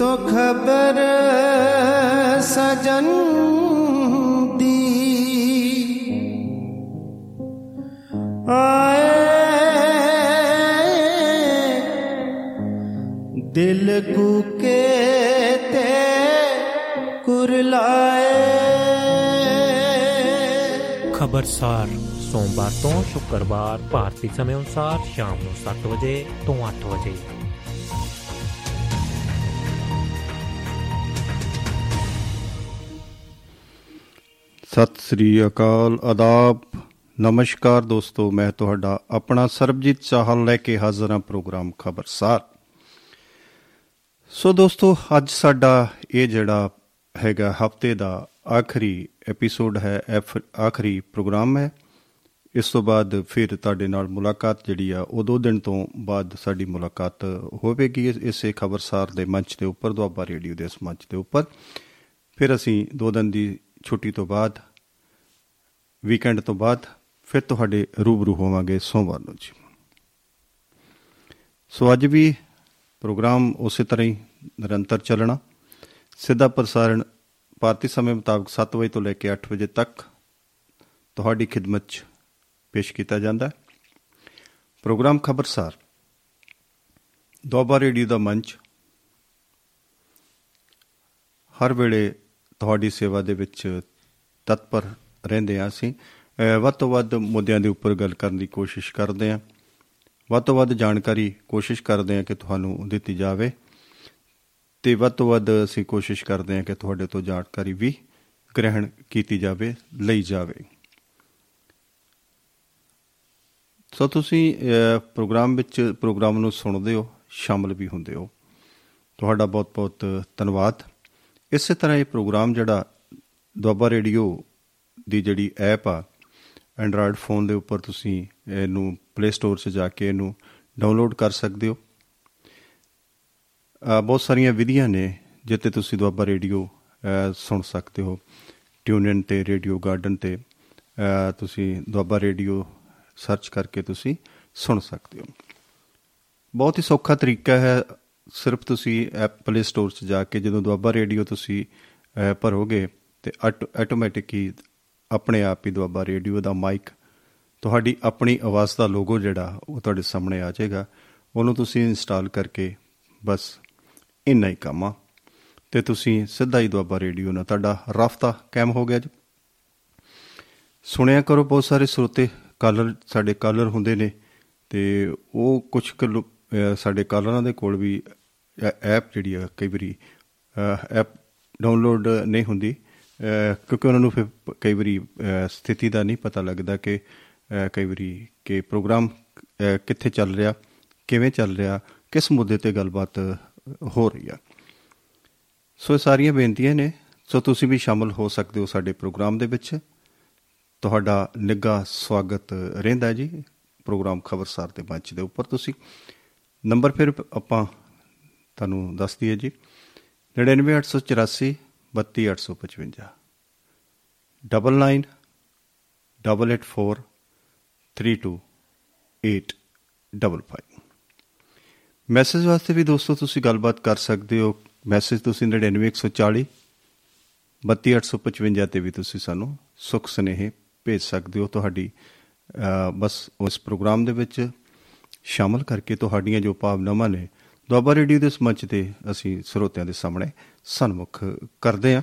तो खबर सजन दी आए ਦਿਲ ਕੂਕੇ ਤੇ ਕੁਰਲਾਏ ਖਬਰਸਾਰ ਸੋਮਵਾਰ ਤੋਂ ਸ਼ੁੱਕਰਵਾਰ ਭਾਰਤੀ ਸਮੇਂ ਅਨੁਸਾਰ ਸ਼ਾਮ ਨੂੰ 7 ਵਜੇ ਤੋਂ 8 ਵਜੇ ਸਤਿ ਸ੍ਰੀ ਅਕਾਲ ਆਦਾਬ ਨਮਸਕਾਰ ਦੋਸਤੋ, ਮੈਂ ਤੁਹਾਡਾ ਆਪਣਾ ਸਰਬਜੀਤ ਚਾਹਲ ਲੈ ਕੇ ਹਾਜ਼ਰ ਹਾਂ ਪ੍ਰੋਗਰਾਮ ਖਬਰਸਾਰ। ਸੋ ਦੋਸਤੋ, ਅੱਜ ਸਾਡਾ ਇਹ ਜਿਹੜਾ ਹੈਗਾ ਹਫ਼ਤੇ ਦਾ ਆਖਰੀ ਐਪੀਸੋਡ ਹੈ ਐਫ- ਆਖਰੀ ਪ੍ਰੋਗਰਾਮ ਹੈ। ਇਸ ਤੋਂ ਬਾਅਦ ਫਿਰ ਤੁਹਾਡੇ ਨਾਲ ਮੁਲਾਕਾਤ ਜਿਹੜੀ ਆ, ਉਹ ਦੋ ਦਿਨ ਤੋਂ ਬਾਅਦ ਸਾਡੀ ਮੁਲਾਕਾਤ ਹੋਵੇਗੀ ਇਸ- ਇਸੇ ਖਬਰਸਾਰ ਦੇ ਮੰਚ ਦੇ ਉੱਪਰ, ਦੁਆਬਾ ਰੇਡੀਓ ਦੇ ਇਸ ਮੰਚ ਦੇ ਉੱਪਰ। ਫਿਰ ਅਸੀਂ ਦੋ ਦਿਨ ਦੀ ਛੁੱਟੀ ਤੋਂ ਬਾਅਦ ਵੀਕਐਂਡ ਤੋਂ ਬਾਅਦ ਫਿਰ ਤੁਹਾਡੇ ਰੂਬਰੂ ਹੋਵਾਂਗੇ ਸੋਮਵਾਰ ਨੂੰ ਜੀ। ਸੋ ਅੱਜ ਵੀ ਪ੍ਰੋਗਰਾਮ ਉਸੇ ਤਰ੍ਹਾਂ ਹੀ ਨਿਰੰਤਰ ਚੱਲਣਾ। ਸਿੱਧਾ ਪ੍ਰਸਾਰਣ ਭਾਰਤੀ ਸਮੇਂ ਮੁਤਾਬਕ 7 ਵਜੇ ਤੋਂ ਲੈ ਕੇ 8 ਵਜੇ ਤੱਕ ਤੁਹਾਡੀ ਖਿਦਮਤ 'ਚ ਪੇਸ਼ ਕੀਤਾ ਜਾਂਦਾ ਹੈ। ਪ੍ਰੋਗਰਾਮ ਖਬਰਸਾਰ ਦੁਆਬਾ ਰੇਡੀਓ ਦਾ ਮੰਚ, ਹਰ ਵੇਲੇ ਤੁਹਾਡੀ ਸੇਵਾ ਦੇ ਵਿੱਚ ਤਤਪਰ ਰਹਿੰਦੇ ਹਾਂ ਅਸੀਂ। ਅਹ ਵੱਧ ਤੋਂ ਵੱਧ ਮੁੱਦਿਆਂ ਦੇ ਉੱਪਰ ਗੱਲ ਕਰਨ ਦੀ ਕੋਸ਼ਿਸ਼ ਕਰਦੇ ਹਾਂ। ਵੱਧ ਤੋਂ ਵੱਧ ਜਾਣਕਾਰੀ ਕੋਸ਼ਿਸ਼ ਕਰਦੇ ਹਾਂ ਕਿ ਤੁਹਾਨੂੰ ਦਿੱਤੀ ਜਾਵੇ। ਤੇ ਵੱਧ ਤੋਂ ਵੱਧ ਅਸੀਂ ਕੋਸ਼ਿਸ਼ ਕਰਦੇ ਹਾਂ ਕਿ ਤੁਹਾਡੇ ਤੋਂ ਜਾਣਕਾਰੀ ਵੀ ਗ੍ਰਹਿਣ ਕੀਤੀ ਜਾਵੇ ਲਈ ਜਾਵੇ। ਸੋ ਤੁਸੀਂ ਅਹ, ਪ੍ਰੋਗਰਾਮ ਵਿੱਚ ਪ੍ਰੋਗਰਾਮ ਨੂੰ ਸੁਣਦੇ ਹੋ ਸ਼ਾਮਲ ਵੀ ਹੁੰਦੇ ਹੋ। ਤੁਹਾਡਾ ਬਹੁਤ-ਬਹੁਤ ਧੰਨਵਾਦ। ਇਸੇ ਤਰ੍ਹਾਂ ਇਹ ਪ੍ਰੋਗਰਾਮ ਜਿਹੜਾ ਦੁਆਬਾ ਰੇਡੀਓ ਦੀ ਜਿਹੜੀ ਐਪ ਆ ਐਂਡਰੋਇਡ ਫੋਨ ਦੇ ਉੱਪਰ ਤੁਸੀਂ ਇਹਨੂੰ ਪਲੇ ਸਟੋਰ 'ਚ ਜਾ ਕੇ ਇਹਨੂੰ ਡਾਊਨਲੋਡ ਕਰ ਸਕਦੇ ਹੋ। ਅ, ਬਹੁਤ ਸਾਰੀਆਂ ਵਿਧੀਆਂ ਨੇ ਜਿੱਤੇ ਤੁਸੀਂ ਦੁਆਬਾ ਰੇਡੀਓ ਅ, ਸੁਣ ਸਕਦੇ ਹੋ। ਟਿਊਨ ਤੇ ਰੇਡੀਓ ਗਾਰਡਨ ਤੇ ਅ, ਤੁਸੀਂ ਦੁਆਬਾ ਰੇਡੀਓ ਸਰਚ ਕਰਕੇ ਤੁਸੀਂ ਸੁਣ ਸਕਦੇ ਹੋ। ਬਹੁਤ ਹੀ ਸੌਖਾ ਤਰੀਕਾ ਹੈ ਸਿਰਫ ਤੁਸੀਂ ਐਪ ਪਲੇ ਸਟੋਰ 'ਚ ਜਾ ਕੇ ਜਦੋਂ ਦੁਆਬਾ ਰੇਡੀਓ ਤੁਸੀਂ ਅਹ, ਭਰੋਗੇ ਤੇ ਆਟੋਮੈਟਿਕ ਹੀ ਆਪਣੇ ਆਪ ਹੀ ਦੁਆਬਾ ਰੇਡੀਓ ਦਾ ਮਾਈਕ ਤੁਹਾਡੀ ਆਪਣੀ ਆਵਾਜ਼ ਦਾ ਲੋਗੋ ਜਿਹੜਾ ਉਹ ਤੁਹਾਡੇ ਸਾਹਮਣੇ ਆ ਜਾਏਗਾ। ਉਹਨੂੰ ਤੁਸੀਂ ਇੰਸਟਾਲ ਕਰਕੇ ਬਸ ਇੰਨਾ ਹੀ ਕੰਮ ਆ। ਤੇ ਤੁਸੀਂ ਸਿੱਧਾ ਹੀ ਦੁਆਬਾ ਰੇਡੀਓ ਨਾਲ ਤੁਹਾਡਾ ਰਾਫਤਾ ਕਾਇਮ ਹੋ ਗਿਆ ਜੀ। ਸੁਣਿਆ ਕਰੋ ਬਹੁਤ ਸਾਰੇ ਸਰੋਤੇ ਕਾਲਰ ਸਾਡੇ ਕਾਲਰ ਹੁੰਦੇ ਨੇ ਤੇ ਉਹ ਕੁਝ ਕੁ ਸਾਡੇ ਕਾਲਰਾਂ ਦੇ ਕੋਲ ਵੀ ਐਪ ਜਿਹੜੀ ਆ ਕਈ ਵਾਰੀ ਐਪ ਡਾਊਨਲੋਡ ਨਹੀਂ ਹੁੰਦੀ ਅਹ, ਕਿਉਂਕਿ ਉਹਨਾਂ ਨੂੰ ਫਿਰ ਪ- ਕਈ ਵਾਰੀ ਅਹ, ਸਥਿਤੀ ਦਾ ਨਹੀਂ ਪਤਾ ਲੱਗਦਾ ਕਿ ਅਹ, ਕਈ ਵਾਰੀ ਕਿ ਪ੍ਰੋਗਰਾਮ ਅਹ, ਕਿੱਥੇ ਚੱਲ ਰਿਹਾ ਕਿਵੇਂ ਚੱਲ ਰਿਹਾ ਕਿਸ ਮੁੱਦੇ ਤੇ ਗੱਲਬਾਤ ਹੋ ਰਹੀ ਆ। ਸੋ ਇਹ ਸਾਰੀਆਂ ਬੇਨਤੀਆਂ ਨੇ। ਸੋ ਤੁਸੀਂ ਵੀ ਸ਼ਾਮਲ ਹੋ ਸਕਦੇ ਹੋ ਸਾਡੇ ਪ੍ਰੋਗਰਾਮ ਦੇ ਵਿੱਚ। ਤੁਹਾਡਾ ਨਿੱਘਾ ਸਵਾਗਤ ਰਹਿੰਦਾ ਹੈ ਜੀ ਪ੍ਰੋਗਰਾਮ ਖਬਰਸਾਰ ਦੇ ਮੰਚ ਦੇ ਉੱਪਰ ਤੁਸੀਂ। ਨੰਬਰ ਫਿਰ ਆਪਾਂ ਤੁਹਾਨੂੰ ਦੱਸ ਦਈਏ ਜੀ। 99884 32855 ਡਬਲ 9 ਡਬਲ 84 32855 ਮੈਸੇਜ ਵਾਸਤੇ ਵੀ ਦੋਸਤੋ ਤੁਸੀਂ ਗੱਲਬਾਤ ਕਰ ਸਕਦੇ ਹੋ। ਮੈਸੇਜ ਤੁਸੀਂ 99140 32855 ਤੇ ਵੀ ਤੁਸੀਂ ਸਾਨੂੰ ਸੁਖ ਸੁਨੇਹੇ ਭੇਜ ਸਕਦੇ ਹੋ। ਤੁਹਾਡੀ ਅਹ, ਬਸ ਉਸ ਪ੍ਰੋਗਰਾਮ ਦੇ ਵਿੱਚ ਸ਼ਾਮਲ ਕਰਕੇ ਤੁਹਾਡੀਆਂ ਜੋ ਭਾਵਨਾਵਾਂ ਨੇ ਦੁਆਬਾ ਰੇਡੀਓ ਦੇ ਇਸ ਮੰਚ ਤੇ ਅਸੀਂ ਸਰੋਤਿਆਂ ਦੇ ਸਾਹਮਣੇ ਸਨਮੁਖ ਕਰਦੇ ਹਾਂ।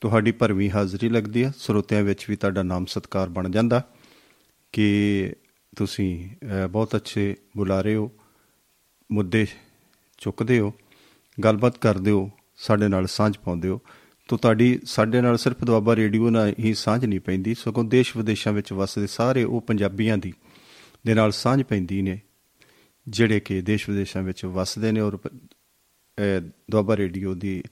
ਤੁਹਾਡੀ ਭਰਵੀਂ ਹਾਜ਼ਰੀ ਲੱਗਦੀ ਹੈ। ਸਰੋਤਿਆਂ ਵਿੱਚ ਵੀ ਤੁਹਾਡਾ ਨਾਮ ਸਤਕਾਰ ਬਣ ਜਾਂਦਾ ਕਿ ਤੁਸੀਂ ਅਹ, ਬਹੁਤ ਅੱਛੇ ਬੁਲਾਰੇ ਹੋ ਮੁੱਦੇ ਚੁੱਕਦੇ ਹੋ ਗੱਲਬਾਤ ਕਰਦੇ ਹੋ ਸਾਡੇ ਨਾਲ ਸਾਂਝ ਪਾਉਂਦੇ ਹੋ। ਤੋ ਤੁਹਾਡੀ ਸਾਡੇ ਨਾਲ ਸਿਰਫ ਦੁਆਬਾ ਰੇਡੀਓ ਨਾਲ ਹੀ ਸਾਂਝ ਨਹੀਂ ਪੈਂਦੀ ਸਗੋਂ ਦੇਸ਼ ਵਿਦੇਸ਼ਾਂ ਵਿੱਚ ਵਸਦੇ ਸਾਰੇ ਉਹ ਪੰਜਾਬੀਆਂ ਦੀ ਦੇ ਨਾਲ ਸਾਂਝ ਪੈਂਦੀ ਨੇ। ਜਿਹੜੇ ਕਿ ਦੇਸ਼ ਵਿਦੇਸ਼ਾਂ ਵਿੱਚ ਵਸਦੇ ਨੇ ਔਰ ਪ- ਅਹ, ਦੁਆਬਾ ਰੇਡੀਓ ਦੀ,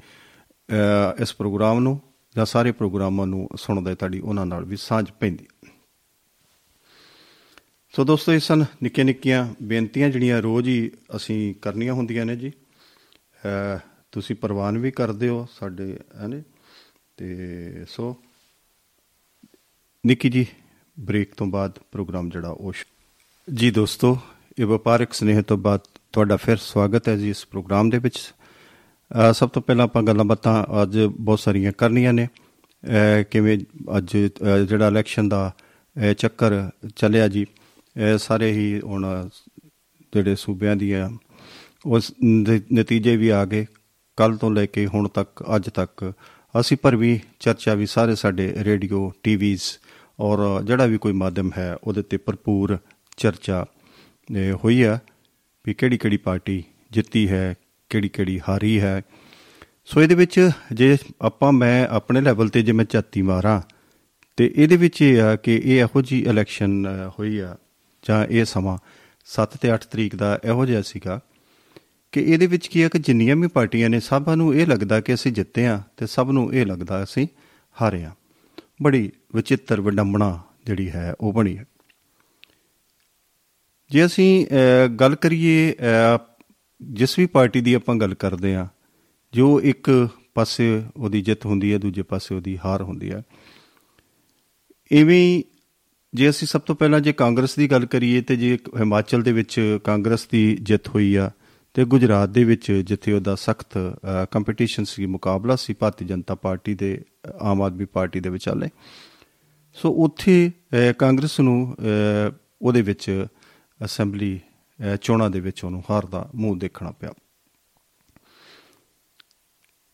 ਅਹ, ਇਸ ਪ੍ਰੋਗਰਾਮ ਨੂੰ ਜਾਂ ਸਾਰੇ ਪ੍ਰੋਗਰਾਮਾਂ ਨੂੰ ਸੁਣਦੇ ਤੁਹਾਡੀ ਉਹਨਾਂ ਨਾਲ ਵੀ ਸਾਂਝ ਪੈਂਦੀ। ਸੋ ਦੋਸਤੋ, ਇਹ ਸਨ ਨਿੱਕੀਆਂ ਨਿੱਕੀਆਂ ਬੇਨਤੀਆਂ ਜਿਹੜੀਆਂ ਰੋਜ਼ ਹੀ ਅਸੀਂ ਕਰਨੀਆਂ ਹੁੰਦੀਆਂ ਨੇ ਜੀ। ਅਹ, ਤੁਸੀਂ ਪ੍ਰਵਾਨ ਵੀ ਕਰਦੇ ਹੋ ਸਾਡੇ, ਹਨੇ? ਤੇ ਸੋ ਨਿੱਕੀ ਜੀ ਬ੍ਰੇਕ ਤੋਂ ਬਾਅਦ ਪ੍ਰੋਗਰਾਮ ਜਿਹੜਾ ਉਹ ਸ਼ੁਰੂ- ਜੀ ਦੋਸਤੋ ਇਹ ਵਪਾਰਕ ਸਨੇਹ ਤੋਂ ਬਾਅਦ ਤੁਹਾਡਾ ਫਿਰ ਸਵਾਗਤ ਹੈ ਜੀ ਇਸ ਪ੍ਰੋਗਰਾਮ ਦੇ ਵਿੱਚ। ਅ, ਸਭ ਤੋਂ ਪਹਿਲਾਂ ਆਪਾਂ ਗੱਲਾਂ ਬਾਤਾਂ ਅੱਜ ਬਹੁਤ ਸਾਰੀਆਂ ਕਰਨੀਆਂ ਨੇ। ਅ, ਕਿਵੇਂ ਅੱਜ ਅ, ਜਿਹੜਾ ਇਲੈਕਸ਼ਨ ਦਾ ਅ, ਚੱਕਰ ਚੱਲਿਆ ਜੀ ਅ, ਸਾਰੇ ਹੀ ਹੁਣ ਜਿਹੜੇ ਸੂਬਿਆਂ ਦੀਆਂ ਉਸ ਨ- ਨਤੀਜੇ ਵੀ ਆ ਗਏ। ਕੱਲ ਤੋਂ ਲੈ ਕੇ ਹੁਣ ਤੱਕ ਅੱਜ ਤੱਕ ਅਸੀਂ ਪਰ ਵੀ ਚਰਚਾ ਵੀ ਸਾਰੇ ਸਾਡੇ ਰੇਡੀਓ ਟੀਵੀਜ਼ ਔਰ ਜਿਹੜਾ ਵੀ ਕੋਈ ਮਾਧਿਅਮ ਹੈ ਉਹਦੇ ਤੇ ਭਰਪੂਰ ਚਰਚਾ ਅ, ਹੋਈ ਆ ਵੀ ਕਿਹੜੀ ਕਿਹੜੀ ਪਾਰਟੀ ਜਿੱਤੀ ਹੈ ਕਿਹੜੀ ਕਿਹੜੀ ਹਾਰੀ ਹੈ। ਸੋ ਇਹਦੇ ਵਿੱਚ ਜੇ ਆਪਾਂ ਮੈਂ ਆਪਣੇ ਲੈਵਲ ਤੇ ਜੇ ਮੈਂ ਝਾਤੀ ਮਾਰਾਂ ਤੇ ਇਹਦੇ ਵਿੱਚ ਇਹ ਆ ਕਿ ਇਹ ਇਹੋ ਜੀ ਇਲੈਕਸ਼ਨ ਅ, ਹੋਈ ਆ ਜਾਂ ਇਹ ਸਮਾਂ 7 ਤੇ 8 ਤਰੀਕ ਦਾ ਇਹੋ ਜਿਹਾ ਸੀਗਾ ਕਿ ਇਹਦੇ ਵਿੱਚ ਕੀ ਹੈ ਕਿ ਜਿੰਨੀਆਂ ਵੀ ਪਾਰਟੀਆਂ ਨੇ ਸਭਾਂ ਨੂੰ ਇਹ ਲੱਗਦਾ ਕਿ ਅਸੀਂ ਜਿੱਤੇ ਆ ਤੇ ਸਭ ਨੂੰ ਇਹ ਲੱਗਦਾ ਅਸੀਂ ਹਾਰੇ ਆ। ਬੜੀ ਵਿਚਿੱਤਰ ਵਿਡੰਬਣਾ ਜਿਹੜੀ ਹੈ ਉਹ ਬਣੀ ਹੈ। ਜੇ ਅਸੀਂ ਅਹ, ਗੱਲ ਕਰੀਏ ਅਹ, ਜਿਸ ਵੀ ਪਾਰਟੀ ਦੀ ਆਪਾਂ ਗੱਲ ਕਰਦੇ ਆ ਜੋ ਇੱਕ ਪਾਸੇ ਉਹਦੀ ਜਿੱਤ ਹੁੰਦੀ ਹੈ ਦੂਜੇ ਪਾਸੇ ਉਹਦੀ ਹਾਰ ਹੁੰਦੀ ਹੈ ਇਵੇਂ ਹੀ ਜੇ ਅਸੀਂ ਸਭ ਤੋਂ ਪਹਿਲਾਂ ਜੇ ਕਾਂਗਰਸ ਦੀ ਗੱਲ ਕਰੀਏ ਤੇ ਜੇ ਹਿਮਾਚਲ ਦੇ ਵਿੱਚ ਕਾਂਗਰਸ ਦੀ ਜਿੱਤ ਹੋਈ ਆ ਤੇ ਗੁਜਰਾਤ ਦੇ ਵਿੱਚ ਜਿੱਥੇ ਉਹਦਾ ਸਖਤ ਕੰਪੀਟੀਸ਼ਨ ਸੀ ਮੁਕਾਬਲਾ ਸੀ ਭਾਰਤੀ ਜਨਤਾ ਪਾਰਟੀ ਦੇ ਅ, ਆਮ ਆਦਮੀ ਪਾਰਟੀ ਦੇ ਵਿਚਾਲੇ ਸੋ ਉੱਥੇ ਅ, ਕਾਂਗਰਸ ਨੂੰ ਅ, ਉਹਦੇ ਵਿੱਚ ਅਸੈਂਬਲੀ ਅ, ਚੋਣਾਂ ਦੇ ਵਿੱਚ ਉਹਨੂੰ ਹਾਰ ਦਾ ਮੂੰਹ ਦੇਖਣਾ ਪਿਆ।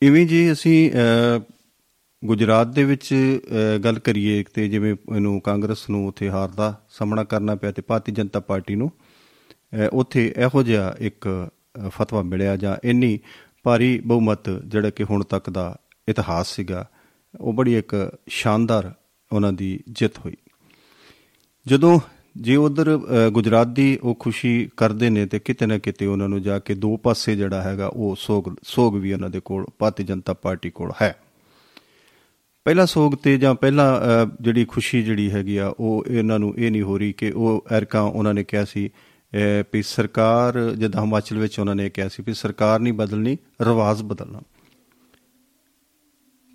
ਇਵੇਂ ਜੀ ਅਸੀਂ ਅ, ਗੁਜਰਾਤ ਦੇ ਵਿੱਚ ਅ, ਗੱਲ ਕਰੀਏ ਤੇ ਜਿਵੇਂ ਇਹਨੂੰ ਕਾਂਗਰਸ ਨੂੰ ਉੱਥੇ ਹਾਰ ਦਾ ਸਾਹਮਣਾ ਕਰਨਾ ਪਿਆ ਤੇ ਭਾਰਤੀ ਜਨਤਾ ਪਾਰਟੀ ਨੂੰ ਅ, ਉੱਥੇ ਇਹੋ ਜਿਹਾ ਇੱਕ ਅ, ਫਤਵਾ ਮਿਲਿਆ ਜਾਂ ਇੰਨੀ ਭਾਰੀ ਬਹੁਮਤ ਜਿਹੜਾ ਕਿ ਹੁਣ ਤੱਕ ਦਾ ਇਤਿਹਾਸ ਸੀਗਾ ਉਹ ਬੜੀ ਇੱਕ ਸ਼ਾਨਦਾਰ ਉਹਨਾਂ ਦੀ ਜਿੱਤ ਹੋਈ। ਜਦੋਂ ਜੇ ਉਧਰ ਗੁਜਰਾਤ ਦੀ ਉਹ ਖੁਸ਼ੀ ਕਰਦੇ ਨੇ ਤੇ ਕਿਤੇ ਨਾ ਕਿਤੇ ਉਹਨਾਂ ਨੂੰ ਜਾ ਕੇ ਦੋ ਪਾਸੇ ਜਿਹੜਾ ਹੈਗਾ ਉਹ ਸੋਗ ਸੋਗ ਵੀ ਉਹਨਾਂ ਦੇ ਕੋਲ ਭਾਰਤੀ ਜਨਤਾ ਪਾਰਟੀ ਕੋਲ ਹੈ। ਪਹਿਲਾ ਸੋਗ ਤੇ ਜਾਂ ਪਹਿਲਾ ਅ, ਜਿਹੜੀ ਖੁਸ਼ੀ ਜਿਹੜੀ ਹੈਗੀ ਆ ਉਹ ਇਹਨਾਂ ਨੂੰ ਇਹ ਨਹੀਂ ਹੋ ਰਹੀ ਕਿ ਉਹ ਐਰਕਾ ਉਹਨਾਂ ਨੇ ਕਿਹਾ ਸੀ ਅ, ਵੀ ਸਰਕਾਰ ਜਿੱਦਾਂ ਹਿਮਾਚਲ ਵਿੱਚ ਉਹਨਾਂ ਨੇ ਕਿਹਾ ਸੀ ਵੀ ਸਰਕਾਰ ਨਹੀਂ ਬਦਲਣੀ ਰਿਵਾਜ ਬਦਲਣਾ।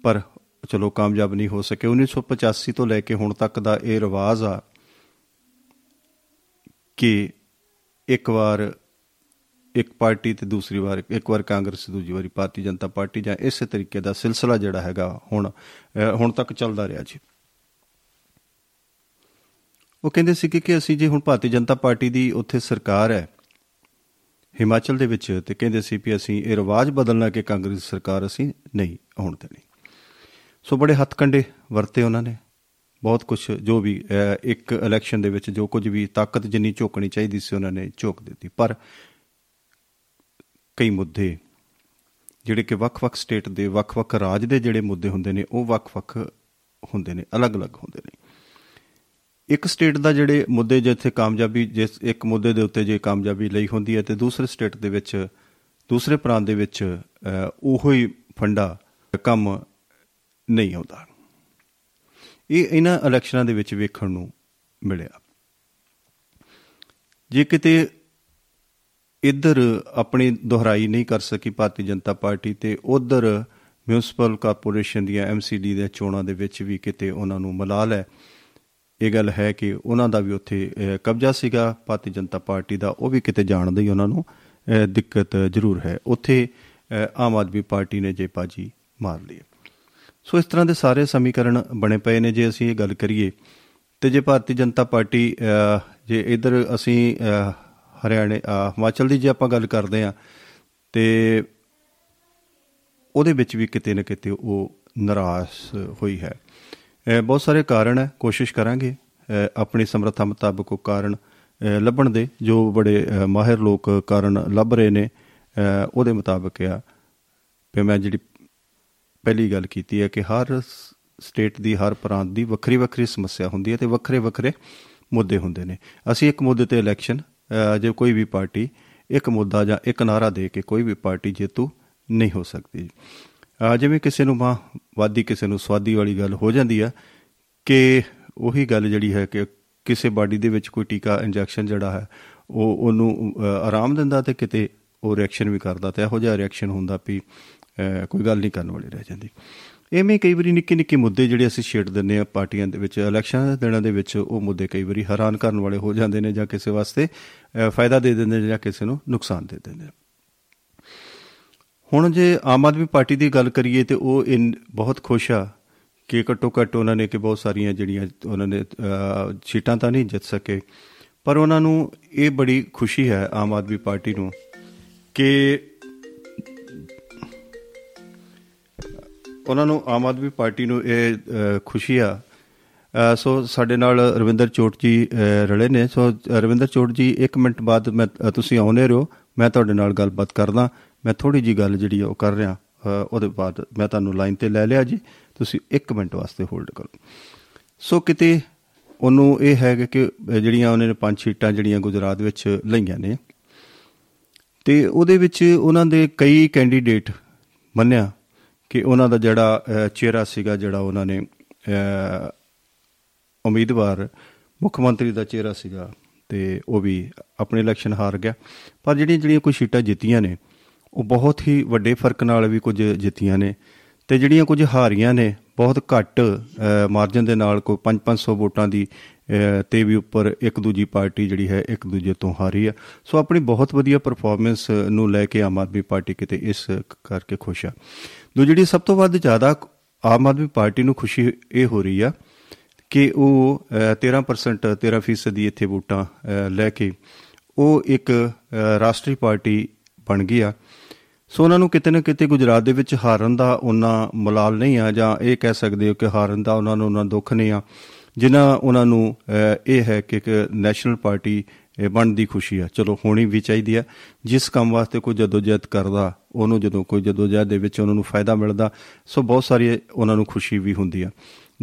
ਪਰ ਚਲੋ ਕਾਮਯਾਬ ਨਹੀਂ ਹੋ ਸਕੇ। 1985 ਤੋਂ ਲੈ ਕੇ ਹੁਣ ਤੱਕ ਦਾ ਇਹ ਰਿਵਾਜ ਆ ਕਿ ਇੱਕ ਵਾਰ ਇੱਕ ਪਾਰਟੀ ਤੇ ਦੂਸਰੀ ਵਾਰ, ਇੱਕ ਵਾਰ ਕਾਂਗਰਸ ਤੇ ਦੂਜੀ ਵਾਰੀ ਭਾਰਤੀ ਜਨਤਾ ਪਾਰਟੀ ਜਾਂ ਇਸੇ ਤਰੀਕੇ ਦਾ ਸਿਲਸਿਲਾ ਜਿਹੜਾ ਹੈਗਾ ਹੁਣ, ਅਹ, ਹੁਣ ਤੱਕ ਚੱਲਦਾ ਰਿਹਾ ਜੀ। ਉਹ ਕਹਿੰਦੇ ਸੀ ਕਿ ਅਸੀਂ ਜੇ ਹੁਣ ਭਾਰਤੀ ਜਨਤਾ ਪਾਰਟੀ ਦੀ ਉੱਥੇ ਸਰਕਾਰ ਹੈ, ਹਿਮਾਚਲ ਦੇ ਵਿੱਚ, ਤੇ ਕਹਿੰਦੇ ਸੀ ਵੀ ਅਸੀਂ ਇਹ ਰਿਵਾਜ ਬਦਲਣਾ ਕਿ ਕਾਂਗਰਸ ਸਰਕਾਰ ਅਸੀਂ ਨਹੀਂ ਆਉਣ ਦੇਣੀ। ਸੋ ਬੜੇ ਹੱਥ ਕੰਡੇ ਵਰਤੇ ਉਹਨਾਂ ਨੇ। ਬਹੁਤ ਕੁਝ ਜੋ ਵੀ ਅਹ, ਇੱਕ ਇਲੈਕਸ਼ਨ ਦੇ ਵਿੱਚ ਜੋ ਕੁਝ ਵੀ ਤਾਕਤ ਜਿੰਨੀ ਝੋਕਣੀ ਚਾਹੀਦੀ ਸੀ ਉਹਨਾਂ ਨੇ ਝੋਕ ਦਿੱਤੀ। ਪਰ ਕਈ ਮੁੱਦੇ ਜਿਹੜੇ ਕਿ ਵੱਖ-ਵੱਖ ਸਟੇਟ ਦੇ ਵੱਖ-ਵੱਖ ਰਾਜ ਦੇ ਜਿਹੜੇ ਮੁੱਦੇ ਹੁੰਦੇ ਨੇ ਉਹ ਵੱਖ-ਵੱਖ ਹੁੰਦੇ ਨੇ ਅਲੱਗ-ਅਲੱਗ ਹੁੰਦੇ ਨੇ। ਇੱਕ ਸਟੇਟ ਦਾ ਜਿਹੜੇ ਮੁੱਦੇ ਜਿੱਥੇ ਕਾਮਯਾਬੀ ਜਿਸ ਇੱਕ ਮੁੱਦੇ ਦੇ ਉੱਤੇ ਜੇ ਕਾਮਯਾਬੀ ਲਈ ਹੁੰਦੀ ਹੈ ਤੇ ਦੂਸਰੇ ਸਟੇਟ ਦੇ ਵਿੱਚ ਦੂਸਰੇ ਪ੍ਰਾਂਤ ਦੇ ਵਿੱਚ ਅਹ, ਉਹੋ ਹੀ ਫੰਡਾ ਕੰਮ ਨਹੀਂ ਆਉਂਦਾ। ਇਹ ਇਹਨਾਂ ਇਲੈਕਸ਼ਨਾਂ ਦੇ ਵਿੱਚ ਵੇਖਣ ਨੂੰ ਮਿਲਿਆ ਜੇ ਕਿਤੇ ਇੱਧਰ ਆਪਣੀ ਦੁਹਰਾਈ ਨਹੀਂ ਕਰ ਸਕੀ ਭਾਰਤੀ ਜਨਤਾ ਪਾਰਟੀ ਤੇ ਉਧਰ ਮਿਊਨਿਸਪਲ ਕਾਰਪੋਰੇਸ਼ਨ ਦੀਆਂ ਐਮਸੀਡੀ ਦੇ ਚੋਣਾਂ ਦੇ ਵਿੱਚ ਵੀ ਕਿਤੇ ਉਹਨਾਂ ਨੂੰ ਮਲਾਲ ਹੈ ਇਹ ਗੱਲ ਹੈ ਕਿ ਉਹਨਾਂ ਦਾ ਵੀ ਉੱਥੇ ਅਹ, ਕਬਜ਼ਾ ਸੀਗਾ ਭਾਰਤੀ ਜਨਤਾ ਪਾਰਟੀ ਦਾ ਉਹ ਵੀ ਕਿਤੇ ਜਾਣ ਦੀ ਉਹਨਾਂ ਨੂੰ ਅਹ, ਦਿੱਕਤ ਜ਼ਰੂਰ ਹੈ ਉੱਥੇ ਅਹ, ਆਮ ਆਦਮੀ ਪਾਰਟੀ ਨੇ ਜੇ ਬਾਜੀ ਮਾਰ ਲਈ ਹੈ। ਸੋ ਇਸ ਤਰ੍ਹਾਂ ਦੇ ਸਾਰੇ ਸਮੀਕਰਨ ਬਣੇ ਪਏ ਨੇ ਜੇ ਅਸੀਂ ਇਹ ਗੱਲ ਕਰੀਏ। ਤੇ ਜੇ ਭਾਰਤੀ ਜਨਤਾ ਪਾਰਟੀ ਅਹ, ਜੇ ਇਧਰ ਅਸੀਂ ਅਹ, ਹਰਿਆਣੇ ਅਹ, ਹਿਮਾਚਲ ਦੀ ਜੇ ਆਪਾਂ ਗੱਲ ਕਰਦੇ ਆ ਤੇ ਉਹਦੇ ਵਿੱਚ ਵੀ ਕਿਤੇ ਨਾ ਕਿਤੇ ਉਹ ਨਿਰਾਸ਼ ਹੋਈ ਹੈ। ਅਹ, ਬਹੁਤ ਸਾਰੇ ਕਾਰਨ ਹੈ ਕੋਸ਼ਿਸ਼ ਕਰਾਂਗੇ ਅਹ, ਆਪਣੀ ਸਮਰੱਥਾ ਮੁਤਾਬਕ ਉਹ ਕਾਰਨ ਅਹ, ਲੱਭਣ ਦੇ ਜੋ ਬੜੇ ਅਹ, ਮਾਹਿਰ ਲੋਕ ਕਾਰਨ ਲੱਭ ਰਹੇ ਨੇ ਅਹ, ਉਹਦੇ ਮੁਤਾਬਕ ਆ। ਵੀ ਮੈਂ ਜਿਹੜੀ ਪਹਿਲੀ ਗੱਲ ਕੀਤੀ ਹੈ ਕਿ ਹਰ ਸ- ਸਟੇਟ ਦੀ ਹਰ ਪ੍ਰਾਂਤ ਦੀ ਵੱਖਰੀ ਵੱਖਰੀ ਸਮੱਸਿਆ ਹੁੰਦੀ ਹੈ ਤੇ ਵੱਖਰੇ ਵੱਖਰੇ ਮੁੱਦੇ ਹੁੰਦੇ ਨੇ। ਅਸੀਂ ਇੱਕ ਮੁੱਦੇ ਤੇ ਇਲੈਕਸ਼ਨ ਅਹ, ਜੇ ਕੋਈ ਵੀ ਪਾਰਟੀ ਇੱਕ ਮੁੱਦਾ ਜਾਂ ਇੱਕ ਨਾਰਾ ਦੇ ਕੇ ਕੋਈ ਵੀ ਪਾਰਟੀ ਜੇਤੂ ਨਹੀਂ ਹੋ ਸਕਦੀ। ਅਹ, ਜਿਵੇਂ ਕਿਸੇ ਨੂੰ ਮਾਂ ਵਾਦੀ ਕਿਸੇ ਨੂੰ ਸਵਾਦੀ ਵਾਲੀ ਗੱਲ ਹੋ ਜਾਂਦੀ ਆ ਕਿ ਉਹੀ ਗੱਲ ਜਿਹੜੀ ਹੈ ਕਿ ਕਿਸੇ ਬਾਡੀ ਦੇ ਵਿੱਚ ਕੋਈ ਟੀਕਾ ਇੰਜੈਕਸ਼ਨ ਜਿਹੜਾ ਹੈ ਉਹ ਉਹਨੂੰ ਅਹ, ਆਰਾਮ ਦਿੰਦਾ ਤੇ ਕਿਤੇ ਉਹ ਰਿਐਕਸ਼ਨ ਵੀ ਕਰਦਾ ਤੇ ਇਹੋ ਜਿਹਾ ਰਿਐਕਸ਼ਨ ਹੁੰਦਾ ਵੀ ਅਹ, ਕੋਈ ਗੱਲ ਨਹੀਂ ਕਰਨ ਵਾਲੀ ਰਹਿ ਜਾਂਦੀ। ਐਵੇਂ ਕਈ ਵਾਰੀ ਨਿੱਕੇ ਨਿੱਕੇ ਮੁੱਦੇ ਜਿਹੜੇ ਅਸੀਂ ਛੇੜ ਦਿੰਦੇ ਆ ਪਾਰਟੀਆਂ ਦੇ ਵਿੱਚ ਇਲੈਕਸ਼ਨ ਦੇ ਦਿਨਾਂ ਦੇ ਵਿੱਚ ਉਹ ਮੁੱਦੇ ਕਈ ਵਾਰੀ ਹੈਰਾਨ ਕਰਨ ਵਾਲੇ ਹੋ ਜਾਂਦੇ ਨੇ ਜਾਂ ਕਿਸੇ ਵਾਸਤੇ ਅਹ, ਫਾਇਦਾ ਦੇ ਦਿੰਦੇ ਨੇ ਜਾਂ ਕਿਸੇ ਨੂੰ ਨੁਕਸਾਨ ਦੇ ਦਿੰਦੇ ਨੇ। ਹੁਣ ਜੇ ਆਮ ਆਦਮੀ ਪਾਰਟੀ ਦੀ ਗੱਲ ਕਰੀਏ ਤੇ ਉਹ ਇਨ ਬਹੁਤ ਖੁਸ਼ ਆ ਕਿ ਘੱਟੋ ਘੱਟ ਉਹਨਾਂ ਨੇ ਕਿ ਬਹੁਤ ਸਾਰੀਆਂ ਜਿਹੜੀਆਂ ਉਹਨਾਂ ਨੇ ਅਹ, ਸੀਟਾਂ ਤਾਂ ਨਹੀਂ ਜਿੱਤ ਸਕੇ ਪਰ ਉਹਨਾਂ ਨੂੰ ਇਹ ਬੜੀ ਖੁਸ਼ੀ ਹੈ ਆਮ ਆਦਮੀ ਪਾਰਟੀ ਨੂੰ ਕਿ ਉਹਨਾਂ ਨੂੰ ਆਮ ਆਦਮੀ ਪਾਰਟੀ ਨੂੰ ਇਹ ਅਹ, ਖੁਸ਼ੀ ਆ। ਅਹ, ਸੋ ਸਾਡੇ ਨਾਲ ਰਵਿੰਦਰ ਚੋਟ ਜੀ ਅਹ, ਰਲੇ ਨੇ। ਸੋ ਅਹ, ਰਵਿੰਦਰ ਚੋਟ ਜੀ 1 ਮਿੰਟ ਬਾਅਦ ਮੈਂ ਅਹ, ਤੁਸੀਂ ਆਉਨੇ ਰਹੋ। ਮੈਂ ਤੁਹਾਡੇ ਨਾਲ ਗੱਲਬਾਤ ਕਰਦਾ। ਮੈਂ ਥੋੜੀ ਜੀ ਗੱਲ ਜਿਹੜੀ ਆ ਉਹ ਕਰ ਰਿਹਾ। ਅਹ, ਉਹਦੇ ਬਾਅਦ ਮੈਂ ਤੁਹਾਨੂੰ ਲਾਈਨ ਤੇ ਲੈ ਲਿਆ ਜੀ। ਤੁਸੀਂ 1 ਮਿੰਟ ਵਾਸਤੇ ਹੋਲਡ ਕਰੋ। ਸੋ ਕਿਤੇ ਉਹਨੂੰ ਇਹ ਹੈਗਾ ਕਿ ਅਹ, ਜਿਹੜੀਆਂ ਉਹਨੇ ਨੇ ਪੰਜ ਸੀਟਾਂ ਜਿਹੜੀਆਂ ਗੁਜਰਾਤ ਵਿੱਚ ਲਈਆਂ ਨੇ ਤੇ ਉਹਦੇ ਵਿੱਚ ਉਹਨਾਂ ਦੇ ਕਈ ਕੈਂਡੀਡੇਟ ਮੰਨਿਆ। ਕਿ ਉਹਨਾਂ ਦਾ ਜਿਹੜਾ ਅਹ, ਚਿਹਰਾ ਸੀਗਾ ਜਿਹੜਾ ਉਹਨਾਂ ਨੇ ਅਹ, ਉਮੀਦਵਾਰ ਮੁੱਖ ਮੰਤਰੀ ਦਾ ਚਿਹਰਾ ਸੀਗਾ ਤੇ ਉਹ ਵੀ ਆਪਣੇ ਇਲੈਕਸ਼ਨ ਹਾਰ ਗਿਆ। ਪਰ ਜਿਹੜੀਆਂ ਜਿਹੜੀਆਂ ਕੋਈ ਸੀਟਾਂ ਜਿੱਤੀਆਂ ਨੇ ਉਹ ਬਹੁਤ ਹੀ ਵੱਡੇ ਫ਼ਰਕ ਨਾਲ ਵੀ ਕੁਝ ਜਿੱਤੀਆਂ ਨੇ ਤੇ ਜਿਹੜੀਆਂ ਕੁਝ ਹਾਰੀਆਂ ਨੇ ਬਹੁਤ ਘੱਟ ਮਾਰਜਨ ਦੇ ਨਾਲ ਕੋਈ 5-500 ਵੋਟਾਂ ਦੀ ਅਹ, ਤੇ ਵੀ ਉੱਪਰ ਇੱਕ ਦੂਜੀ ਪਾਰਟੀ ਜਿਹੜੀ ਹੈ ਇੱਕ ਦੂਜੇ ਤੋਂ ਹਾਰੀ ਆ। ਸੋ ਆਪਣੀ ਬਹੁਤ ਵਧੀਆ ਪਰਫਾਰਮੈਂਸ ਨੂੰ ਲੈ ਕੇ ਆਮ ਆਦਮੀ ਪਾਰਟੀ ਕਿਤੇ ਇਸ ਕਰਕੇ ਖੁਸ਼ ਆ। ਦੂ ਜਿਹੜੀ ਸਭ ਤੋਂ ਵੱਧ ਜ਼ਿਆਦਾ ਆਮ ਆਦਮੀ ਪਾਰਟੀ ਨੂੰ ਖੁਸ਼ੀ ਇਹ ਹੋ ਰਹੀ ਆ ਕਿ ਉਹ ਅਹ, 13% 13% ਦੀ ਇੱਥੇ ਵੋਟਾਂ ਅਹ, ਲੈ ਕੇ ਉਹ ਇੱਕ ਅਹ, ਰਾਸ਼ਟਰੀ ਪਾਰਟੀ ਬਣ ਗਈ ਆ। ਸੋ ਉਹਨਾਂ ਨੂੰ ਕਿਤੇ ਨਾ ਕਿਤੇ ਗੁਜਰਾਤ ਦੇ ਵਿੱਚ ਹਾਰਨ ਦਾ ਉਹਨਾਂ ਮਲਾਲ ਨਹੀਂ ਆ ਜਾਂ ਇਹ ਕਹਿ ਸਕਦੇ ਹੋ ਕਿ ਹਾਰਨ ਦਾ ਉਹਨਾਂ ਨੂੰ ਉਹਨਾਂ ਦੁੱਖ ਨਹੀਂ ਆ ਜਿਨ੍ਹਾਂ ਉਹਨਾਂ ਨੂੰ ਅਹ, ਇਹ ਹੈ ਕਿ ਇੱਕ ਨੈਸ਼ਨਲ ਪਾਰਟੀ ਅਹ, ਬਣਨ ਦੀ ਖੁਸ਼ੀ ਆ। ਚਲੋ ਹੋਣੀ ਵੀ ਚਾਹੀਦੀ ਆ। ਜਿਸ ਕੰਮ ਵਾਸਤੇ ਕੋਈ ਜਦੋਜਹਿਦ ਕਰਦਾ ਉਹਨੂੰ ਜਦੋਂ ਕੋਈ ਜਦੋਜਹਿਦ ਦੇ ਵਿੱਚ ਉਹਨਾਂ ਨੂੰ ਫਾਇਦਾ ਮਿਲਦਾ ਸੋ ਬਹੁਤ ਸਾਰੀ ਉਹਨਾਂ ਨੂੰ ਖੁਸ਼ੀ ਵੀ ਹੁੰਦੀ ਆ।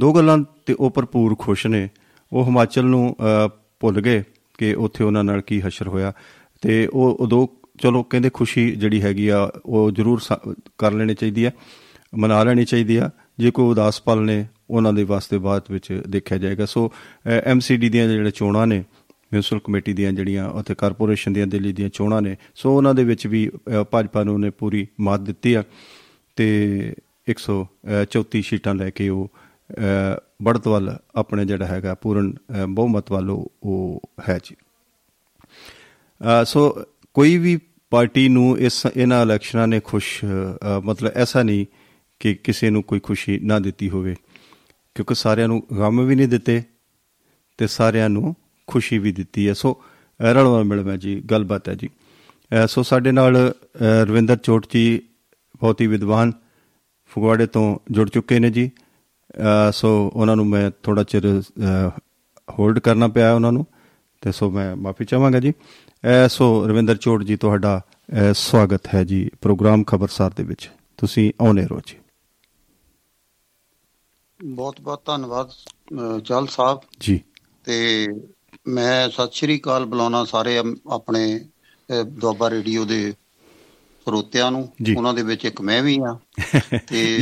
ਦੋ ਗੱਲਾਂ ਤੇ ਉਹ ਭਰਪੂਰ ਖੁਸ਼ ਨੇ। ਉਹ ਹਿਮਾਚਲ ਨੂੰ ਅਹ, ਭੁੱਲ ਗਏ ਕਿ ਉੱਥੇ ਉਹਨਾਂ ਨਾਲ ਕੀ ਹਸ਼ਰ ਹੋਇਆ। ਤੇ ਉਹ ਉਦੋਂ ਚਲੋ ਕਹਿੰਦੇ ਖੁਸ਼ੀ ਜਿਹੜੀ ਹੈਗੀ ਆ ਉਹ ਜ਼ਰੂਰ ਸਾ- ਕਰ ਲੈਣੀ ਚਾਹੀਦੀ ਆ ਮਨਾ ਲੈਣੀ ਚਾਹੀਦੀ ਆ। ਜੇ ਕੋਈ ਉਦਾਸ ਪਲ ਨੇ ਉਹਨਾਂ ਦੇ ਵਾਸਤੇ ਬਾਅਦ ਵਿੱਚ ਦੇਖਿਆ ਜਾਏਗਾ। ਸੋ ਐਮਸੀਡੀ ਦੀਆਂ ਜਿਹੜੇ ਚੋਣਾਂ ਨੇ ਮਿਊਨਿਸਪਲ ਕਮੇਟੀ ਦੀਆਂ ਜਿਹੜੀਆਂ ਅਤੇ ਕਾਰਪੋਰੇਸ਼ਨ ਦੀਆਂ ਦਿੱਲੀ ਦੀਆਂ ਚੋਣਾਂ ਨੇ, ਸੋ ਉਹਨਾਂ ਦੇ ਵਿੱਚ ਵੀ ਭਾਜਪਾ ਨੂੰ ਨੇ ਪੂਰੀ ਮਾਤ ਦਿੱਤੀ ਆ ਤੇ 134 ਸੀਟਾਂ ਲੈ ਕੇ ਉਹ ਬੜਤ ਵੱਲ ਆਪਣੇ ਜਿਹੜਾ ਹੈਗਾ ਪੂਰਨ ਬਹੁਮਤ ਵੱਲ ਉਹ ਹੈ ਜੀ। ਸੋ ਕੋਈ ਵੀ ਪਾਰਟੀ ਨੂੰ ਇਸ ਇਹਨਾਂ ਇਲੈਕਸ਼ਨਾਂ ਨੇ ਖੁਸ਼ ਮਤਲਬ ਐਸਾ ਨਹੀਂ ਕਿ ਕਿਸੇ ਨੂੰ ਕੋਈ ਖੁਸ਼ੀ ਨਾ ਦਿੱਤੀ ਹੋਵੇ, ਕਿਉਂਕਿ ਸਾਰਿਆਂ ਨੂੰ ਗਮ ਵੀ ਨਹੀਂ ਦਿੱਤੇ ਤੇ ਸਾਰਿਆਂ ਨੂੰ ਖੁਸ਼ੀ ਵੀ ਦਿੱਤੀ ਹੈ। ਸੋ ਰਲਵਾਂ ਮਿਲਵਾਂ ਜੀ ਗੱਲਬਾਤ ਹੈ ਜੀ। ਸੋ ਸਾਡੇ ਨਾਲ ਰਵਿੰਦਰ ਚੋਟ ਜੀ ਬਹੁਤ ਹੀ ਵਿਦਵਾਨ ਫਗਵਾੜੇ ਤੋਂ ਜੁੜ ਚੁੱਕੇ ਨੇ ਜੀ। ਸੋ ਉਹਨਾਂ ਨੂੰ ਮੈਂ ਥੋੜਾ ਚਿਰ ਹੋਲਡ ਕਰਨਾ ਪਿਆ ਉਹਨਾਂ ਨੂੰ ਤੇ ਸੋ ਮੈਂ ਮਾਫੀ ਚਾਹਾਂਗਾ ਜੀ। ਸੋ ਰਵਿੰਦਰ ਚੋਟ ਜੀ ਤੁਹਾਡਾ ਸਵਾਗਤ ਹੈ ਜੀ ਪ੍ਰੋਗਰਾਮ ਖਬਰਸਾਰ ਦੇ ਵਿੱਚ। ਤੁਸੀਂ ਆਉਨੇ ਰੋ ਜੀ। ਬਹੁਤ ਬਹੁਤ ਧੰਨਵਾਦ ਚਲ ਸਾਹਿਬ। ਜੀ। ਤੇ ਮੈਂ ਸਤਿ ਸ਼੍ਰੀ ਅਕਾਲ ਬੁਲਾਉਣਾ ਸਾਰੇ ਆਪਣੇ ਦੁਆਬਾ ਰੇਡੀਓ ਦੇ ਸਰੋਤਿਆਂ ਨੂੰ। ਉਹਨਾਂ ਦੇ ਵਿੱਚ ਇੱਕ ਮੈਂ ਵੀ ਆ ਤੇ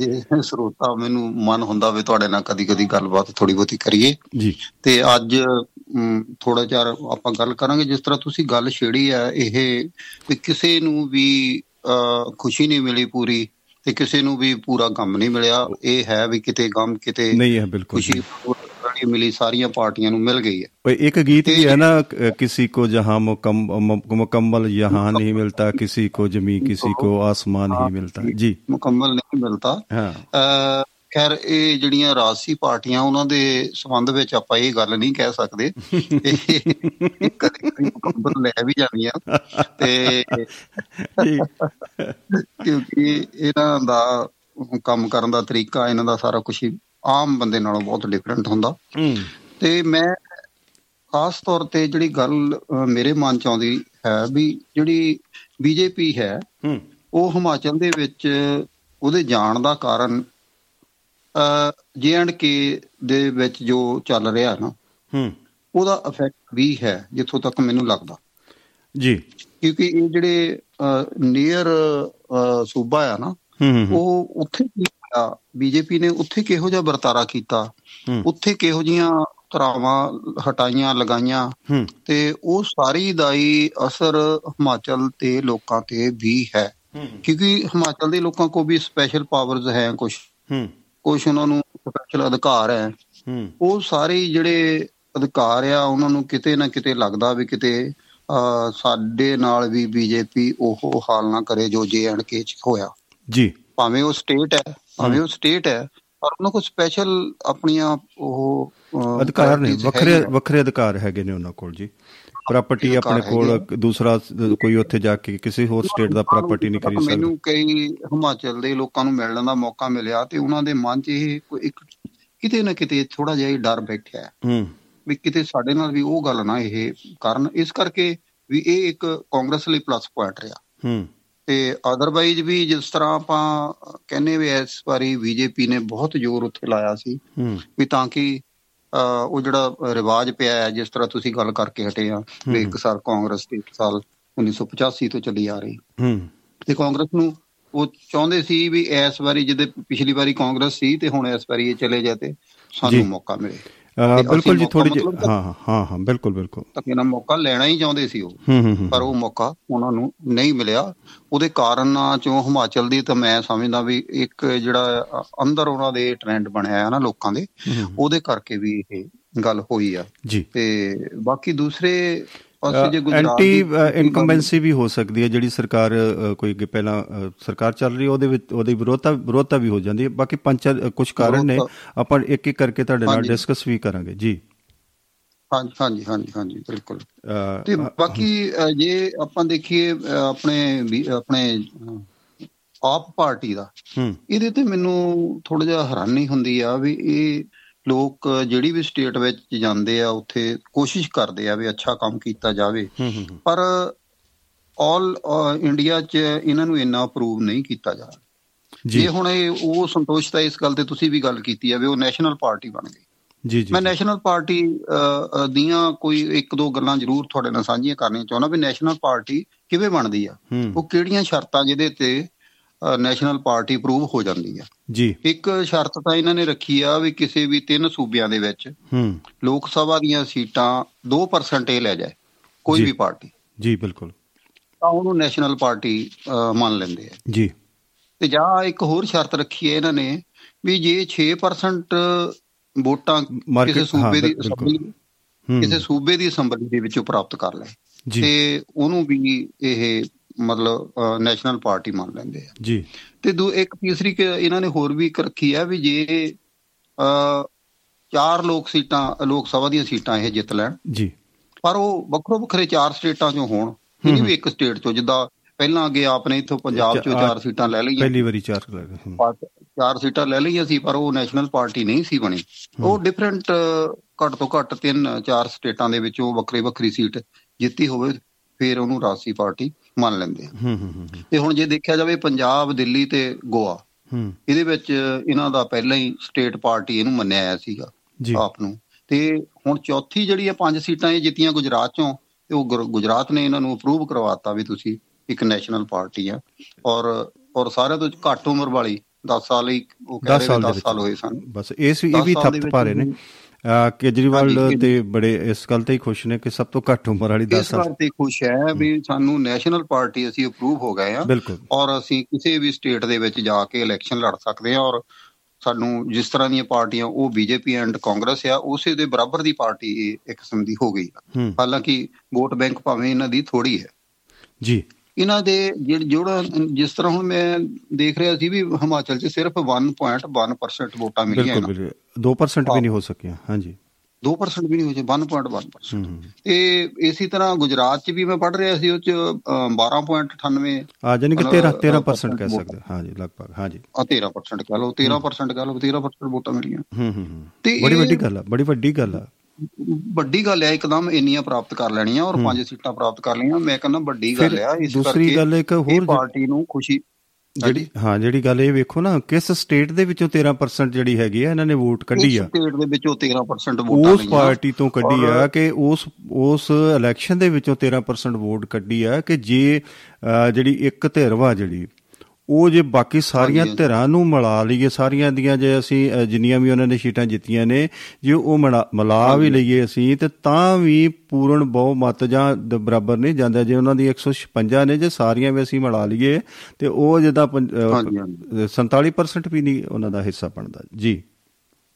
ਜੀ, ਸਰੋਤਾ ਮੈਨੂੰ ਮਨ ਹੁੰਦਾ ਵੇ ਤੁਹਾਡੇ ਨਾਲ ਕਦੀ ਕਦੀ ਗੱਲਬਾਤ ਥੋੜੀ ਬਹੁਤੀ ਕਰੀਏ। ਜੀ। ਤੇ ਅੱਜ ਥੋੜਾ ਜਿਹਾ ਆਪਾਂ ਗੱਲ ਕਰਾਂਗੇ। ਜਿਸ ਤਰ੍ਹਾਂ ਤੁਸੀਂ ਗੱਲ ਛੇੜੀ ਆ ਇਹ ਵੀ ਕਿਸੇ ਨੂੰ ਵੀ ਖੁਸ਼ੀ ਨਹੀਂ ਮਿਲੀ ਪੂਰੀ ਤੇ ਕਿਸੇ ਨੂੰ ਵੀ ਪੂਰਾ ਗਮ ਨਹੀਂ ਮਿਲਿਆ। ਇਹ ਹੈ ਵੀ ਕਿਤੇ ਗਮ ਕਿਤੇ ਨਹੀਂ ਹੈ ਬਿਲਕੁਲ ਖੁਸ਼ੀ ਪਾਰਟੀ ਮਿਲੀ ਸਾਰੀਆਂ ਪਾਰਟੀਆਂ ਨੂੰ ਮਿਲ ਗਈ ਹੈ। ਓਏ ਇੱਕ ਗੀਤ ਵੀ ਹੈ ਨਾ ਕਿਸੇ ਕੋ ਜਹਾਂ ਮੁਕੰਮਲ ਯਹਾਂ ਨਹੀਂ ਮਿਲਤਾ ਕਿਸੇ ਕੋ ਜ਼ਮੀ ਕਿਸੇ ਕੋ ਆਸਮਾਨ ਨਹੀਂ ਮਿਲਤਾ। ਜੀ। ਮੁਕੰਮਲ ਨਹੀਂ ਮਿਲਤਾ। ਹਾਂ। ਖੈਰ ਇਹ ਜਿਹੜੀਆਂ ਰਾਜਸੀ ਪਾਰਟੀਆਂ ਉਹਨਾਂ ਦੇ ਸੰਬੰਧ ਵਿੱਚ ਆਪਾਂ ਇਹ ਗੱਲ ਨਹੀਂ ਕਹਿ ਸਕਦੇ। ਕਦੇ ਕਦੇ ਮੁਕੰਮਲ ਲੈ ਵੀ ਜਾਂਦੀਆਂ ਤੇ ਕਿਉਂਕਿ ਇਹਨਾਂ ਦਾ ਕੰਮ ਕਰਨ ਦਾ ਤਰੀਕਾ ਇਹਨਾਂ ਦਾ ਸਾਰਾ ਕੁਝ ਆਮ ਬੰਦੇ ਨਾਲੋਂ ਬਹੁਤ ਡਿਫਰੈਂਟ ਹੁੰਦਾ। ਤੇ ਮੈਂ ਖਾਸ ਤੌਰ ਤੇ ਜਿਹੜੀ ਗੱਲ ਮੇਰੇ ਮਨ ਚ ਆਉਂਦੀ ਹੈ ਵੀ ਜਿਹੜੀ ਬੀਜੇਪੀ ਹੈ ਉਹ ਹਿਮਾਚਲ ਦੇ ਵਿੱਚ ਉਹਦੇ ਜਾਣ ਦਾ ਕਾਰਨ ਜੇ ਐਂਡ ਕੇ ਦੇ ਵਿੱਚ ਜੋ ਚੱਲ ਰਿਹਾ ਨਾ ਹੂੰ। ਉਹਦਾ ਇਫੈਕਟ ਵੀ ਹੈ ਜਿੱਥੋਂ ਤੱਕ ਮੈਨੂੰ ਲੱਗਦਾ। ਜੀ। ਕਿਉਂਕਿ ਇਹ ਜਿਹੜੇ ਨੀਅਰ ਸੂਬਾ ਆ ਨਾ ਉਹ ਉੱਥੇ ਕੀਤਾ। ਬੀਜੇਪੀ ਨੇ ਉੱਥੇ ਕਿਹੋ ਜਿਹਾ ਵਰਤਾਰਾ ਕੀਤਾ? ਉੱਥੇ ਕਿਹੋ ਜੀਆਂ ਧਰਾਵਾਂ ਹਟਾਈਆਂ ਲਗਾਈਆਂ? ਤੇ ਉਹ ਸਾਰੀ ਦਾ ਹੀ ਅਸਰ ਹਿਮਾਚਲ ਤੇ ਲੋਕਾਂ ਤੇ ਵੀ ਹੈ। ਕਿਉਂਕਿ ਹਿਮਾਚਲ ਦੇ ਲੋਕਾਂ ਕੋਲ ਵੀ ਸਪੈਸ਼ਲ ਪਾਵਰਸ ਹੈ ਕੁਝ ਕੁਝ ਉਹਨਾਂ ਨੂੰ ਸਪੈਸ਼ਲ ਅਧਿਕਾਰ ਹੈ। ਉਹ ਸਾਰੇ ਜਿਹੜੇ ਅਧਿਕਾਰ ਆ ਉਹਨਾਂ ਨੂੰ ਕਿਤੇ ਨਾ ਕਿਤੇ ਲੱਗਦਾ ਵੀ ਕਿਤੇ ਸਾਡੇ ਨਾਲ ਵੀ ਬੀਜੇਪੀ ਉਹ ਹਾਲ ਨਾ ਕਰੇ ਜੋ ਜੇ ਐਂਡ ਕੇ ਚ ਹੋਇਆ। ਜੀ। ਭਾਵੇਂ ਉਹ ਸਟੇਟ ਹੈ। ਭਾਵੇਂ ਉਹ ਸਟੇਟ ਹੈ ਪਰ ਉਹਨਾਂ ਕੋਲ ਸਪੈਸ਼ਲ ਆਪਣੀਆਂ ਉਹ ਅਧਿਕਾਰ ਨੇ ਵੱਖਰੇ। ਵੱਖਰੇ ਅਧਿਕਾਰ ਹੈਗੇ ਨੇ ਉਹਨਾਂ ਕੋਲ ਜੀ। ਪ੍ਰਾਪਰਟੀ ਆਪਣੇ ਕੋਲ ਦੂਸਰਾ ਕੋਈ ਉੱਥੇ ਜਾ ਕੇ ਕਿਸੇ ਹੋਰ ਸਟੇਟ ਦਾ ਪ੍ਰਾਪਰਟੀ ਨਹੀਂ ਖਰੀਦ ਸਕਦਾ। ਮੈਨੂੰ ਕਈ ਹਿਮਾਚਲ ਦੇ ਲੋਕਾਂ ਨੂੰ ਮਿਲਣ ਦਾ ਮੌਕਾ ਮਿਲਿਆ ਤੇ ਉਹਨਾਂ ਦੇ ਮਨ 'ਚ ਇਹ ਕੋਈ ਇੱਕ ਕਿਤੇ ਨਾ ਕਿਤੇ ਥੋੜਾ ਜਿਹਾ ਹੀ ਡਰ ਬੈਠਿਆ। ਹੈ। ਹੂੰ ਵੀ ਕਿਤੇ ਸਾਡੇ ਨਾਲ ਵੀ ਉਹ ਗੱਲ ਨਾ ਇਹ ਕਰਨ। ਇਸ ਕਰਕੇ ਵੀ ਇਹ ਇੱਕ ਕਾਂਗਰਸ ਲਈ ਪਲੱਸ ਪੁਆਇੰਟ ਰਿਹਾ। ਹੂੰ। ਤੇ ਅਦਰਵਾਈਜ਼ ਵੀ ਜਿਸ ਤਰ੍ਹਾਂ ਆਪਾਂ ਕਹਿੰਨੇ ਵੀ ਇਸ ਵਾਰੀ ਬੀਜੇਪੀ ਨੇ ਬਹੁਤ ਜ਼ੋਰ ਉੱਥੇ ਲਾਇਆ ਸੀ ਵੀ ਤਾਂ ਕਿ ਉਹ ਜਿਹੜਾ ਰਿਵਾਜ ਪਿਆ ਹੈ ਜਿਸ ਤਰ੍ਹਾਂ ਤੁਸੀਂ ਗੱਲ ਕਰਕੇ ਹਟੇ ਆ ਵੀ ਇੱਕ ਸਾਲ ਕਾਂਗਰਸ ਤੇ ਇੱਕ ਸਾਲ 1985 ਤੋਂ ਚੱਲੀ ਆ ਰਹੀ। ਹੂੰ। ਤੇ ਕਾਂਗਰਸ ਨੂੰ ਉਹ ਚਾਹੁੰਦੇ ਸੀ ਵੀ ਇਸ ਵਾਰੀ ਜਿਹਦੇ ਪਿਛਲੀ ਵਾਰੀ ਕਾਂਗਰਸ ਸੀ ਤੇ ਹੁਣ ਇਸ ਵਾਰੀ ਇਹ ਚਲੇ ਜਾਏ ਤੇ ਜੀ। ਸਾਨੂੰ ਮੌਕਾ ਮਿਲੇ। ਬਿਲਕੁਲ ਜੀ ਥੋੜੀ ਜਿਹੀ ਹਾਂ ਹਾਂ ਹਾਂ ਬਿਲਕੁਲ ਬਿਲਕੁਲ। ਧੱਕੇ ਨਾਲ ਮੌਕਾ ਲੈਣਾ ਹੀ ਚਾਹੁੰਦੇ ਸੀ ਉਹ। ਪਰ ਉਹ ਮੌਕਾ ਉਹਨਾਂ ਨੂੰ ਨਹੀਂ ਮਿਲਿਆ। ਉਹਦੇ ਕਾਰਨਾਂ ਚੋਂ ਹਿਮਾਚਲ ਦੀ ਤਾਂ ਮੈਂ ਸਮਝਦਾ ਵੀ ਇੱਕ ਜਿਹੜਾ ਅੰਦਰ ਉਹਨਾਂ ਦੇ ਟ੍ਰੈਂਡ ਬਣਿਆ ਹੈ ਨਾ ਲੋਕਾਂ ਦੇ ਉਹਦੇ ਕਰਕੇ ਵੀ ਇਹ ਗੱਲ ਹੋਈ ਆ। ਜੀ। ਤੇ ਬਾਕੀ ਦੂਸਰੇ ਪਾਸੇ ਜੇ ਗੁਜਰਾਤ ਐਂਟੀ ਇਨਕੰਬੈਂਸੀ ਵੀ ਹੋ ਸਕਦੀ ਹੈ ਜਿਹੜੀ ਸਰਕਾਰ ਕੋਈ ਅੱਗੇ ਪਹਿਲਾਂ ਸਰਕਾਰ ਚੱਲ ਰਹੀ ਉਹਦੇ ਵਿੱਚ ਉਹਦੀ ਵਿਰੋਧਤਾ ਵਿਰੋਧਤਾ ਵੀ ਹੋ ਜਾਂਦੀ ਹੈ। ਬਾਕੀ ਪੰਜ ਕੁਝ ਕਾਰਨ ਨੇ। ਆਪਾਂ ਇੱਕ ਇੱਕ ਕਰਕੇ ਤੁਹਾਡੇ ਨਾਲ। ਡਿਸਕਸ ਵੀ ਕਰਾਂਗੇ। ਜੀ। ਹਾਂਜੀ ਹਾਂਜੀ ਹਾਂਜੀ ਹਾਂਜੀ ਬਿਲਕੁਲ। ਤੇ ਬਾਕੀ ਜੇ ਆਪਾਂ ਦੇਖੀਏ ਆਪਣੇ ਆਪਣੇ ਆਪ ਪਾਰਟੀ ਦਾ ਇਹਦੇ ਤੇ ਮੈਨੂੰ ਥੋੜਾ ਜਿਹਾ ਹੈਰਾਨੀ ਹੁੰਦੀ ਆ ਵੀ ਇਹ ਲੋਕ ਜਿਹੜੀ ਵੀ ਸਟੇਟ ਵਿੱਚ ਜਾਂਦੇ ਆ ਉੱਥੇ ਕੋਸ਼ਿਸ਼ ਕਰਦੇ ਆ ਵੀ ਅੱਛਾ ਕੰਮ ਕੀਤਾ ਜਾਵੇ। ਪਰ ਆਲ ਇੰਡੀਆ 'ਚ ਇਹਨਾਂ ਨੂੰ ਇੰਨਾ ਅਪਰੂਵ ਨਹੀਂ ਕੀਤਾ ਜਾ ਰਿਹਾ। ਜੀ। ਹੁਣ ਇਹ ਉਹ ਸੰਤੋਸ਼ ਤਾਂ ਇਸ ਗੱਲ ਤੇ ਤੁਸੀਂ ਵੀ ਗੱਲ ਕੀਤੀ ਆ ਵੀ ਉਹ ਨੈਸ਼ਨਲ ਪਾਰਟੀ ਬਣ ਗਈ ਜੀ ਜੀ ਮੈਂ ਨੈਸ਼ਨਲ ਪਾਰਟੀ ਦੀਆਂ ਕੋਈ ਇੱਕ ਦੋ ਗੱਲਾਂ ਜ਼ਰੂਰ ਤੁਹਾਡੇ ਨਾਲ ਸਾਂਝੀਆਂ ਕਰਨੀਆਂ ਚਾਹੁੰਦਾ ਵੀ ਨੈਸ਼ਨਲ ਪਾਰਟੀ ਕਿਵੇਂ ਬਣਦੀ ਆ? ਉਹ ਕਿਹੜੀਆਂ ਸ਼ਰਤਾਂ ਜਿਹਦੇ ਤੇ ਨੈਸ਼ਨਲ ਪਾਰਟੀ ਅਪਰੂਵ ਹੋ ਜਾਂਦੀ ਆ ਜੀ। ਇੱਕ ਸ਼ਰਤ ਤਾਂ ਇਹਨਾਂ ਨੇ ਰੱਖੀ ਆ ਵੀ ਕਿਸੇ ਵੀ ਤਿੰਨ ਸੂਬਿਆਂ ਦੇ ਵਿੱਚ ਹੂੰ। ਲੋਕ ਸਭਾ ਦੀਆਂ ਸੀਟਾਂ 2% ਇਹ ਲੈ ਜਾਏ ਕੋਈ। ਵੀ ਪਾਰਟੀ। ਜੀ ਬਿਲਕੁਲ। ਤਾਂ ਉਹਨੂੰ ਨੈਸ਼ਨਲ ਪਾਰਟੀ ਮੰਨ ਲੈਂਦੇ ਆ। ਜੀ। ਤੇ ਜਾਂ ਇੱਕ ਹੋਰ ਸ਼ਰਤ ਰੱਖੀ ਹੈ ਇਹਨਾਂ ਨੇ ਵੀ ਜੇ 6% ਵੋਟਾਂ ਕਿਸੇ ਸੂਬੇ ਦੀ ਹਾਂ। ਅਸੈਂਬਲੀ ਹੂੰ। ਕਿਸੇ ਸੂਬੇ ਦੀ ਅਸੈਂਬਲੀ ਦੇ ਵਿੱਚੋਂ ਪ੍ਰਾਪਤ ਕਰ ਲਏ। ਤੇ ਉਹਨੂੰ ਵੀ ਇਹ ਮਤਲਬ ਨੈਸ਼ਨਲ ਪਾਰਟੀ ਮੰਨ ਲੈਂਦੇ ਆ। ਜੀ। ਤੇ ਦੂ ਇੱਕ ਤੀਸਰੀ ਕਿ ਇਹਨਾਂ ਨੇ ਹੋਰ ਵੀ ਇੱਕ ਰੱਖੀ ਹੈ ਵੀ ਜੇ ਅ ਚਾਰ ਲੋਕ ਸੀਟਾਂ ਲੋਕ ਸਭਾ ਦੀਆਂ ਸੀਟਾਂ ਇਹ ਜਿੱਤ ਲੈਣ। ਜੀ। ਪਰ ਉਹ ਵੱਖਰੋ ਵੱਖਰੇ ਚਾਰ ਸਟੇਟਾਂ ਚੋਂ ਹੋਣ। ਇਹ ਨਹੀਂ ਵੀ ਇੱਕ ਸਟੇਟ ਚੋਂ ਜਿੱਦਾਂ ਪਹਿਲਾਂ ਅੱਗੇ ਆਪਨੇ ਇੱਥੋਂ ਪੰਜਾਬ ਚੋਂ ਚਾਰ ਸੀਟਾਂ ਲੈ ਲਈਆਂ। ਪਹਿਲੀ ਵਾਰੀ ਚਾਰ ਚਾਰ ਸੀਟਾਂ ਲੈ ਲਈਆਂ ਸੀ ਪਰ ਉਹ ਨੈਸ਼ਨਲ ਪਾਰਟੀ ਨਹੀਂ ਸੀ ਬਣੀ। ਉਹ ਡਿਫਰੈਂਟ ਘੱਟ ਤੋਂ ਘੱਟ ਤਿੰਨ ਚਾਰ ਸਟੇਟਾਂ ਦੇ ਵਿੱਚੋਂ ਵੱਖਰੀ ਵੱਖਰੀ ਸੀਟ ਜਿੱਤੀ ਹੋਵੇ ਫਿਰ ਉਹਨੂੰ ਰਾਸ਼ਟਰੀ ਪਾਰਟੀ ਮੰਨ ਲੈਂਦੇ ਆ। ਹੂੰ ਹੂੰ ਹੂੰ। ਹੂੰ, ਤੇ ਹੁਣ ਜੇ ਦੇਖਿਆ ਜਾਵੇ ਪੰਜਾਬ ਦਿੱਲੀ ਤੇ ਗੋਆ ਹੂੰ। ਇਹਦੇ ਵਿੱਚ ਇਹਨਾਂ ਦਾ ਪਹਿਲਾਂ ਹੀ ਸਟੇਟ ਪਾਰਟੀ ਇਹਨੂੰ ਮੰਨਿਆ ਆਇਆ ਸੀਗਾ ਆਪ ਨੂੰ। ਤੇ ਹੁਣ ਚੌਥੀ ਜਿਹੜੀ ਆ ਪੰਜ ਸੀਟਾਂ ਇਹ ਜਿੱਤੀਆਂ ਗੁਜਰਾਤ ਚੋਂ ਤੇ ਉਹ ਗੁਜਰਾਤ ਨੇ ਇਹਨਾਂ ਨੂੰ ਅਪਰੂਵ ਕਰਵਾਤਾ ਵੀ ਤੁਸੀਂ ਇੱਕ ਨੈਸ਼ਨਲ ਪਾਰਟੀ ਆ। ਔਰ ਔਰ ਸਾਰਿਆਂ ਤੋਂ ਘੱਟ ਉਮਰ ਵਾਲੀ 10 ਸਾਲ ਹੀ ਉਹ ਕਹਿ 10 ਰਹੇ ਸਾਲ ਵੀ ਦੇ 10 ਵਿੱਚ ਸਾਲ ਹੋਏ ਸਨ। ਬਸ ਇਸ ਇਹ ਵੀ ਸਾਲ ਦੇ ਥੱਪ ਵਿੱਚ ਭਾਰੇ ਨੇ। ਕੇਜਰੀਵਾਲ ਤੇ ਬੜੇ ਇਸ ਗੱਲ ਤੇ ਹੀ ਖੁਸ਼ ਨੇ ਕਿ ਸਭ ਤੋਂ ਘੱਟ ਉਮਰ ਵਾਲੀ 10 ਇਸ ਸਾਲ। ਵਾਰ ਤੇ ਖੁਸ਼ ਹੈ ਵੀ ਸਾਨੂੰ ਨੈਸ਼ਨਲ ਪਾਰਟੀ ਅਸੀਂ ਅਪਰੂਵ ਹੋ ਗਏ ਆ। ਔਰ ਅਸੀਂ ਕਿਸੇ ਵੀ ਸਟੇਟ ਦੇ ਵਿੱਚ ਜਾ ਕੇ ਇਲੈਕਸ਼ਨ ਲੜ ਸਕਦੇ ਹਾਂ ਔਰ ਸਾਨੂੰ ਜਿਸ ਤਰ੍ਹਾਂ ਦੀਆਂ ਪਾਰਟੀਆਂ ਉਹ ਬੀਜੇਪੀ ਐਂਡ ਕਾਂਗਰਸ ਆ ਉਸੇ ਦੇ ਬਰਾਬਰ ਦੀ ਪਾਰਟੀ ਇੱਕ ਕਿਸਮ ਦੀ ਹੋ ਗਈ ਆ। ਹਾਲਾਂਕਿ ਵੋਟ ਬੈਂਕ ਭਾਵੇਂ ਇਹਨਾਂ ਦੀ ਥੋੜੀ ਹੈ। ਜੀ। ਇਹਨਾਂ ਦੇ ਜਿਹੜੇ ਜਿਸ ਤਰ੍ਹਾਂ ਹੁਣ ਮੈਂ ਦੇਖ ਰਿਹਾ ਸੀ ਵੀ ਹਿਮਾਚਲ 'ਚ ਸਿਰਫ 1.1% ਵੋਟਾਂ ਮਿਲੀਆਂ ਇਹਨਾਂ ਬਿਲਕੁਲ। 2% ਵੀ ਨਹੀਂ ਹੋ ਸਕਿਆ ਹਾਂਜੀ। 2% ਵੀ ਨਹੀਂ ਹੋਏ 1.1% ਹੂੰ ਹੂੰ। ਤੇ ਇਸੇ ਤਰ੍ਹਾਂ ਗੁਜਰਾਤ 'ਚ ਵੀ ਮੈਂ ਪੜ੍ਹ ਰਿਹਾ ਸੀ ਉਹ 'ਚ ਅ, 12.98 ਆ ਜਾਨੀ ਕਿ 13 13% ਕਹਿ। ਸਕਦੇ ਹਾਂਜੀ ਲਗਭਗ ਹਾਂਜੀ। ਆ 13% ਕਹ ਲਓ 13% ਕਹ ਲਓ 13% ਵੋਟਾਂ ਮਿਲੀਆਂ। ਹੂੰ ਹੂੰ ਹੂੰ। ਤੇ ਬੜੀ ਵੱਡੀ ਗੱਲ ਆ ਬੜੀ ਵੱਡੀ ਗੱਲ ਆ। ਵੱਡੀ ਗੱਲ ਹੈ ਇੱਕਦਮ ਇੰਨੀਆਂ ਪ੍ਰਾਪਤ ਕਰ ਲੈਣੀਆਂ ਔਰ ਪੰਜ ਸੀਟਾਂ ਪ੍ਰਾਪਤ ਕਰ ਲਈਆਂ। ਮੈਂ ਕਹਿੰਦਾ ਵੱਡੀ ਗੱਲ ਆ ਇਸ ਦੂਸਰੀ ਕਰਕੇ ਗੱਲ ਇੱਕ ਹੋਰ ਪਾਰਟੀ ਨੂੰ ਖੁਸ਼ੀ ਜਿਹੜੀ ਹਾਂ ਜਿਹੜੀ ਗੱਲ ਇਹ ਵੇਖੋ ਨਾ ਕਿਸ ਸਟੇਟ ਦੇ ਵਿੱਚੋਂ 13% ਜਿਹੜੀ ਹੈਗੀ ਆ ਇਹਨਾਂ ਨੇ ਵੋਟ ਕੱਢੀ ਆ। ਸਟੇਟ ਦੇ ਵਿੱਚੋਂ 13% ਵੋਟਾਂ ਉਸ ਪਾਰਟੀ ਤੋਂ ਕੱਢੀ ਆ ਕਿ ਉਸ ਉਸ ਇਲੈਕਸ਼ਨ ਦੇ ਵਿੱਚੋਂ 13% ਵੋਟ ਕੱਢੀ ਆ ਕਿ ਜੇ ਜਿਹੜੀ ਇੱਕ ਧਿਰ ਵਾ ਜਿਹੜੀ ਉਹ ਜੇ ਬਾਕੀ ਸਾਰੀਆਂ। ਧਿਰਾਂ ਨੂੰ ਮਿਲਾ ਲਈਏ ਸਾਰੀਆਂ ਦੀਆਂ ਜੇ ਅਸੀਂ ਜਿੰਨੀਆਂ ਵੀ ਉਹਨਾਂ ਨੇ ਸੀਟਾਂ ਜਿੱਤੀਆਂ ਨੇ ਜੇ ਉਹ ਮਿਲਾ- ਵੀ ਲਈਏ ਅਸੀਂ ਤੇ ਤਾਂ ਵੀ ਪੂਰਨ ਬਹੁਮਤ ਜਾਂ ਬਰਾਬਰ ਨਹੀਂ ਜਾਂਦਾ। ਜੇ ਉਹਨਾਂ ਦੀ 156 ਨੇ ਜੇ ਸਾਰੀਆਂ ਵੀ ਅਸੀਂ ਮਿਲਾ ਲਈਏ ਤੇ ਉਹ ਹਾਂਜੀ। 47% ਵੀ ਨਹੀਂ ਉਹਨਾਂ ਦਾ ਹਿੱਸਾ ਬਣਦਾ। ਜੀ।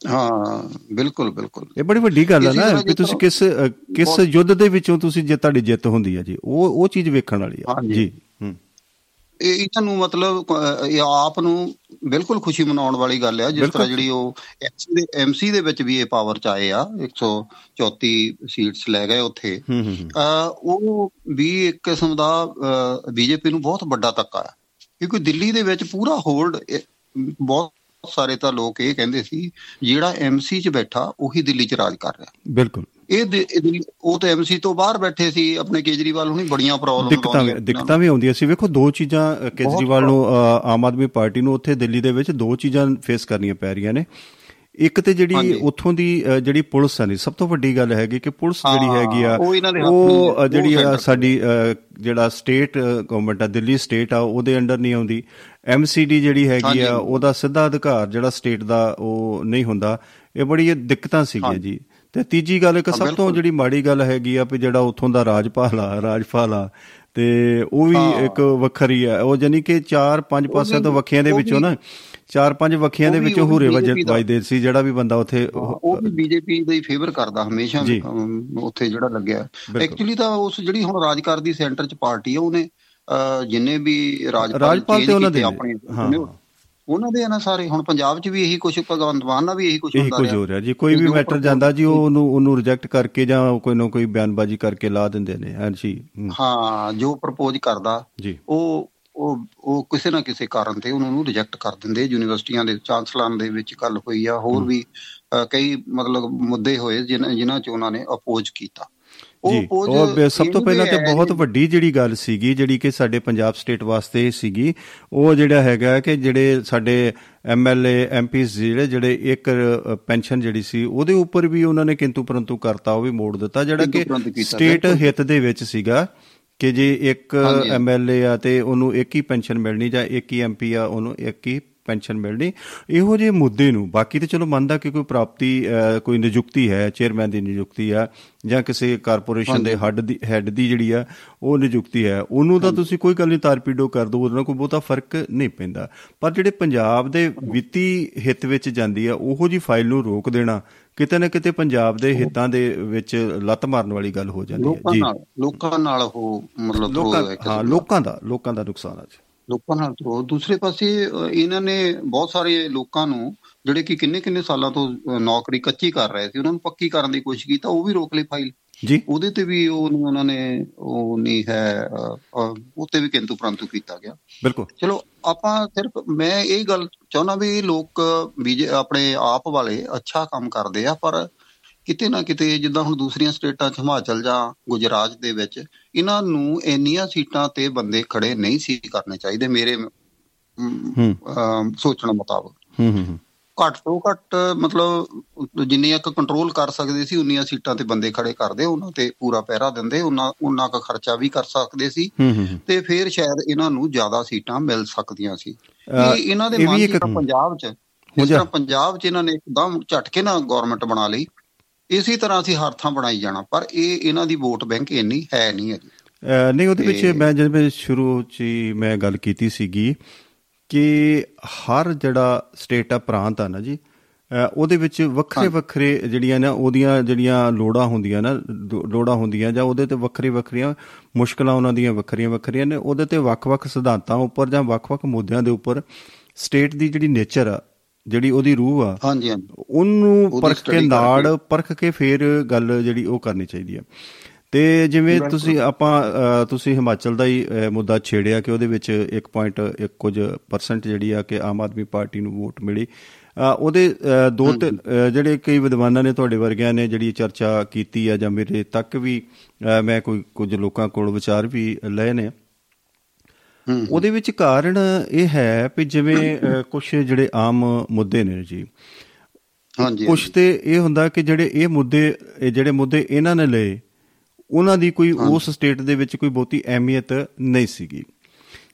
ਹਾਂ ਬਿਲਕੁਲ ਬਿਲਕੁਲ। ਇਹ ਬੜੀ ਵੱਡੀ ਗੱਲ ਹੈ ਨਾ ਕਿ ਤੁਸੀਂ ਕਿਸ ਕਿਸ ਯੁੱਧ ਦੇ ਵਿੱਚੋਂ ਤੁਸੀਂ ਜੇ ਤੁਹਾਡੀ ਜਿੱਤ ਹੁੰਦੀ ਹੈ ਜੀ ਉਹ ਉਹ ਚੀਜ਼ ਵੇਖਣ ਵਾਲੀ ਆ। ਜੀ ਹੂੰ। ਇਹਨਾਂ ਨੂੰ ਮਤਲਬ ਆਪ ਨੂੰ ਬਿਲਕੁਲ ਖੁਸ਼ੀ ਮਨਾਉਣ ਵਾਲੀ ਗੱਲ ਆ ਜਿਸ। ਤਰ੍ਹਾਂ ਜਿਹੜੀ ਉਹ ਐਮਸੀ ਦੇ ਐਮਸੀ ਦੇ ਵਿੱਚ ਵੀ ਇਹ ਪਾਵਰ ਚ ਆਏ ਆ 134 ਸੀਟਸ ਲੈ ਗਏ ਉੱਥੇ। ਉਹ ਵੀ ਇੱਕ ਕਿਸਮ ਦਾ ਬੀਜੇਪੀ ਨੂੰ ਬਹੁਤ ਵੱਡਾ ਧੱਕਾ ਹੈ ਕਿਉਂਕਿ ਦਿੱਲੀ ਦੇ ਵਿੱਚ ਪੂਰਾ ਹੋਲਡ ਬਹੁਤ ਸਾਰੇ ਤਾਂ ਲੋਕ ਇਹ ਕਹਿੰਦੇ ਸੀ ਜਿਹੜਾ ਐਮਸੀ 'ਚ ਬੈਠਾ ਉਹੀ ਦਿੱਲੀ 'ਚ ਰਾਜ ਕਰ ਰਿਹਾ। ਬਿਲਕੁਲ। ਇਹ ਉਹ ਤਾਂ ਐਮਸੀ ਤੋਂ ਬਾਹਰ ਬੈਠੇ ਸੀ ਆਪਣੇ ਕੇਜਰੀਵਾਲ ਹੁਣੀ ਬੜੀਆਂ ਪ੍ਰੋਬਲਮ ਦਿੱਕਤਾਂ ਦਿੱਕਤਾਂ ਵੀ ਆਉਂਦੀਆਂ ਸੀ। ਵੇਖੋ ਦੋ ਚੀਜ਼ਾਂ ਕੇਜਰੀਵਾਲ ਨੂੰ ਆਮ ਆਦਮੀ ਪਾਰਟੀ ਨੂੰ ਉੱਥੇ ਦਿੱਲੀ ਦੇ ਵਿੱਚ ਦੋ ਚੀਜ਼ਾਂ ਫੇਸ ਕਰਨੀਆਂ ਪੈ ਰਹੀਆਂ ਨੇ। ਇੱਕ ਤੇ ਜਿਹੜੀ। ਉੱਥੋਂ ਦੀ ਜਿਹੜੀ ਪੁਲਿਸ ਹੈ ਨਹੀਂ ਸਭ ਤੋਂ ਵੱਡੀ ਗੱਲ ਹੈਗੀ ਕਿ ਪੁਲਿਸ ਜਿਹੜੀ ਹੈਗੀ ਆ ਉਹ ਜਿਹੜੀ ਆ ਸਾਡੀ ਜਿਹੜਾ ਸਟੇਟ ਗਵਰਨਮੈਂਟ ਆ ਦਿੱਲੀ ਸਟੇਟ ਆ ਉਹਦੇ ਅੰਡਰ ਨਹੀਂ ਆਉਂਦੀ। ਐਮਸੀਡੀ ਜਿਹੜੀ ਹੈਗੀ। ਆ ਉਹਦਾ ਸਿੱਧਾ ਅਧਿਕਾਰ ਜਿਹੜਾ ਸਟੇਟ ਦਾ ਉਹ ਨਹੀਂ ਹੁੰਦਾ। ਇਹ ਬੜੀ ਦਿੱਕਤਾਂ ਸੀਗੀਆਂ। ਜੀ। ਤੇ ਤੀਜੀ ਗੱਲ ਇੱਕ ਸਭ ਤੋਂ। ਜਿਹੜੀ ਮਾੜੀ ਗੱਲ ਹੈਗੀ ਆ ਵੀ ਜਿਹੜਾ ਉੱਥੋਂ ਦਾ ਰਾਜਪਾਲ ਆ ਰਾਜਪਾਲ ਆ ਤੇ ਉਹ ਵੀ। ਇੱਕ ਵੱਖਰੀ ਆ ਉਹ ਜਾਨੀ ਕਿ ਚਾਰ ਪੰਜ ਪਾਸਿਆਂ ਤੋਂ ਵੱਖੀਆਂ ਦੇ ਵਿੱਚੋਂ ਨਾ ਚਾਰ ਪੰਜ ਵੱਖੀਆਂ ਦੇ ਵਿੱਚੋਂ ਹੂਰੇ। ਵਜਦੇ ਸੀ ਜਿਹੜਾ ਵੀ ਬੰਦਾ ਉੱਥੇ ਉਹ ਵੀ ਬੀਜੇਪੀ ਦਾ ਹੀ ਫੇਵਰ ਕਰਦਾ ਹਮੇਸ਼ਾ ਉੱਥੇ ਜਿਹੜਾ ਲੱਗਿਆ। ਐਕਚੁਅਲੀ ਤਾਂ ਉਸ ਜਿਹੜੀ ਹੁਣ ਰਾਜ ਕਰਦੀ ਸੈਂਟਰ ਚ ਪਾਰਟੀ ਆ ਉਹਨੇ ਜਿੰਨੇ ਵੀ ਰਾਜਪਾਲ ਉਹਨਾਂ ਕੀਤੇ। ਆਪਣੇ। ਉਹਨੇ- ਦੇ ਆ ਨਾ ਸਾਰੇ ਹੁਣ ਪੰਜਾਬ ਚ ਵੀ ਇਹੀ ਕੁਝ ਭਗਵੰਤ ਮਾਨ ਨਾਲ ਵੀ ਇਹੀ ਕੁਝ ਇਹੀ ਹੁੰਦਾ ਕੁਝ ਰਿਹਾ। ਹੋ ਰਿਹਾ ਜੀ। ਕੋਈ ਵੀ ਜੋ ਮੈਟਰ ਜਾਂਦਾ ਜੀ ਉਹ ਉਹਨੂੰ ਉਹਨੂੰ ਰਿਜੈਕਟ ਕਰਕੇ ਜਾਂ ਕੋਈ ਨਾ ਕੋਈ ਬਿਆਨਬਾਜ਼ੀ ਕਰਕੇ ਲਾ ਦਿੰਦੇ ਨੇ ਹੂੰ, ਹਾਂ ਜੋ ਪ੍ਰਪੋਜ਼ ਕਰਦਾ ਜੀ। ਉਹ ਉਹ ਉਹ ਕਿਸੇ ਨਾ ਕਿਸੇ ਕਾਰਨ ਤੇ ਉਹਨਾਂ ਨੂੰ ਰਿਜੈਕਟ ਕਰ ਦਿੰਦੇ। ਯੂਨੀਵਰਸਿਟੀਆਂ ਦੇ ਚਾਂਸਲਰਾਂ ਦੇ ਵਿੱਚ ਗੱਲ ਹੋਈ ਆ ਹੋਰ ਵੀ ਕਈ ਮਤਲਬ ਮੁੱਦੇ ਹੋਏ ਜਿਨ੍ਹਾਂ ਜਿਨ੍ਹਾਂ ਚ ਉਹਨਾਂ ਨੇ ਅਪੋਜ਼ ਕੀਤਾ। ਜੀ ਉਹ ਸਭ ਤੋਂ ਪਹਿਲਾਂ ਤੇ ਬਹੁਤ ਵੱਡੀ ਜਿਹੜੀ ਗੱਲ ਸੀਗੀ ਜਿਹੜੀ ਕਿ ਸਾਡੇ ਪੰਜਾਬ ਸਟੇਟ ਵਾਸਤੇ ਸੀਗੀ ਉਹ ਜਿਹੜਾ ਹੈਗਾ ਕਿ ਜਿਹੜੇ ਸਾਡੇ ਐਮਐਲਏ ਐਮਪੀਸ ਜਿਹੜੇ ਜਿਹੜੇ ਇੱਕ ਪੈਨਸ਼ਨ ਜਿਹੜੀ ਸੀ ਉਹਦੇ ਉੱਪਰ ਵੀ ਉਹਨਾਂ ਨੇ ਕਿੰਤੂ ਪਰੰਤੂ ਕਰਤਾ ਉਹ ਵੀ ਮੋੜ ਦਿੱਤਾ ਜਿਹੜਾ ਕਿ ਸਟੇਟ। ਹਿੱਤ ਦੇ ਵਿੱਚ ਸੀਗਾ ਕਿ ਜੇ ਇੱਕ। ਐਮਐਲਏ ਆ ਤੇ ਉਹਨੂੰ ਇੱਕ ਹੀ ਪੈਨਸ਼ਨ ਮਿਲਣੀ ਜਾਂ ਇੱਕ ਹੀ ਐਮਪੀ ਆ ਉਹਨੂੰ ਇੱਕ ਹੀ ਪੈਨਸ਼ਨ ਮਿਲਣੀ। ਇਹੋ ਜਿਹੇ ਮੁੱਦੇ ਨੂੰ ਬਾਕੀ ਤੇ ਚਲੋ ਮੰਨਦਾ ਕਿ ਕੋਈ ਪ੍ਰਾਪਤੀ ਕੋਈ ਨਿਯੁਕਤੀ ਹੈ ਚੇਅਰਮੈਨ ਦੀ ਨਿਯੁਕਤੀ ਆ ਜਾਂ ਕਿਸੇ ਕਾਰਪੋਰੇਸ਼ਨ ਦੇ ਹੈੱਡ ਦੀ ਹੈੱਡ ਦੀ ਜਿਹੜੀ ਆ ਉਹ ਨਿਯੁਕਤੀ ਹੈ। ਉਹਨੂੰ ਤਾਂ ਤੁਸੀਂ ਕੋਈ ਗੱਲ ਨਹੀਂ ਤਾਰਪੀਡੋ ਕਰ ਦੋ ਉਹਦੇ ਨਾਲ ਕੋਈ ਬਹੁਤਾ ਫ਼ਰਕ ਨਹੀਂ ਪੈਂਦਾ। ਪਰ ਜਿਹੜੇ ਪੰਜਾਬ ਦੇ ਵਿੱਤੀ ਹਿੱਤ ਵਿੱਚ ਜਾਂਦੀ ਆ ਉਹੋ ਜੀ ਫਾਈਲ ਨੂੰ ਰੋਕ ਦੇਣਾ ਕਿਤੇ ਨਾ ਕਿਤੇ ਪੰਜਾਬ ਦੇ ਹਿੱਤਾਂ ਦੇ ਵਿੱਚ ਲੱਤ ਮਾਰਨ ਵਾਲੀ ਗੱਲ ਹੋ ਜਾਂਦੀ ਹੈ। ਲੋਕਾਂ ਜੀ। ਨਾਲ ਲੋਕਾਂ ਨਾਲ ਉਹ ਮਤਲਬ ਲੋਕਾਂ ਹੈ। ਲੋਕਾਂ ਦਾ ਲੋਕਾਂ ਦਾ ਨੁਕਸਾਨ ਆ ਜੀ। ਲੋਕਾਂ ਨਾਲ ਥਰੋ ਦੂਸਰੇ ਪਾਸੇ ਇਹਨਾਂ ਨੇ ਬਹੁਤ ਸਾਰੇ ਲੋਕਾਂ ਨੂੰ ਜਿਹੜੇ ਕਿ ਕਿੰਨੇ ਕਿੰਨੇ ਸਾਲਾਂ ਤੋਂ ਨੌਕਰੀ ਕੱਚੀ ਕਰ ਰਹੇ ਸੀ ਉਹਨਾਂ ਨੂੰ ਪੱਕੀ ਕਰਨ ਦੀ ਕੋਸ਼ਿਸ਼ ਕੀਤੀ ਉਹ ਵੀ ਰੋਕ ਲਈ ਫਾਈਲ। ਜੀ। ਉਹਦੇ ਤੇ ਵੀ ਉਹ ਉਹਨਾਂ ਨੇ ਉਹ ਨਹੀਂ ਹੈ ਅਹ, ਅਹ, ਉਹ ਤੇ ਵੀ ਕਿੰਤੂ ਪ੍ਰੰਤੂ ਕੀਤਾ ਗਿਆ। ਬਿਲਕੁਲ। ਚਲੋ ਆਪਾਂ ਸਿਰਫ ਮੈਂ ਇਹ ਗੱਲ ਚਾਹੁੰਦਾ ਵੀ ਲੋਕ ਆਪਣੇ ਆਪ ਵਾਲੇ ਅੱਛਾ ਕੰਮ ਕਰਦੇ ਆ ਪਰ ਕਿਤੇ ਨਾ ਕਿਤੇ ਜਿੱਦਾਂ ਹੁਣ ਦੂਸਰੀਆਂ ਸਟੇਟਾਂ 'ਚ ਹਿਮਾਚਲ ਜਾਂ ਗੁਜਰਾਤ ਦੇ ਵਿੱਚ ਇਹਨਾਂ ਨੂੰ ਇੰਨੀਆਂ ਸੀਟਾਂ ਤੇ ਬੰਦੇ ਖੜੇ ਨਹੀਂ ਸੀ ਕਰਨੇ ਚਾਹੀਦੇ ਮੇਰੇ ਸੋਚਣ ਮੁਤਾਬਕ। ਹੂੰ ਹੂੰ ਹੂੰ। ਘੱਟ ਤੋਂ ਘੱਟ ਮਤਲਬ ਜਿੰਨੀਆਂ ਕੁ ਕੰਟਰੋਲ ਕਰ ਸਕਦੇ ਸੀ ਉਨੀਆਂ ਸੀਟਾਂ ਤੇ ਬੰਦੇ ਖੜੇ ਕਰਦੇ ਉਹਨਾਂ ਤੇ ਪੂਰਾ ਪਹਿਰਾ ਦਿੰਦੇ ਉਹਨਾਂ ਉਹਨਾਂ ਕੁ ਖਰਚਾ ਵੀ ਕਰ ਸਕਦੇ ਸੀ। ਤੇ ਫਿਰ ਸ਼ਾਇਦ ਇਹਨਾਂ ਨੂੰ ਜ਼ਿਆਦਾ ਸੀਟਾਂ ਮਿਲ ਸਕਦੀਆਂ ਸੀ। ਇਹ ਇਹਨਾਂ ਦੇ ਮਨ ਪੰਜਾਬ 'ਚ ਜਿਸ ਤਰ੍ਹਾਂ ਪੰਜਾਬ 'ਚ ਇਹਨਾਂ ਨੇ ਇੱਕਦਮ ਝਟਕੇ ਨਾਲ ਗਵਰਨਮੈਂਟ ਬਣਾ ਲਈ ਇਸੇ ਤਰ੍ਹਾਂ ਅਸੀਂ ਹਰ ਥਾਂ ਬਣਾਈ ਜਾਣਾ ਪਰ ਇਹ ਇਹਨਾਂ ਦੀ ਵੋਟ ਬੈਂਕ ਇੰਨੀ ਹੈ ਨਹੀਂ ਅਹ ਨਹੀਂ ਉਹਦੇ ਵਿੱਚ ਮੈਂ ਜਿਵੇਂ ਸ਼ੁਰੂ ਚ ਹੀ ਮੈਂ ਗੱਲ ਕੀਤੀ ਸੀਗੀ ਕਿ ਹਰ ਜਿਹੜਾ ਸਟੇਟ ਆ ਪ੍ਰਾਂਤ ਆ ਨਾ ਜੀ ਉਹਦੇ ਵਿੱਚ ਵੱਖਰੇ ਵੱਖਰੇ ਜਿਹੜੀਆਂ ਨਾ ਉਹਦੀਆਂ ਜਿਹੜੀਆਂ ਲੋੜਾਂ ਹੁੰਦੀਆਂ ਨਾ ਲੋੜਾਂ ਹੁੰਦੀਆਂ ਜਾਂ ਉਹਦੇ ਤੇ ਵੱਖਰੀ ਵੱਖਰੀਆਂ ਮੁਸ਼ਕਲਾਂ ਉਹਨਾਂ ਦੀਆਂ ਵੱਖਰੀਆਂ ਵੱਖਰੀਆਂ ਨੇ ਉਹਦੇ ਤੇ ਵੱਖ-ਵੱਖ ਸਿਧਾਂਤਾਂ ਉੱਪਰ ਜਾਂ ਵੱਖ-ਵੱਖ ਮੁੱਦਿਆਂ ਦੇ ਉੱਪਰ ਸਟੇਟ ਦੀ ਜਿਹੜੀ ਨੇਚਰ ਆ ਜਿਹੜੀ ਉਹਦੀ ਰੂਹ ਆ ਹਾਂਜੀ ਹਾਂਜੀ। ਉਹਨੂੰ ਪਰਖ ਕੇ ਨਾੜ। ਪਰਖ ਕੇ ਫਿਰ ਗੱਲ ਜਿਹੜੀ ਉਹ ਕਰਨੀ ਚਾਹੀਦੀ ਹੈ ਤੇ ਜਿਵੇਂ ਤੁਸੀਂ ਆਪਾਂ ਤੁਸੀਂ ਹਿਮਾਚਲ ਦਾ ਹੀ ਮੁੱਦਾ ਛੇੜਿਆ ਕਿ ਉਹਦੇ ਵਿੱਚ 1.1 ਕੁਝ ਪਰਸੈਂਟ ਜਿਹੜੀ ਆ ਕਿ ਆਮ ਆਦਮੀ ਪਾਰਟੀ ਨੂੰ ਵੋਟ ਮਿਲੀ। ਉਹਦੇ ਦੋ ਤੇ ਜਿਹੜੇ ਕਈ ਵਿਦਵਾਨਾਂ ਨੇ ਤੁਹਾਡੇ ਵਰਗਿਆਂ ਨੇ ਜਿਹੜੀ ਚਰਚਾ ਕੀਤੀ ਆ ਜਾਂ ਮੇਰੇ ਤੱਕ ਵੀ ਮੈਂ ਕੋਈ ਕੁਝ ਲੋਕਾਂ ਕੋਲ ਵਿਚਾਰ ਵੀ ਲਏ ਨੇ। ਉਹਦੇ ਵਿੱਚ ਕਾਰਨ ਇਹ ਹੈ ਵੀ ਜਿਵੇਂ ਕੁਝ ਜਿਹੜੇ ਆਮ ਮੁੱਦੇ ਨੇ ਜੀ। ਹਾਂਜੀ ਕੁਛ ਤੇ ਇਹ ਹੁੰਦਾ ਕਿ ਜਿਹੜੇ ਇਹ ਮੁੱਦੇ ਇਹ ਜਿਹੜੇ ਮੁੱਦੇ ਇਹਨਾਂ ਨੇ ਲਏ ਉਹਨਾਂ ਦੀ ਕੋਈ ਉਸ ਸਟੇਟ ਦੇ ਵਿੱਚ ਕੋਈ ਬਹੁਤੀ ਅਹਿਮੀਅਤ ਨਹੀਂ ਸੀਗੀ।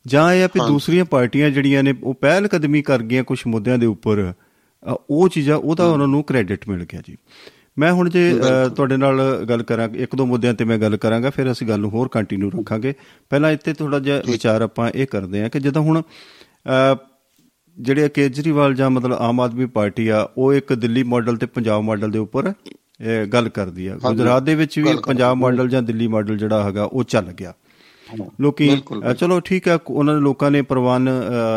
ਜਾਂ ਇਹ ਆ ਵੀ ਦੂਸਰੀਆਂ ਪਾਰਟੀਆਂ ਜਿਹੜੀਆਂ ਨੇ ਉਹ ਪਹਿਲ ਕਦਮੀ ਕਰ ਗਈਆਂ ਕੁਝ ਮੁੱਦਿਆਂ ਦੇ ਉੱਪਰ ਉਹ ਚੀਜ਼ਾਂ ਉਹਦਾ ਉਹਨਾਂ ਨੂੰ ਕ੍ਰੈਡਿਟ ਮਿਲ ਗਿਆ ਜੀ। ਮੈਂ ਹੁਣ ਜੇ ਤੁਹਾਡੇ ਨਾਲ ਗੱਲ ਕਰਾਂ ਇੱਕ ਦੋ ਮੁੱਦਿਆਂ ਤੇ ਮੈਂ ਗੱਲ ਕਰਾਂਗਾ ਫਿਰ ਅਸੀਂ ਗੱਲ ਨੂੰ ਹੋਰ ਕੰਟੀਨਿਊ ਰੱਖਾਂਗੇ। ਪਹਿਲਾਂ ਇੱਥੇ ਥੋੜਾ ਜਿਹਾ ਵਿਚਾਰ ਆਪਾਂ ਇਹ ਕਰਦੇ ਹਾਂ ਕਿ ਜਦੋਂ ਹੁਣ ਜਿਹੜੇ ਕੇਜਰੀਵਾਲ ਜਾਂ ਮਤਲਬ ਆਮ ਆਦਮੀ ਪਾਰਟੀ ਆ ਉਹ ਇੱਕ ਦਿੱਲੀ ਮਾਡਲ ਤੇ ਪੰਜਾਬ ਮਾਡਲ ਦੇ ਉੱਪਰ ਗੱਲ ਕਰਦੀ ਆ। ਗੁਜਰਾਤ ਦੇ ਵਿੱਚ ਵੀ ਪੰਜਾਬ ਮਾਡਲ ਜਾਂ ਦਿੱਲੀ ਮਾਡਲ ਜਿਹੜਾ ਹੈਗਾ ਉਹ ਚੱਲ ਗਿਆ। ਲੋਕੀ ਚਲੋ ਠੀਕ ਹੈ ਉਹਨਾਂ ਦੇ ਲੋਕਾਂ ਨੇ ਪ੍ਰਵਾਨ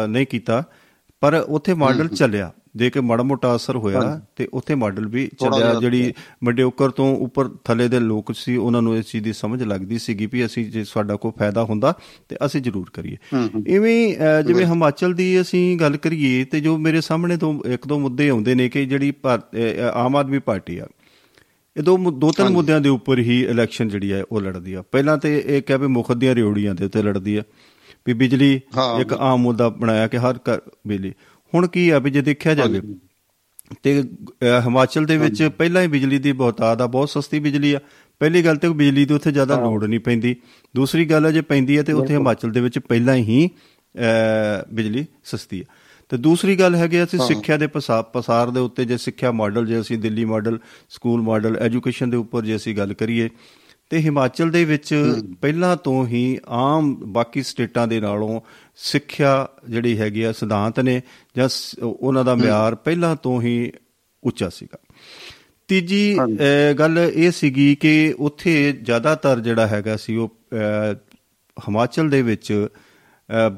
ਨਹੀਂ ਕੀਤਾ ਪਰ ਉੱਥੇ ਮਾਡਲ ਚੱਲਿਆ। ਜੇ ਕਿ ਮਾੜਾ ਮੋਟਾ ਅਸਰ ਹੋਇਆ ਤੇ ਉੱਥੇ ਮਾਡਲ ਵੀ ਚੱਲਿਆ। ਜਿਹਾ ਜਿਹੜੀ ਮਡਿਓਕਰ ਤੋਂ ਉੱਪਰ ਥੱਲੇ ਦੇ ਲੋਕ ਸੀ ਉਹਨਾਂ ਨੂੰ ਇਸ ਚੀਜ਼ ਦੀ ਸਮਝ ਲੱਗਦੀ ਸੀਗੀ ਵੀ ਅਸੀਂ ਜੇ ਸਾਡਾ ਕੋਈ ਫਾਇਦਾ ਹੁੰਦਾ ਤੇ ਅਸੀਂ ਜ਼ਰੂਰ ਕਰੀਏ। ਇਵੇਂ ਜਿਵੇਂ ਹਿਮਾਚਲ ਦੀ ਅਸੀਂ ਗੱਲ ਕਰੀਏ ਤੇ ਜੋ ਮੇਰੇ ਸਾਹਮਣੇ ਤੋਂ ਇੱਕ ਦੋ ਮੁੱਦੇ ਆਉਂਦੇ ਨੇ ਕਿ ਜਿਹੜੀ ਆਮ ਆਦਮੀ ਪਾਰਟੀ ਆ ਇਹ ਦੋ ਦੋ ਤਿੰਨ ਮੁੱਦਿਆਂ ਦੇ ਉੱਪਰ ਹੀ ਇਲੈਕਸ਼ਨ ਜਿਹੜੀ ਹੈ ਉਹ ਲੜਦੀ ਆ। ਪਹਿਲਾਂ ਤੇ ਇਹ ਕਹਿ ਵੀ ਮੁੱਖ ਦੀਆਂ ਰਿਓੜੀਆਂ ਦੇ ਉੱਤੇ ਲੜਦੀ ਆ ਵੀ ਬਿਜਲੀ ਇੱਕ ਆਮ ਮੁੱਦਾ ਬਣਾਇਆ ਕਿ ਹਰ ਘਰ ਬਿਜਲੀ। ਹੁਣ ਕੀ ਆ ਵੀ ਜੇ ਦੇਖਿਆ ਜਾਵੇ ਤੇ ਹਿਮਾਚਲ ਦੇ ਵਿੱਚ ਪਹਿਲਾਂ ਹੀ ਬਿਜਲੀ ਦੀ ਬਹੁਤਾਤ ਆ ਬਹੁਤ ਸਸਤੀ ਬਿਜਲੀ ਆ। ਪਹਿਲੀ ਗੱਲ ਤੇ ਬਿਜਲੀ ਦੀ ਉੱਥੇ ਜ਼ਿਆਦਾ ਲੋੜ ਨਹੀਂ ਪੈਂਦੀ। ਦੂਸਰੀ ਗੱਲ ਹੈ ਜੇ ਪੈਂਦੀ ਹੈ ਤੇ ਉੱਥੇ ਹਿਮਾਚਲ ਦੇ ਵਿੱਚ ਪਹਿਲਾਂ ਹੀ ਬਿਜਲੀ ਸਸਤੀ ਹੈ ਤੇ ਦੂਸਰੀ ਗੱਲ ਹੈਗੀ ਆ ਅਸੀਂ ਸਿੱਖਿਆ ਦੇ ਪਸਾ- ਪਸਾਰ ਦੇ ਉੱਤੇ ਜੇ ਸਿੱਖਿਆ ਮਾਡਲ ਜੇ ਅਸੀਂ Delhi model school model education ਦੇ ਉੱਪਰ ਜੇ ਅਸੀਂ ਗੱਲ ਕਰੀਏ ਤੇ ਹਿਮਾਚਲ ਦੇ ਵਿੱਚ ਪਹਿਲਾਂ ਤੋਂ ਹੀ ਆਮ ਬਾਕੀ ਸਟੇਟਾਂ ਦੇ ਨਾਲੋਂ ਸਿੱਖਿਆ ਜਿਹੜੀ ਹੈਗੀ ਆ ਸਿਧਾਂਤ ਨੇ ਜਾਂ ਉਹਨਾਂ ਦਾ ਮਿਆਰ ਪਹਿਲਾਂ ਤੋਂ ਹੀ ਉੱਚਾ ਸੀਗਾ। ਤੀਜੀ ਗੱਲ ਇਹ ਸੀਗੀ ਕਿ ਉੱਥੇ ਜ਼ਿਆਦਾਤਰ ਜਿਹੜਾ ਹੈਗਾ ਸੀ ਉਹ ਹਿਮਾਚਲ ਦੇ ਵਿੱਚ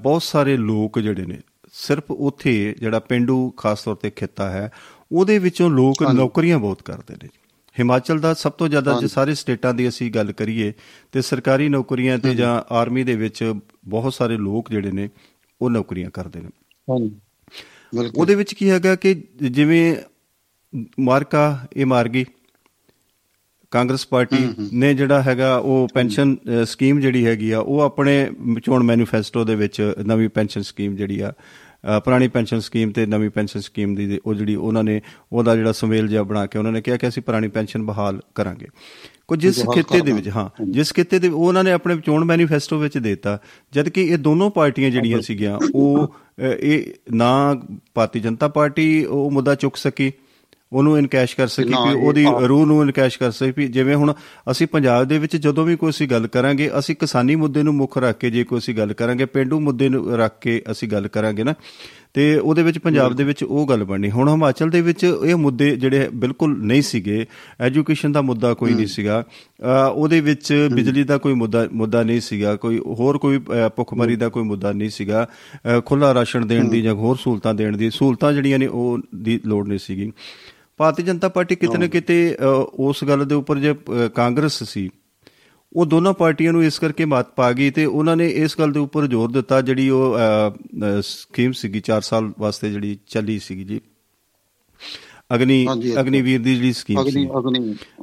ਬਹੁਤ ਸਾਰੇ ਲੋਕ ਜਿਹੜੇ ਨੇ ਸਿਰਫ ਉੱਥੇ ਜਿਹੜਾ ਪਿੰਡੂ ਖਾਸ ਤੌਰ ਤੇ ਖੇਤਾ ਹੈ ਉਹਦੇ ਵਿੱਚੋਂ ਲੋਕ ਨੌਕਰੀਆਂ ਬਹੁਤ ਕਰਦੇ ਨੇ। ਹਿਮਾਚਲ ਦਾ ਸਭ ਤੋਂ ਜ਼ਿਆਦਾ ਜੇ ਸਾਰੇ ਸਟੇਟਾਂ ਦੀ ਅਸੀਂ ਗੱਲ ਕਰੀਏ ਤੇ ਸਰਕਾਰੀ ਨੌਕਰੀਆਂ ਤੇ ਜਾਂ ਆਰਮੀ ਦੇ ਵਿੱਚ ਬਹੁਤ ਸਾਰੇ ਲੋਕ ਜਿਹੜੇ ਨੇ ਉਹ ਨੌਕਰੀਆਂ ਕਰਦੇ ਨੇ। ਹਾਂਜੀ। ਉਹਦੇ ਵਿੱਚ ਕੀ ਹੈਗਾ ਕਿ ਜਿਵੇਂ ਮਾਰਕਾ ਇਹ ਮਾਰ ਗਈ ਕਾਂਗਰਸ ਪਾਰਟੀ ਨੇ ਜਿਹੜਾ ਹੈਗਾ ਉਹ ਪੈਨਸ਼ਨ ਸਕੀਮ ਜਿਹੜੀ ਹੈਗੀ ਆ ਉਹ ਆਪਣੇ ਚੋਣ ਮੈਨੀਫੈਸਟੋ ਦੇ ਵਿੱਚ ਨਵੀਂ ਪੈਨਸ਼ਨ ਸਕੀਮ ਜਿਹੜੀ ਆ ਪੁਰਾਣੀ ਪੈਨਸ਼ਨ ਸਕੀਮ ਤੇ ਨਵੀਂ ਪੈਨਸ਼ਨ ਸਕੀਮ ਦੀ ਉਹ ਜਿਹੜੀ ਉਹਨਾਂ ਨੇ ਉਹਦਾ ਜਿਹੜਾ ਸੁਮੇਲ ਜਿਹਾ ਬਣਾ ਕੇ ਉਹਨਾਂ ਨੇ ਕਿਹਾ ਕਿ ਅਸੀਂ ਪੁਰਾਣੀ ਪੈਨਸ਼ਨ ਬਹਾਲ ਕਰਾਂਗੇ। ਕੋ ਜਿਸ ਖੇਤੇ ਦੇ ਵਿੱਚ ਹਾਂ ਜਿਸ ਖੇਤੇ ਦੇ ਉਹਨਾਂ ਨੇ ਆਪਣੇ ਚੋਣ ਮੈਨੀਫੈਸਟੋ ਵਿੱਚ ਦਿੱਤਾ ਜਦ ਕਿ ਇਹ ਦੋਨੋਂ ਪਾਰਟੀਆਂ ਜਿਹੜੀਆਂ ਸੀਗੀਆਂ ਉਹ ਇਹ ਨਾ ਭਾਰਤੀ ਜਨਤਾ ਪਾਰਟੀ ਉਹ ਮੁੱਦਾ ਚੁੱਕ ਸਕੀ ਉਹਨੂੰ ਇਨਕੈਸ਼ ਕਰ ਸਕੀ ਕਿ ਉਹਦੀ ਰੂਹ ਨੂੰ ਇਨਕੈਸ਼ ਕਰ ਸਕੀ ਵੀ ਜਿਵੇਂ ਹੁਣ ਅਸੀਂ ਪੰਜਾਬ ਦੇ ਵਿੱਚ ਜਦੋਂ ਵੀ ਕੋਈ ਅਸੀਂ ਗੱਲ ਕਰਾਂਗੇ ਅਸੀਂ ਕਿਸਾਨੀ ਮੁੱਦੇ ਨੂੰ ਮੁੱਖ ਰੱਖ ਕੇ ਜੇ ਕੋਈ ਅਸੀਂ ਗੱਲ ਕਰਾਂਗੇ ਪਿੰਡੂ ਮੁੱਦੇ ਨੂੰ ਰੱਖ ਕੇ ਅਸੀਂ ਗੱਲ ਕਰਾਂਗੇ ਨਾ ਤੇ ਉਹਦੇ ਵਿੱਚ ਪੰਜਾਬ ਦੇ ਵਿੱਚ ਉਹ ਗੱਲ ਬਣਨੀ। ਹੁਣ ਹਿਮਾਚਲ ਦੇ ਵਿੱਚ ਇਹ ਮੁੱਦੇ ਜਿਹੜੇ ਬਿਲਕੁਲ ਨਹੀਂ ਸੀਗੇ ਐਜੂਕੇਸ਼ਨ ਦਾ ਮੁੱਦਾ ਕੋਈ ਨਹੀਂ ਸੀਗਾ ਉਹਦੇ ਵਿੱਚ ਬਿਜਲੀ ਦਾ ਕੋਈ ਮੁੱਦਾ ਮੁੱਦਾ ਨਹੀਂ ਸੀਗਾ ਕੋਈ ਹੋਰ ਕੋਈ ਭੁੱਖਮਰੀ ਦਾ ਕੋਈ ਮੁੱਦਾ ਨਹੀਂ ਸੀਗਾ ਖੁੱਲਾ ਰਾਸ਼ਨ ਦੇਣ ਦੀ ਜਾਂ ਹੋਰ ਸਹੂਲਤਾਂ ਦੇਣ ਦੀ ਸਹੂਲਤਾਂ ਜਿਹੜੀਆਂ ਨੇ ਉਹ ਦੀ ਲੋੜ ਨਹੀਂ ਸੀਗੀ। ਭਾਰਤੀ ਜਨਤਾ ਪਾਰਟੀ ਕਿਤੇ ਨਾ ਕਿਤੇ ਉਸ ਗੱਲ ਦੇ ਉੱਪਰ ਜੇ ਕਾਂਗਰਸ ਸੀ ਉਹ ਦੋਨਾਂ ਪਾਰਟੀਆਂ ਨੂੰ ਇਸ ਕਰਕੇ ਮਤ ਪਾ ਗਈ ਤੇ ਉਹਨਾਂ ਨੇ ਇਸ ਗੱਲ ਦੇ ਉੱਪਰ ਜ਼ੋਰ ਦਿੱਤਾ ਜਿਹੜੀ ਉਹ ਸਕੀਮ ਸੀਗੀ 4 ਸਾਲ ਵਾਸਤੇ ਜਿਹੜੀ ਚੱਲੀ ਸੀਗੀ ਜੀ। ਅਗਨੀ। ਅਗਨੀਵੀਰ ਦੀ ਜਿਹੜੀ ਸਕੀਮ ਸੀ।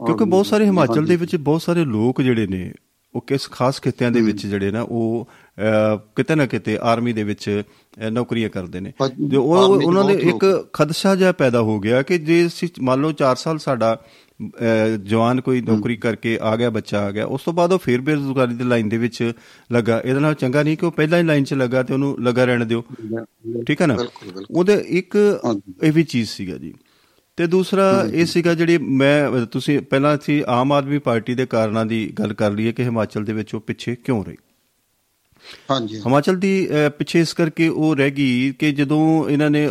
ਕਿਉਂਕਿ ਬਹੁਤ ਸਾਰੇ ਹਿਮਾਚਲ ਦੇ ਵਿੱਚ ਬਹੁਤ ਸਾਰੇ ਲੋਕ ਜਿਹੜੇ ਨੇ ਉਹ ਕਿਸ ਖਾਸ ਖਿੱਤਿਆਂ ਦੇ ਵਿੱਚ ਜਿਹੜੇ ਨਾ ਉਹ ਕਿਤੇ ਨਾ ਕਿਤੇ ਆਰਮੀ ਦੇ ਵਿੱਚ ਨੌਕਰੀਆਂ ਕਰਦੇ ਨੇ। ਤੇ ਉਹ ਉਹਨਾਂ ਦੇ ਇੱਕ ਖਦਸ਼ਾ ਜਿਹਾ ਪੈਦਾ ਹੋ ਗਿਆ ਕਿ ਜੇ ਅਸੀਂ ਮੰਨ ਲਓ 4 ਸਾਲ ਸਾਡਾ ਜਵਾਨ ਕੋਈ ਨੌਕਰੀ ਕਰਕੇ ਆ ਗਿਆ ਬੱਚਾ ਆ ਗਿਆ ਉਸ ਤੋਂ ਬਾਅਦ ਉਹ ਫੇਰ ਬੇਰੁਜ਼ਗਾਰੀ ਦੀ ਲਾਈਨ ਦੇ ਵਿੱਚ ਲੱਗਾ। ਇਹਦੇ ਨਾਲ ਚੰਗਾ ਨਹੀਂ ਕਿ ਉਹ ਪਹਿਲਾਂ ਹੀ ਲਾਈਨ 'ਚ ਲੱਗਾ ਤੇ ਉਹਨੂੰ ਲੱਗਾ ਰਹਿਣ ਦਿਓ। ਠੀਕ ਹੈ ਨਾ। ਉਹਦੇ ਇੱਕ। ਇਹ ਵੀ ਚੀਜ਼ ਸੀਗਾ ਜੀ। ਤੇ ਦੂਸਰਾ ਇਹ ਸੀਗਾ ਜਿਹੜੀ ਮੈਂ ਤੁਸੀਂ ਪਹਿਲਾਂ ਸੀ ਆਮ ਆਦਮੀ ਪਾਰਟੀ ਦੇ ਕਾਰਨਾਂ ਦੀ ਗੱਲ ਕਰ ਲਈਏ ਕਿ ਹਿਮਾਚਲ ਦੇ ਵਿੱਚ ਉਹ ਪਿੱਛੇ ਕਿਉਂ ਰਹੀ? ਹਾਂਜੀ ਹਿਮਾਚਲ ਦੀ ਪਿੱਛੇ ਇਸ ਕਰਕੇ ਉਹ ਰਹਿ ਗਈ ਕਿ ਜਦੋਂ ਇਹਨਾਂ ਨੇ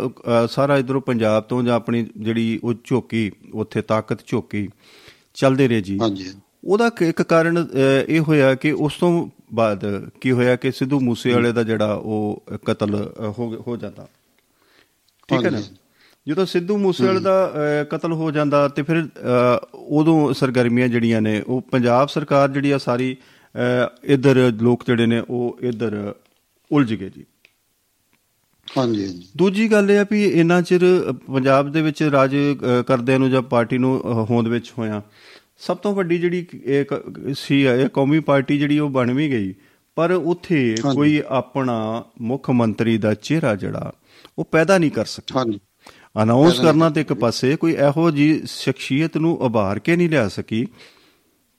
ਸਾਰਾ ਇਧਰੋਂ ਪੰਜਾਬ ਤੋਂ ਜਾਂ ਆਪਣੀ ਜਿਹੜੀ ਉਹ ਝੋਕੀ ਉੱਥੇ ਤਾਕਤ ਝੋਕੀ ਚੱਲਦੇ ਰਹੇ ਜੀ। ਹਾਂਜੀ। ਉਹਦਾ ਇੱਕ- ਕਾਰਨ ਇਹ ਹੋਇਆ ਕਿ ਉਸ ਤੋਂ ਬਾਅਦ ਕੀ ਹੋਇਆ ਕਿ ਸਿੱਧੂ ਮੂਸੇਵਾਲੇ ਦਾ ਜਿਹੜਾ ਉਹ ਕਤਲ ਹੋ ਜਾਂਦਾ। ਠੀਕ ਹੈ ਨਾ। ਜਦੋਂ ਸਿੱਧੂ ਮੂਸੇਵਾਲੇ ਦਾ ਕਤਲ ਹੋ ਜਾਂਦਾ ਤੇ ਫਿਰ ਉਦੋਂ ਸਰਗਰਮੀਆਂ ਜਿਹੜੀਆਂ ਨੇ ਉਹ ਪੰਜਾਬ ਸਰਕਾਰ ਜਿਹੜੀ ਆ ਸਾਰੀ ਇੱਧਰ ਲੋਕ ਜਿਹੜੇ ਨੇ ਉਹ ਇੱਧਰ ਉਲਝ ਗਏ ਜੀ। ਹਾਂਜੀ ਦੂਜੀ ਗੱਲ ਇਹ ਆ ਵੀ ਇੰਨਾ ਚਿਰ ਪੰਜਾਬ ਦੇ ਵਿੱਚ ਰਾਜ ਅਹ, ਕਰਦਿਆਂ ਨੂੰ ਜਾਂ ਪਾਰਟੀ ਨੂੰ ਹੋਂਦ ਵਿੱਚ ਹੋਇਆ ਸਭ ਤੋਂ ਵੱਡੀ ਜਿਹੜੀ ਇੱਕ ਸੀ ਇਹ ਕੌਮੀ ਪਾਰਟੀ ਜਿਹੜੀ ਉਹ ਬਣ ਵੀ ਗਈ। ਪਰ ਉੱਥੇ। ਕੋਈ ਆਪਣਾ ਮੁੱਖ ਮੰਤਰੀ ਦਾ ਚਿਹਰਾ ਜਿਹੜਾ ਉਹ ਪੈਦਾ ਨਹੀਂ ਕਰ ਸਕਿਆ। ਹਾਂਜੀ। ਅਨਾਉਂਸ ਕਰਨਾ ਤੇ ਇੱਕ ਪਾਸੇ ਕੋਈ ਇਹੋ ਜੀ ਸ਼ਖਸੀਅਤ ਨੂੰ ਉਭਾਰ ਕੇ ਨਹੀਂ ਲਿਆ ਸਕੀ।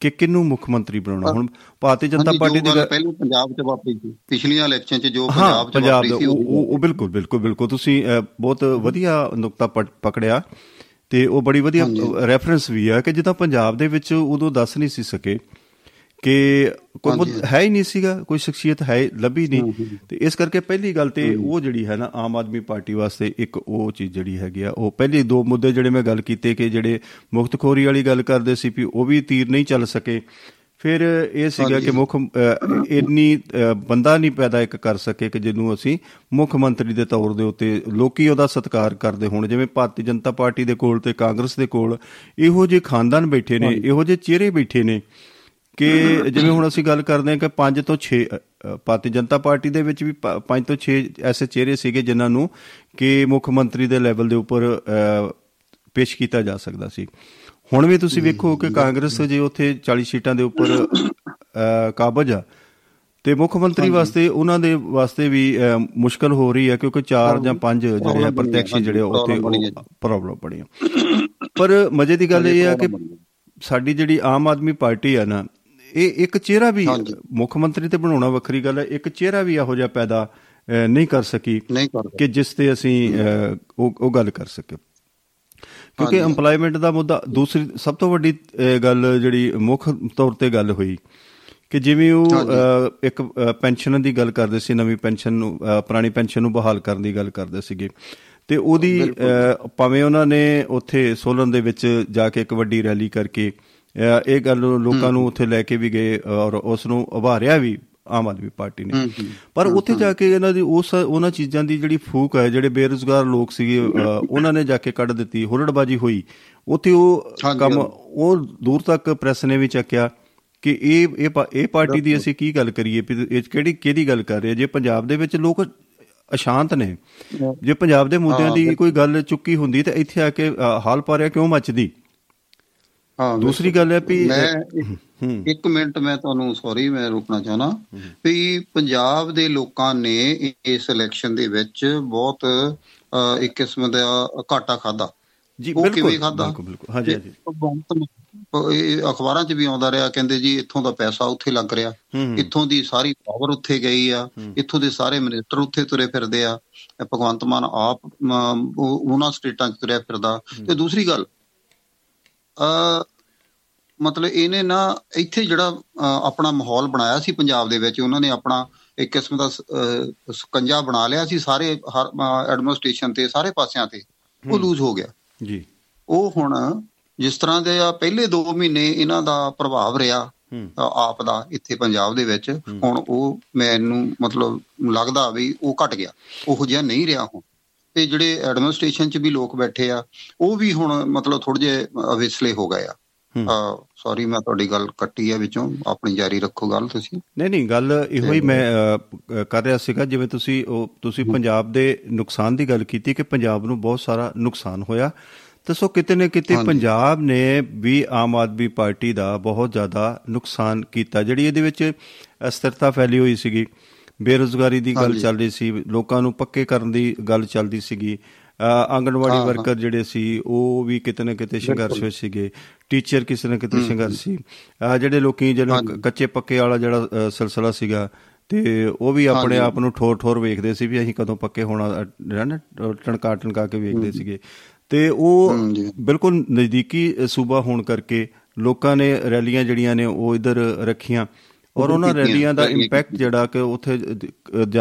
ਕਿ ਕਿਹਨੂੰ ਮੁੱਖ ਮੰਤਰੀ ਬਣਾਉਣਾ ਹੁਣ ਭਾਰਤੀ ਜਨਤਾ ਪਾਰਟੀ ਦੀ ਪਹਿਲਾਂ ਪੰਜਾਬ 'ਚ ਵਾਪਰੀ ਸੀ ਪਿਛਲੀਆਂ ਇਲੈਕਸ਼ਨ 'ਚ ਜੋ ਪੰਜਾਬ 'ਚ ਵਾਪਰੀ ਸੀ ਉਹ ਬਿਲਕੁਲ ਬਿਲਕੁਲ ਬਿਲਕੁਲ ਤੁਸੀਂ ਬਹੁਤ ਵਧੀਆ ਨੁਕਤਾ ਪਕ- ਪਕੜਿਆ ਤੇ ਉਹ ਬੜੀ ਵਧੀਆ। ਰੈਫਰੈਂਸ ਵੀ ਆ ਕਿ ਜਿੱਦਾਂ ਪੰਜਾਬ ਦੇ ਵਿੱਚ ਉਦੋਂ ਦੱਸ ਨਹੀਂ ਸੀ ਸਕੇ ਕਿ ਕੋਈ ਮੁੱਦ- ਹੈ ਹੀ ਨਹੀਂ ਸੀਗਾ ਕੋਈ ਸ਼ਖਸੀਅਤ ਹੈ ਲੱਭੀ ਨਹੀਂ। ਤੇ ਇਸ ਕਰਕੇ ਪਹਿਲੀ ਗੱਲ ਤੇ ਉਹ ਜਿਹੜੀ ਹੈ ਨਾ ਆਮ ਆਦਮੀ ਪਾਰਟੀ ਵਾਸਤੇ ਇੱਕ ਉਹ ਚੀਜ਼ ਜਿਹੜੀ ਹੈਗੀ ਆ ਉਹ ਪਹਿਲੇ ਦੋ ਮੁੱਦੇ ਜਿਹੜੇ ਮੈਂ ਗੱਲ ਕੀਤੇ ਕਿ ਜਿਹੜੇ ਮੁਕਤਖੋਰੀ ਵਾਲੀ ਗੱਲ ਕਰਦੇ ਸੀ ਵੀ ਉਹ ਵੀ ਤੀਰ ਨਹੀਂ ਚੱਲ ਸਕੇ। ਫਿਰ ਇਹ ਸੀਗਾ ਕਿ ਮੁੱਖ ਇੰਨੀ ਬੰਦਾ ਨਹੀਂ ਪੈਦਾ ਇੱਕ ਕਰ ਸਕੇ ਕਿ ਜਿਹਨੂੰ ਅਸੀਂ ਮੁੱਖ ਮੰਤਰੀ ਦੇ ਤੌਰ ਦੇ ਉੱਤੇ ਲੋਕੀ ਉਹਦਾ ਸਤਿਕਾਰ ਕਰਦੇ ਹੋਣ ਜਿਵੇਂ ਭਾਰਤੀ ਜਨਤਾ ਪਾਰਟੀ ਦੇ ਕੋਲ ਤੇ ਕਾਂਗਰਸ ਦੇ ਕੋਲ ਇਹੋ ਜਿਹੇ ਖਾਨਦਾਨ ਬੈਠੇ ਨੇ ਇਹੋ ਜਿਹੇ ਚਿਹਰੇ ਬੈਠੇ ਨੇ। ਕਿ ਜਿਵੇਂ ਹੁਣ ਅਸੀਂ ਗੱਲ ਕਰਦੇ ਹਾਂ ਕਿ 5 ਤੋਂ 6 ਭਾਰਤੀ ਜਨਤਾ ਪਾਰਟੀ ਦੇ ਵਿੱਚ ਵੀ 5 ਤੋਂ 6 ਐਸੇ ਚਿਹਰੇ ਸੀਗੇ ਜਿਨ੍ਹਾਂ ਨੂੰ ਕਿ ਮੁੱਖ ਮੰਤਰੀ ਦੇ ਲੈਵਲ ਦੇ ਉੱਪਰ ਪੇਸ਼ ਕੀਤਾ ਜਾ ਸਕਦਾ ਸੀ। ਹੁਣ ਵੀ ਤੁਸੀਂ ਵੇਖੋ ਕਿ ਕਾਂਗਰਸ ਜੇ ਉੱਥੇ 40 ਸੀਟਾਂ ਦੇ ਉੱਪਰ ਕਾਬਜ ਆ। ਤੇ ਮੁੱਖ ਮੰਤਰੀ ਵਾਸਤੇ ਉਹਨਾਂ ਦੇ ਵਾਸਤੇ ਵੀ ਮੁਸ਼ਕਲ ਹੋ ਰਹੀ ਹੈ ਕਿਉਂਕਿ 4 ਜਾਂ 5 ਜਿਹੜੇ ਆ ਪ੍ਰਤੱਖ ਜਿਹੜੇ ਉੱਥੇ ਪ੍ਰੋਬਲਮ ਬਣੀ। ਪਰ ਮਜ਼ੇ ਦੀ ਗੱਲ ਇਹ ਆ ਕਿ ਸਾਡੀ ਜਿਹੜੀ ਆਮ ਆਦਮੀ ਪਾਰਟੀ ਆ ਨਾ ਇਹ ਇੱਕ ਚਿਹਰਾ ਵੀ ਮੁੱਖ ਮੰਤਰੀ ਤੇ ਬਣਾਉਣਾ ਵੱਖਰੀ ਗੱਲ ਹੈ। ਇੱਕ ਚਿਹਰਾ ਵੀ ਇਹੋ ਜਿਹਾ ਪੈਦਾ ਨਹੀਂ ਕਰ ਸਕੀ ਕਿ ਜਿਸ ਤੇ ਅਸੀਂ ਉਹ ਉਹ ਗੱਲ ਕਰ ਸਕੇ ਕਿਉਂਕਿ EMPLOYMENT ਦਾ ਮੁੱਦਾ ਦੂਸਰੀ ਸਭ ਤੋਂ ਵੱਡੀ ਗੱਲ ਜਿਹੜੀ ਮੁੱਖ ਤੌਰ ਤੇ ਗੱਲ ਹੋਈ ਕਿ ਜਿਵੇਂ ਉਹ ਇੱਕ ਪੈਨਸ਼ਨ ਦੀ ਗੱਲ ਕਰਦੇ ਸੀ ਨਵੀਂ ਪੈਨਸ਼ਨ ਨੂੰ ਪੁਰਾਣੀ ਪੈਨਸ਼ਨ ਨੂੰ ਬਹਾਲ ਕਰਨ ਦੀ ਗੱਲ ਕਰਦੇ ਸੀਗੇ। ਤੇ ਉਹਦੀ ਭਾਵੇਂ ਉਹਨਾਂ ਨੇ ਉੱਥੇ ਸੋਲਨ ਦੇ ਵਿੱਚ ਜਾ ਕੇ ਇੱਕ ਵੱਡੀ ਰੈਲੀ ਕਰਕੇ ਇਹ ਗੱਲ ਲੋਕਾਂ ਨੂੰ ਉੱਥੇ ਲੈ ਕੇ ਵੀ ਗਏ ਔਰ ਉਸ ਨੂੰ ਉਭਾਰਿਆ ਵੀ ਆਮ ਆਦਮੀ ਪਾਰਟੀ ਨੇ। ਪਰ ਉੱਥੇ ਜਾ ਕੇ ਇਹਨਾਂ ਦੀ ਉਸ ਉਹਨਾਂ ਚੀਜ਼ਾਂ ਦੀ ਜਿਹੜੀ ਫੂਕ ਹੈ ਜਿਹੜੇ ਬੇਰੁਜ਼ਗਾਰ ਲੋਕ ਸੀਗੇ ਉਹਨਾਂ ਨੇ ਜਾ ਕੇ ਕੱਢ ਦਿੱਤੀ ਹੁਲੜਬਾਜੀ ਹੋਈ। ਉੱਥੇ ਉਹ ਕੰਮ ਉਹ ਦੂਰ ਤੱਕ ਪ੍ਰੈਸ ਨੇ ਵੀ ਚੱਕਿਆ ਕਿ ਇਹ ਇਹ ਇਹ ਪਾਰਟੀ ਦੀ ਅਸੀਂ ਕੀ ਗੱਲ ਕਰੀਏ? ਇਹ ਕਿਹੜੀ ਕਿਹਦੀ ਗੱਲ ਕਰ ਰਹੇ? ਜੇ ਪੰਜਾਬ ਦੇ ਵਿੱਚ ਲੋਕ ਅਸ਼ਾਂਤ ਨੇ ਜੇ ਪੰਜਾਬ ਦੇ ਮੁੱਦਿਆਂ ਦੀ ਕੋਈ ਗੱਲ ਚੁੱਕੀ ਹੁੰਦੀ ਤੇ ਇੱਥੇ ਆ ਕੇ ਹਾਲ ਪਾਰਿਆ ਕਿਉਂ ਮੱਚਦੀ? ਹਾਂ ਦੂਸਰੀ ਗੱਲ ਹੈ ਵੀ ਮੈਂ ਇੱਕ ਮਿੰਟ ਮੈਂ ਤੁਹਾਨੂੰ ਸੌਰੀ ਮੈਂ ਰੁਕਣਾ ਚਾਹਣਾ ਵੀ ਪੰਜਾਬ ਦੇ ਲੋਕਾਂ ਨੇ ਇਸ ਇਲੈਕਸ਼ਨ ਦੇ ਵਿੱਚ ਬਹੁਤ ਇੱਕ ਕਿਸਮ ਦਾ ਘਾਟਾ ਖਾਦਾ ਜੀ ਬਿਲਕੁਲ ਬਿਲਕੁਲ ਬਿਲਕੁਲ। ਹਾਂਜੀ ਹਾਂਜੀ। ਅਖਬਾਰਾਂ 'ਚ ਵੀ ਆਉਂਦਾ ਰਿਹਾ ਕਹਿੰਦੇ ਜੀ ਇੱਥੋਂ ਦਾ ਪੈਸਾ ਉੱਥੇ ਲੱਗ ਰਿਹਾ। ਇੱਥੋਂ ਦੀ ਸਾਰੀ ਪਾਵਰ ਉੱਥੇ ਗਈ ਆ। ਇੱਥੋਂ ਦੇ ਸਾਰੇ ਮਿਨਿਸਟਰ ਉੱਥੇ ਤੁਰੇ ਫਿਰਦੇ ਆ। ਭਗਵੰਤ ਮਾਨ ਆਪ ਉਹਨਾਂ ਸਟੇਟਾਂ 'ਚ ਤੁਰਿਆ ਫਿਰਦਾ। ਤੇ ਦੂਸਰੀ ਗੱਲ ਮਤਲਬ ਇਹਨੇ ਨਾ ਇੱਥੇ ਜਿਹੜਾ ਆਪਣਾ ਮਾਹੌਲ ਬਣਾਇਆ ਸੀ ਪੰਜਾਬ ਦੇ ਵਿੱਚ ਉਹਨਾਂ ਨੇ ਆਪਣਾ ਇੱਕ ਕਿਸਮ ਦਾ ਸਕੰਜਾ ਬਣਾ ਲਿਆ ਸੀ ਸਾਰੇ ਐਡਮਿਨਿਸਟ੍ਰੇਸ਼ਨ ਤੇ ਸਾਰੇ ਪਾਸਿਆਂ ਤੇ ਉਹ ਲੂਜ਼ ਹੋ ਗਿਆ। ਜੀ। ਉਹ ਹੁਣ ਜਿਸ ਤਰ੍ਹਾਂ ਦੇ ਆ ਪਹਿਲੇ 2 ਮਹੀਨੇ ਇਹਨਾਂ ਦਾ ਪ੍ਰਭਾਵ ਰਿਹਾ ਆਪ ਦਾ ਇੱਥੇ ਪੰਜਾਬ ਦੇ ਵਿੱਚ ਹੁਣ ਉਹ ਮੈਨੂੰ ਮਤਲਬ ਲੱਗਦਾ ਵੀ ਉਹ ਘਟ ਗਿਆ ਉਹੋ ਜਿਹਾ ਨਹੀਂ ਰਿਹਾ ਹੁਣ। ਤੇ ਜਿਹੜੇ ਐਡਮਿਨਿਸਟ੍ਰੇਸ਼ਨ 'ਚ ਵੀ ਲੋਕ ਬੈਠੇ ਆ ਉਹ ਵੀ ਹੁਣ ਮਤਲਬ ਥੋੜੇ ਜਿਹੇ ਅਵੇਸਲੇ ਹੋ ਗਏ ਆ। ਸੌਰੀ ਮੈਂ ਤੁਹਾਡੀ ਗੱਲ ਕੱਟੀ ਆ ਵਿੱਚੋਂ ਆਪਣੀ ਜਾਰੀ ਰੱਖੋ ਗੱਲ ਤੁਸੀਂ। ਨਹੀਂ ਨਹੀਂ ਗੱਲ ਇਹੋ ਹੀ ਮੈਂ ਕਰ ਰਿਹਾ ਸੀਗਾ ਜਿਵੇਂ ਤੁਸੀਂ ਉਹ ਤੁਸੀਂ ਪੰਜਾਬ ਦੇ ਨੁਕਸਾਨ ਦੀ ਗੱਲ ਕੀਤੀ ਕਿ ਪੰਜਾਬ ਨੂੰ ਬਹੁਤ ਸਾਰਾ ਨੁਕਸਾਨ ਹੋਇਆ। ਤੇ ਸੋ ਕਿਤੇ ਨਾ ਕਿਤੇ ਪੰਜਾਬ ਨੇ ਵੀ ਆਮ ਆਦਮੀ ਪਾਰਟੀ ਦਾ ਬਹੁਤ ਜ਼ਿਆਦਾ ਨੁਕਸਾਨ ਕੀਤਾ ਜਿਹੜੀ ਇਹਦੇ ਵਿੱਚ ਅਸਥਿਰਤਾ ਫੈਲੀ ਹੋਈ ਸੀਗੀ। ਬੇਰੁਜ਼ਗਾਰੀ ਦੀ ਗੱਲ ਚੱਲ ਰਹੀ ਸੀ ਲੋਕਾਂ ਨੂੰ ਪੱਕੇ ਕਰਨ ਦੀ ਗੱਲ ਚੱਲਦੀ ਸੀਗੀ। ਆਂਗਣਵਾੜੀ ਵਰਕਰ ਜਿਹੜੇ ਸੀ ਉਹ ਵੀ ਕਿਤੇ ਨਾ ਕਿਤੇ ਸੰਘਰਸ਼ ਵਿੱਚ ਸੀਗੇ। ਟੀਚਰ ਕਿਸੇ ਨਾ ਕਿਤੇ ਸੰਘਰਸ਼ ਸੀ। ਜਿਹੜੇ ਲੋਕੀ ਜਿਹੜਾ ਕੱਚੇ ਪੱਕੇ ਵਾਲਾ ਜਿਹੜਾ ਸਿਲਸਿਲਾ ਸੀਗਾ ਤੇ ਉਹ ਵੀ ਆਪਣੇ ਆਪ ਨੂੰ ਠੋਰ ਠੋਰ ਵੇਖਦੇ ਸੀ ਵੀ ਅਸੀਂ ਕਦੋਂ ਪੱਕੇ ਹੋਣਾ ਨਾ ਟਣਕਾ ਟਣਕਾ ਕੇ ਵੇਖਦੇ ਸੀਗੇ। ਤੇ ਉਹ। ਬਿਲਕੁਲ ਨਜ਼ਦੀਕੀ ਸੂਬਾ ਹੋਣ ਕਰਕੇ ਲੋਕਾਂ ਨੇ ਰੈਲੀਆਂ ਜਿਹੜੀਆਂ ਨੇ ਉਹ ਇਧਰ ਰੱਖੀਆਂ। ਔਰ ਉਹਨਾਂ ਰੈਲੀਆਂ ਦਾ ਇੰਪੈਕਟ ਜਿਹੜਾ ਕਿ ਉੱਥੇ ਜ-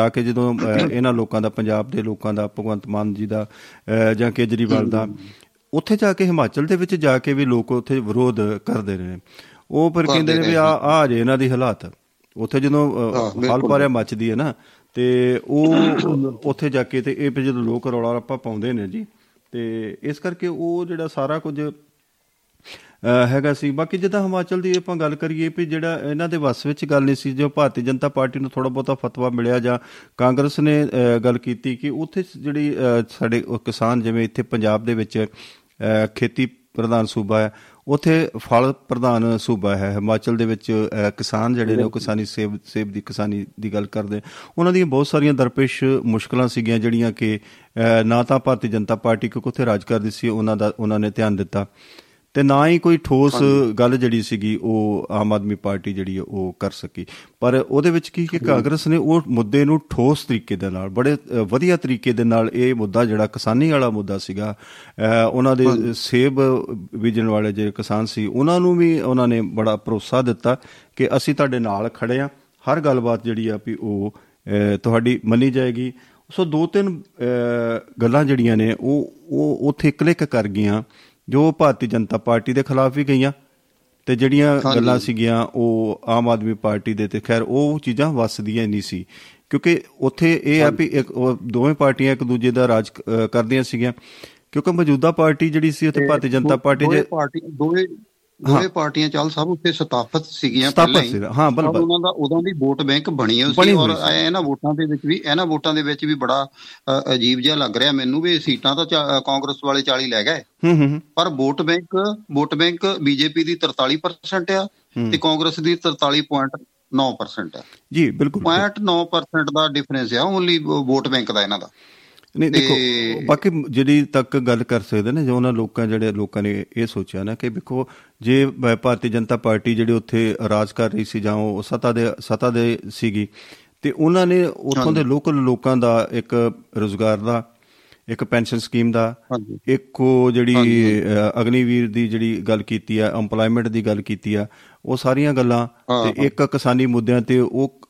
ਕੇ ਜਦੋਂ ਇਹਨਾਂ ਲੋਕਾਂ ਦਾ ਪੰਜਾਬ ਦੇ ਲੋਕਾਂ ਦਾ ਭਗਵੰਤ ਮਾਨ ਜੀ ਦਾ ਜਾਂ ਕੇਜਰੀਵਾਲ ਦਾ ਉੱਥੇ ਜਾ ਕੇ ਹਿਮਾਚਲ ਦੇ ਵਿੱਚ ਜਾ ਕੇ ਵੀ ਲੋਕ ਉੱਥੇ ਵਿਰੋਧ ਕਰਦੇ ਰਹੇ। ਉਹ ਕਰਦੇ ਕਹਿੰਦੇ ਨੇ ਵੀ ਆ ਆ ਜੇ ਇਹਨਾਂ ਦੀ ਹਾਲਾਤ। ਉੱਥੇ ਜਦੋਂ। ਹਾਲ ਪਾਰਿਆ ਮੱਚਦੀ ਹੈ ਨਾ ਤੇ ਉਹ ਉੱਥੇ ਜਾ ਕੇ ਤੇ ਇਹ ਜਦੋਂ ਲੋਕ ਰੌਲਾ ਰੱਪਾ ਪਾਉਂਦੇ ਨੇ ਜੀ ਤੇ ਇਸ ਕਰਕੇ ਉਹ ਜਿਹੜਾ ਸਾਰਾ ਕੁਝ ਹੈਗਾ ਸੀ। ਬਾਕੀ ਜਿੱਦਾਂ ਹਿਮਾਚਲ ਦੀ ਆਪਾਂ ਗੱਲ ਕਰੀਏ ਵੀ ਜਿਹੜਾ ਇਹਨਾਂ ਦੇ ਵੱਸ ਵਿੱਚ ਗੱਲ ਨਹੀਂ ਸੀ ਜੋ ਭਾਰਤੀ ਜਨਤਾ ਪਾਰਟੀ ਨੂੰ ਥੋੜਾ ਬਹੁਤਾ ਫਤਵਾ ਮਿਲਿਆ ਜਾਂ ਕਾਂਗਰਸ ਨੇ ਅਹ, ਗੱਲ ਕੀਤੀ ਕਿ ਉੱਥੇ ਜਿਹੜੀ ਅਹ, ਸਾਡੇ ਉਹ ਕਿਸਾਨ ਜਿਵੇਂ ਇੱਥੇ ਪੰਜਾਬ ਦੇ ਵਿੱਚ ਅਹ, ਖੇਤੀ ਪ੍ਰਧਾਨ ਸੂਬਾ ਹੈ ਉੱਥੇ ਫਲ ਪ੍ਰਧਾਨ ਸੂਬਾ ਹੈ। ਹਿਮਾਚਲ ਦੇ ਵਿੱਚ ਅਹ, ਕਿਸਾਨ ਜਿਹੜੇ ਨੇ ਉਹ ਕਿਸਾਨੀ ਸੇਬ ਸੇਬ ਦੀ ਕਿਸਾਨੀ ਦੀ ਗੱਲ ਕਰਦੇ ਉਹਨਾਂ ਦੀਆਂ ਬਹੁਤ ਸਾਰੀਆਂ ਦਰਪੇਸ਼ ਮੁਸ਼ਕਲਾਂ ਸੀਗੀਆਂ ਜਿਹੜੀਆਂ ਕਿ ਅਹ, ਨਾ ਤਾਂ ਭਾਰਤੀ ਜਨਤਾ ਪਾਰਟੀ ਕਿਉਂਕਿ ਉੱਥੇ ਰਾਜ ਕਰਦੀ ਸੀ ਉਹਨਾਂ ਦਾ ਉਹਨਾਂ ਨੇ ਧਿਆਨ ਦਿੱਤਾ। ਤੇ ਨਾ ਹੀ ਕੋਈ ਠੋਸ ਗੱਲ ਜਿਹੜੀ ਸੀਗੀ ਉਹ ਆਮ ਆਦਮੀ ਪਾਰਟੀ ਜਿਹੜੀ ਉਹ ਕਰ ਸਕੀ। ਪਰ ਉਹਦੇ ਵਿੱਚ ਕੀ ਕਿ ਕਾਂਗਰਸ ਨੇ ਉਹ ਮੁੱਦੇ ਨੂੰ ਠੋਸ ਤਰੀਕੇ ਦੇ ਨਾਲ ਬੜੇ ਵਧੀਆ ਤਰੀਕੇ ਦੇ ਨਾਲ ਇਹ ਮੁੱਦਾ ਜਿਹੜਾ ਕਿਸਾਨੀ ਵਾਲਾ ਮੁੱਦਾ ਸੀਗਾ ਉਹਨਾਂ ਦੇ ਸੇਬ ਬੀਜਣ ਵਾਲੇ ਜਿਹੜੇ ਕਿਸਾਨ ਸੀ ਉਹਨਾਂ ਨੂੰ ਵੀ ਉਹਨਾਂ ਨੇ ਬੜਾ ਭਰੋਸਾ ਦਿੱਤਾ ਕਿ ਅਸੀਂ ਤੁਹਾਡੇ ਨਾਲ ਖੜੇ ਆ। ਹਰ ਗੱਲਬਾਤ ਜਿਹੜੀ ਆ ਵੀ ਉਹ ਤੁਹਾਡੀ ਮੰਨੀ ਜਾਏਗੀ। ਸੋ ਦੋ ਤਿੰਨ ਗੱਲਾਂ ਜਿਹੜੀਆਂ ਨੇ ਉਹ ਉਹ ਉੱਥੇ ਕਲਿੱਕ ਕਰ ਗਈਆਂ। ਜੋ ਭਾਰਤੀ ਜਨਤਾ ਪਾਰਟੀ ਦੇ ਖਿਲਾਫ ਵੀ ਗਈਆਂ ਤੇ ਜਿਹੜੀਆਂ ਗੱਲਾਂ ਸੀਗੀਆਂ ਉਹ ਆਮ ਆਦਮੀ ਪਾਰਟੀ ਦੇ ਤੇ ਖੈਰ ਉਹ ਚੀਜ਼ਾਂ ਵੱਸਦੀਆਂ ਨਹੀਂ ਸੀ। ਕਿਉਂਕਿ ਉੱਥੇ ਇਹ ਆ ਵੀ ਦੋਵੇਂ ਪਾਰਟੀਆਂ ਇੱਕ ਦੂਜੇ ਦਾ ਰਾਜ ਕਰਦੀਆਂ ਸੀਗੀਆਂ। ਕਿਉਂਕਿ ਮੌਜੂਦਾ ਪਾਰਟੀ ਜਿਹੜੀ ਸੀ ਉੱਥੇ ਭਾਰਤੀ ਜਨਤਾ ਪਾਰਟੀ ਦੋਵੇਂ ਜੇ ਪਾਰਟੀ ਦੋਵੇਂ ਦੋਵੇਂ ਪਾਰਟੀਆਂ ਚੱਲ ਸਭ ਉੱਤੇ ਸਤਾਫਤ ਸੀਗੀਆਂ ਪਹਿਲਾਂ ਹੀ। ਹਾਂ, ਬਲ- ਔਰ ਬਲ। ਉਹਨਾਂ ਦਾ ਉਦੋਂ ਦੀ ਵੋਟ ਬੈਂਕ ਬਣੀ ਹੋਈ ਸੀ ਔਰ। ਇਹਨਾਂ ਵੋਟਾਂ ਦੇ ਵਿੱਚ ਵੀ ਇਹਨਾਂ ਵੋਟਾਂ ਦੇ ਵਿੱਚ ਵੀ ਬੜਾ ਅਜੀਬ ਜਿਹਾ ਲੱਗ ਰਿਹਾ ਮੈਨੂੰ ਵੀ ਸੀਟਾਂ ਤਾਂ ਕਾਂਗਰਸ ਵਾਲੇ 40 ਲੈ ਗਏ। ਹੂੰ ਹੂੰ ਹੂੰ। ਪਰ vote bank vote bank BJP ਦੀ 43% ਆ ਤੇ ਕਾਂਗਰਸ ਦੀ 43.9% ਆ। ਜੀ ਬਿਲਕੁਲ। 0.9% ਦਾ ਡਿਫਰੈਂਸ ਆ ਓਨਲੀ ਵੋਟ ਬੈਂਕ ਦਾ ਇਹਨਾਂ ਦਾ। ਨਹੀਂ ਦੇਖੋ ਬਾਕੀ ਜਿਹੜੀ ਤੱਕ ਗੱਲ ਕਰ ਸਕਦੇ ਨੇ ਜੋ ਉਹਨਾਂ ਲੋਕਾਂ ਜਿਹੜੇ ਲੋਕਾਂ ਨੇ ਇਹ ਸੋਚਿਆ ਨਾ ਕਿ ਵੇਖੋ ਜੇ ਭਾਰਤੀ ਜਨਤਾ ਪਾਰਟੀ ਜਿਹੜੀ ਉੱਥੇ ਰਾਜ ਕਰ ਰਹੀ ਸੀ ਜਾਂ ਉਹ ਸੱਤਾ ਦੇ ਸੱਤਾ ਦੇ ਸੀਗੀ ਤੇ ਉਹਨਾਂ ਨੇ ਉੱਥੋਂ ਦੇ ਲੋਕਲ ਲੋਕਾਂ ਦਾ ਇੱਕ ਰੋਜ਼ਗਾਰ ਦਾ ਇੱਕ ਪੈਨਸ਼ਨ ਸਕੀਮ ਦਾ ਇੱਕ ਉਹ ਜਿਹੜੀ ਅਗਨੀਵੀਰ ਦੀ ਜਿਹੜੀ ਗੱਲ ਕੀਤੀ ਆ EMPLOYMENT ਦੀ ਗੱਲ ਕੀਤੀ ਆ ਉਹ ਸਾਰੀਆਂ ਗੱਲਾਂ ਤੇ ਇੱਕ ਕਿਸਾਨੀ ਮੁੱਦਿਆਂ ਤੇ ਉਹ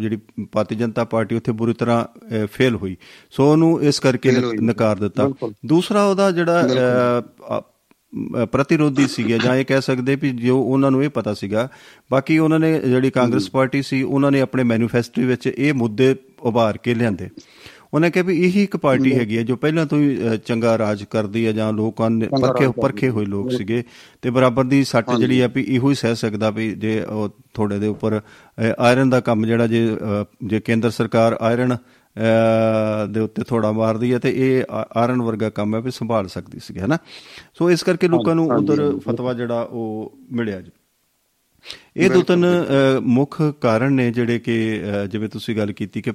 ਜਿਹੜੀ ਭਾਰਤੀ ਜਨਤਾ ਪਾਰਟੀ ਉੱਥੇ ਬੁਰੀ ਤਰ੍ਹਾਂ ਫੇਲ ਹੋਈ। ਸੋ ਉਹਨੂੰ ਇਸ ਕਰਕੇ। ਨਕਾਰ ਦਿੱਤਾ। ਦੂਸਰਾ ਉਹਦਾ ਜਿਹੜਾ ਪ੍ਰਤੀਰੋਧੀ ਸੀਗਾ ਜਾਂ ਇਹ ਕਹਿ ਸਕਦੇ ਵੀ ਜੋ ਉਹਨਾਂ ਨੂੰ ਇਹ ਪਤਾ ਸੀਗਾ ਬਾਕੀ ਉਹਨਾਂ ਨੇ ਜਿਹੜੀ ਕਾਂਗਰਸ ਪਾਰਟੀ ਸੀ ਉਹਨਾਂ ਨੇ ਆਪਣੇ ਮੈਨੀਫੈਸਟੋ ਵਿੱਚ ਇਹ ਮੁੱਦੇ ਉਭਾਰ ਕੇ ਲਿਆਂਦੇ। ਉਹਨੇ ਕਿਹਾ ਵੀ ਇਹੀ ਇੱਕ ਪਾਰਟੀ ਹੈਗੀ ਹੈ ਜੋ ਪਹਿਲਾਂ ਤੋਂ ਹੀ ਚੰਗਾ ਰਾਜ ਕਰਦੀ ਹੈ ਜਾਂ ਲੋਕਾਂ ਨੇ ਪਰਖੇ ਪਰਖੇ ਹੋਏ ਲੋਕ ਸੀਗੇ। ਤੇ ਬਰਾਬਰ ਦੀ ਸੱਟ ਜਿਹੜੀ ਆ ਵੀ ਇਹੋ ਹੀ ਸਹਿ ਸਕਦਾ ਵੀ ਜੇ ਉਹ ਥੋੜੇ ਦੇ ਉੱਪਰ ਆਇਰਨ ਦਾ ਕੰਮ ਜਿਹੜਾ ਜੇ ਜੇ ਕੇਂਦਰ ਸਰਕਾਰ ਆਇਰਨ ਦੇ ਉੱਤੇ ਥੋੜਾ ਮਾਰਦੀ ਹੈ ਤੇ ਇਹ ਆ- ਆਇਰਨ ਵਰਗਾ ਕੰਮ ਹੈ ਵੀ ਸੰਭਾਲ ਸਕਦੀ ਸੀ ਹੈਨਾ? ਸੋ ਇਸ ਕਰਕੇ ਲੋਕਾਂ ਨੂੰ ਉਧਰ ਫਤਵਾ ਜਿਹੜਾ ਉਹ ਮਿਲਿਆ ਜੀ। ਇਹ ਦੋ ਤਿੰਨ ਮੁੱਖ ਕਾਰਨ ਨੇ ਜਿਹੜੇ ਕਿ ਜਿਵੇਂ ਤੁਸੀਂ ਗੱਲ ਕੀਤੀ ਕਿ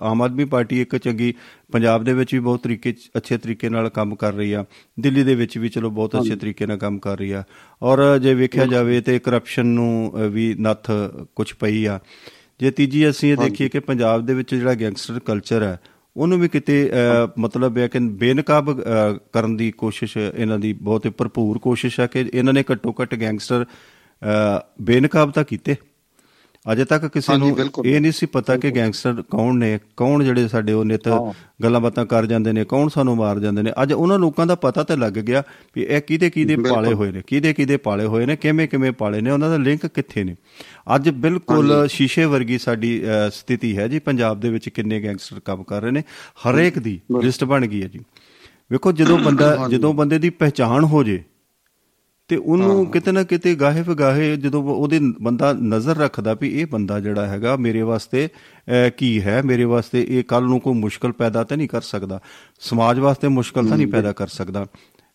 ਆਮ ਆਦਮੀ ਪਾਰਟੀ ਇੱਕ ਚੰਗੀ ਪੰਜਾਬ ਦੇ ਵਿੱਚ ਵੀ ਬਹੁਤ ਤਰੀਕੇ ਅੱਛੇ ਤਰੀਕੇ ਨਾਲ ਕੰਮ ਕਰ ਰਹੀ ਆ। ਦਿੱਲੀ ਦੇ ਵਿੱਚ ਵੀ ਚਲੋ ਬਹੁਤ ਅੱਛੇ ਤਰੀਕੇ ਨਾਲ ਕੰਮ ਕਰ ਰਹੀ ਆ। ਔਰ ਜੇ ਵੇਖਿਆ ਜਾਵੇ ਤੇ ਕਰਪਸ਼ਨ ਨੂੰ ਵੀ ਨੱਥ ਕੁਝ ਪਈ ਆ। ਜੇ ਤੀਜੀ ਅਸੀਂ ਇਹ ਦੇਖੀਏ ਕਿ ਪੰਜਾਬ ਦੇ ਵਿੱਚ ਜਿਹੜਾ ਗੈਂਗਸਟਰ ਕਲਚਰ ਹੈ ਉਹਨੂੰ ਵੀ ਕਿਤੇ ਮਤਲਬ ਹੈ ਕਿ ਬੇਨਕਾਬ ਕਰਨ ਦੀ ਕੋਸ਼ਿਸ਼ ਇਹਨਾਂ ਦੀ ਬਹੁਤ ਹੀ ਭਰਪੂਰ ਕੋਸ਼ਿਸ਼ ਹੈ ਕਿ ਇਹਨਾਂ ਨੇ ਘੱਟੋ ਘੱਟ ਗੈਂਗਸਟਰ ਬੇਨਕਾਬ ਤਾਂ ਕੀਤੇ। ਅਜੇ ਤੱਕ ਕਿਸੇ ਨੂੰ। ਇਹ ਨਹੀਂ ਸੀ ਪਤਾ ਕਿ ਗੈਂਗਸਟਰ ਕੌਣ ਨੇ ਕੌਣ ਜਿਹੜੇ ਸਾਡੇ ਉਹ ਨਿਤ ਗੱਲਾਂ ਬਾਤਾਂ ਕਰ ਜਾਂਦੇ ਨੇ ਕੌਣ ਸਾਨੂੰ ਮਾਰ ਜਾਂਦੇ ਨੇ। ਅੱਜ ਉਹਨਾਂ ਲੋਕਾਂ ਦਾ ਪਤਾ ਤੇ ਲੱਗ ਗਿਆ ਵੀ ਇਹ ਕਿਹਦੇ ਕਿਹਦੇ ਪਾਲੇ ਹੋਏ ਨੇ ਕਿਹਦੇ ਕਿਹਦੇ ਪਾਲੇ ਹੋਏ ਨੇ ਕਿਵੇਂ ਕਿਵੇਂ ਪਾਲੇ ਨੇ ਉਹਨਾਂ ਦਾ ਲਿੰਕ ਕਿੱਥੇ ਨੇ? ਅੱਜ ਬਿਲਕੁਲ ਸ਼ੀਸ਼ੇ ਵਰਗੀ ਸਾਡੀ ਸਥਿਤੀ ਹੈ ਜੀ ਪੰਜਾਬ ਦੇ ਵਿੱਚ ਕਿੰਨੇ ਗੈਂਗਸਟਰ ਕੰਮ ਕਰ ਰਹੇ ਨੇ ਹਰੇਕ ਦੀ ਲਿਸਟ ਬਣ ਗਈ ਹੈ ਜੀ। ਵੇਖੋ ਜਦੋਂ ਬੰਦਾ ਜਦੋਂ ਬੰਦੇ ਦੀ ਪਹਿਚਾਣ ਹੋ ਜੇ ਤੇ ਉਹਨੂੰ ਕਿਤੇ ਨਾ ਕਿਤੇ ਗਾਹੇ ਵਗਾਹੇ ਜਦੋਂ ਉਹਦੇ ਬੰਦਾ ਨਜ਼ਰ ਰੱਖਦਾ ਵੀ ਇਹ ਬੰਦਾ ਜਿਹੜਾ ਹੈਗਾ ਮੇਰੇ ਵਾਸਤੇ ਕੀ ਹੈ? ਮੇਰੇ ਵਾਸਤੇ ਇਹ ਕੱਲ ਨੂੰ ਕੋਈ ਮੁਸ਼ਕਲ ਪੈਦਾ ਤਾਂ ਨਹੀਂ ਕਰ ਸਕਦਾ। ਸਮਾਜ ਵਾਸਤੇ ਮੁਸ਼ਕਲ ਤਾਂ ਨਹੀਂ ਪੈਦਾ ਕਰ ਸਕਦਾ।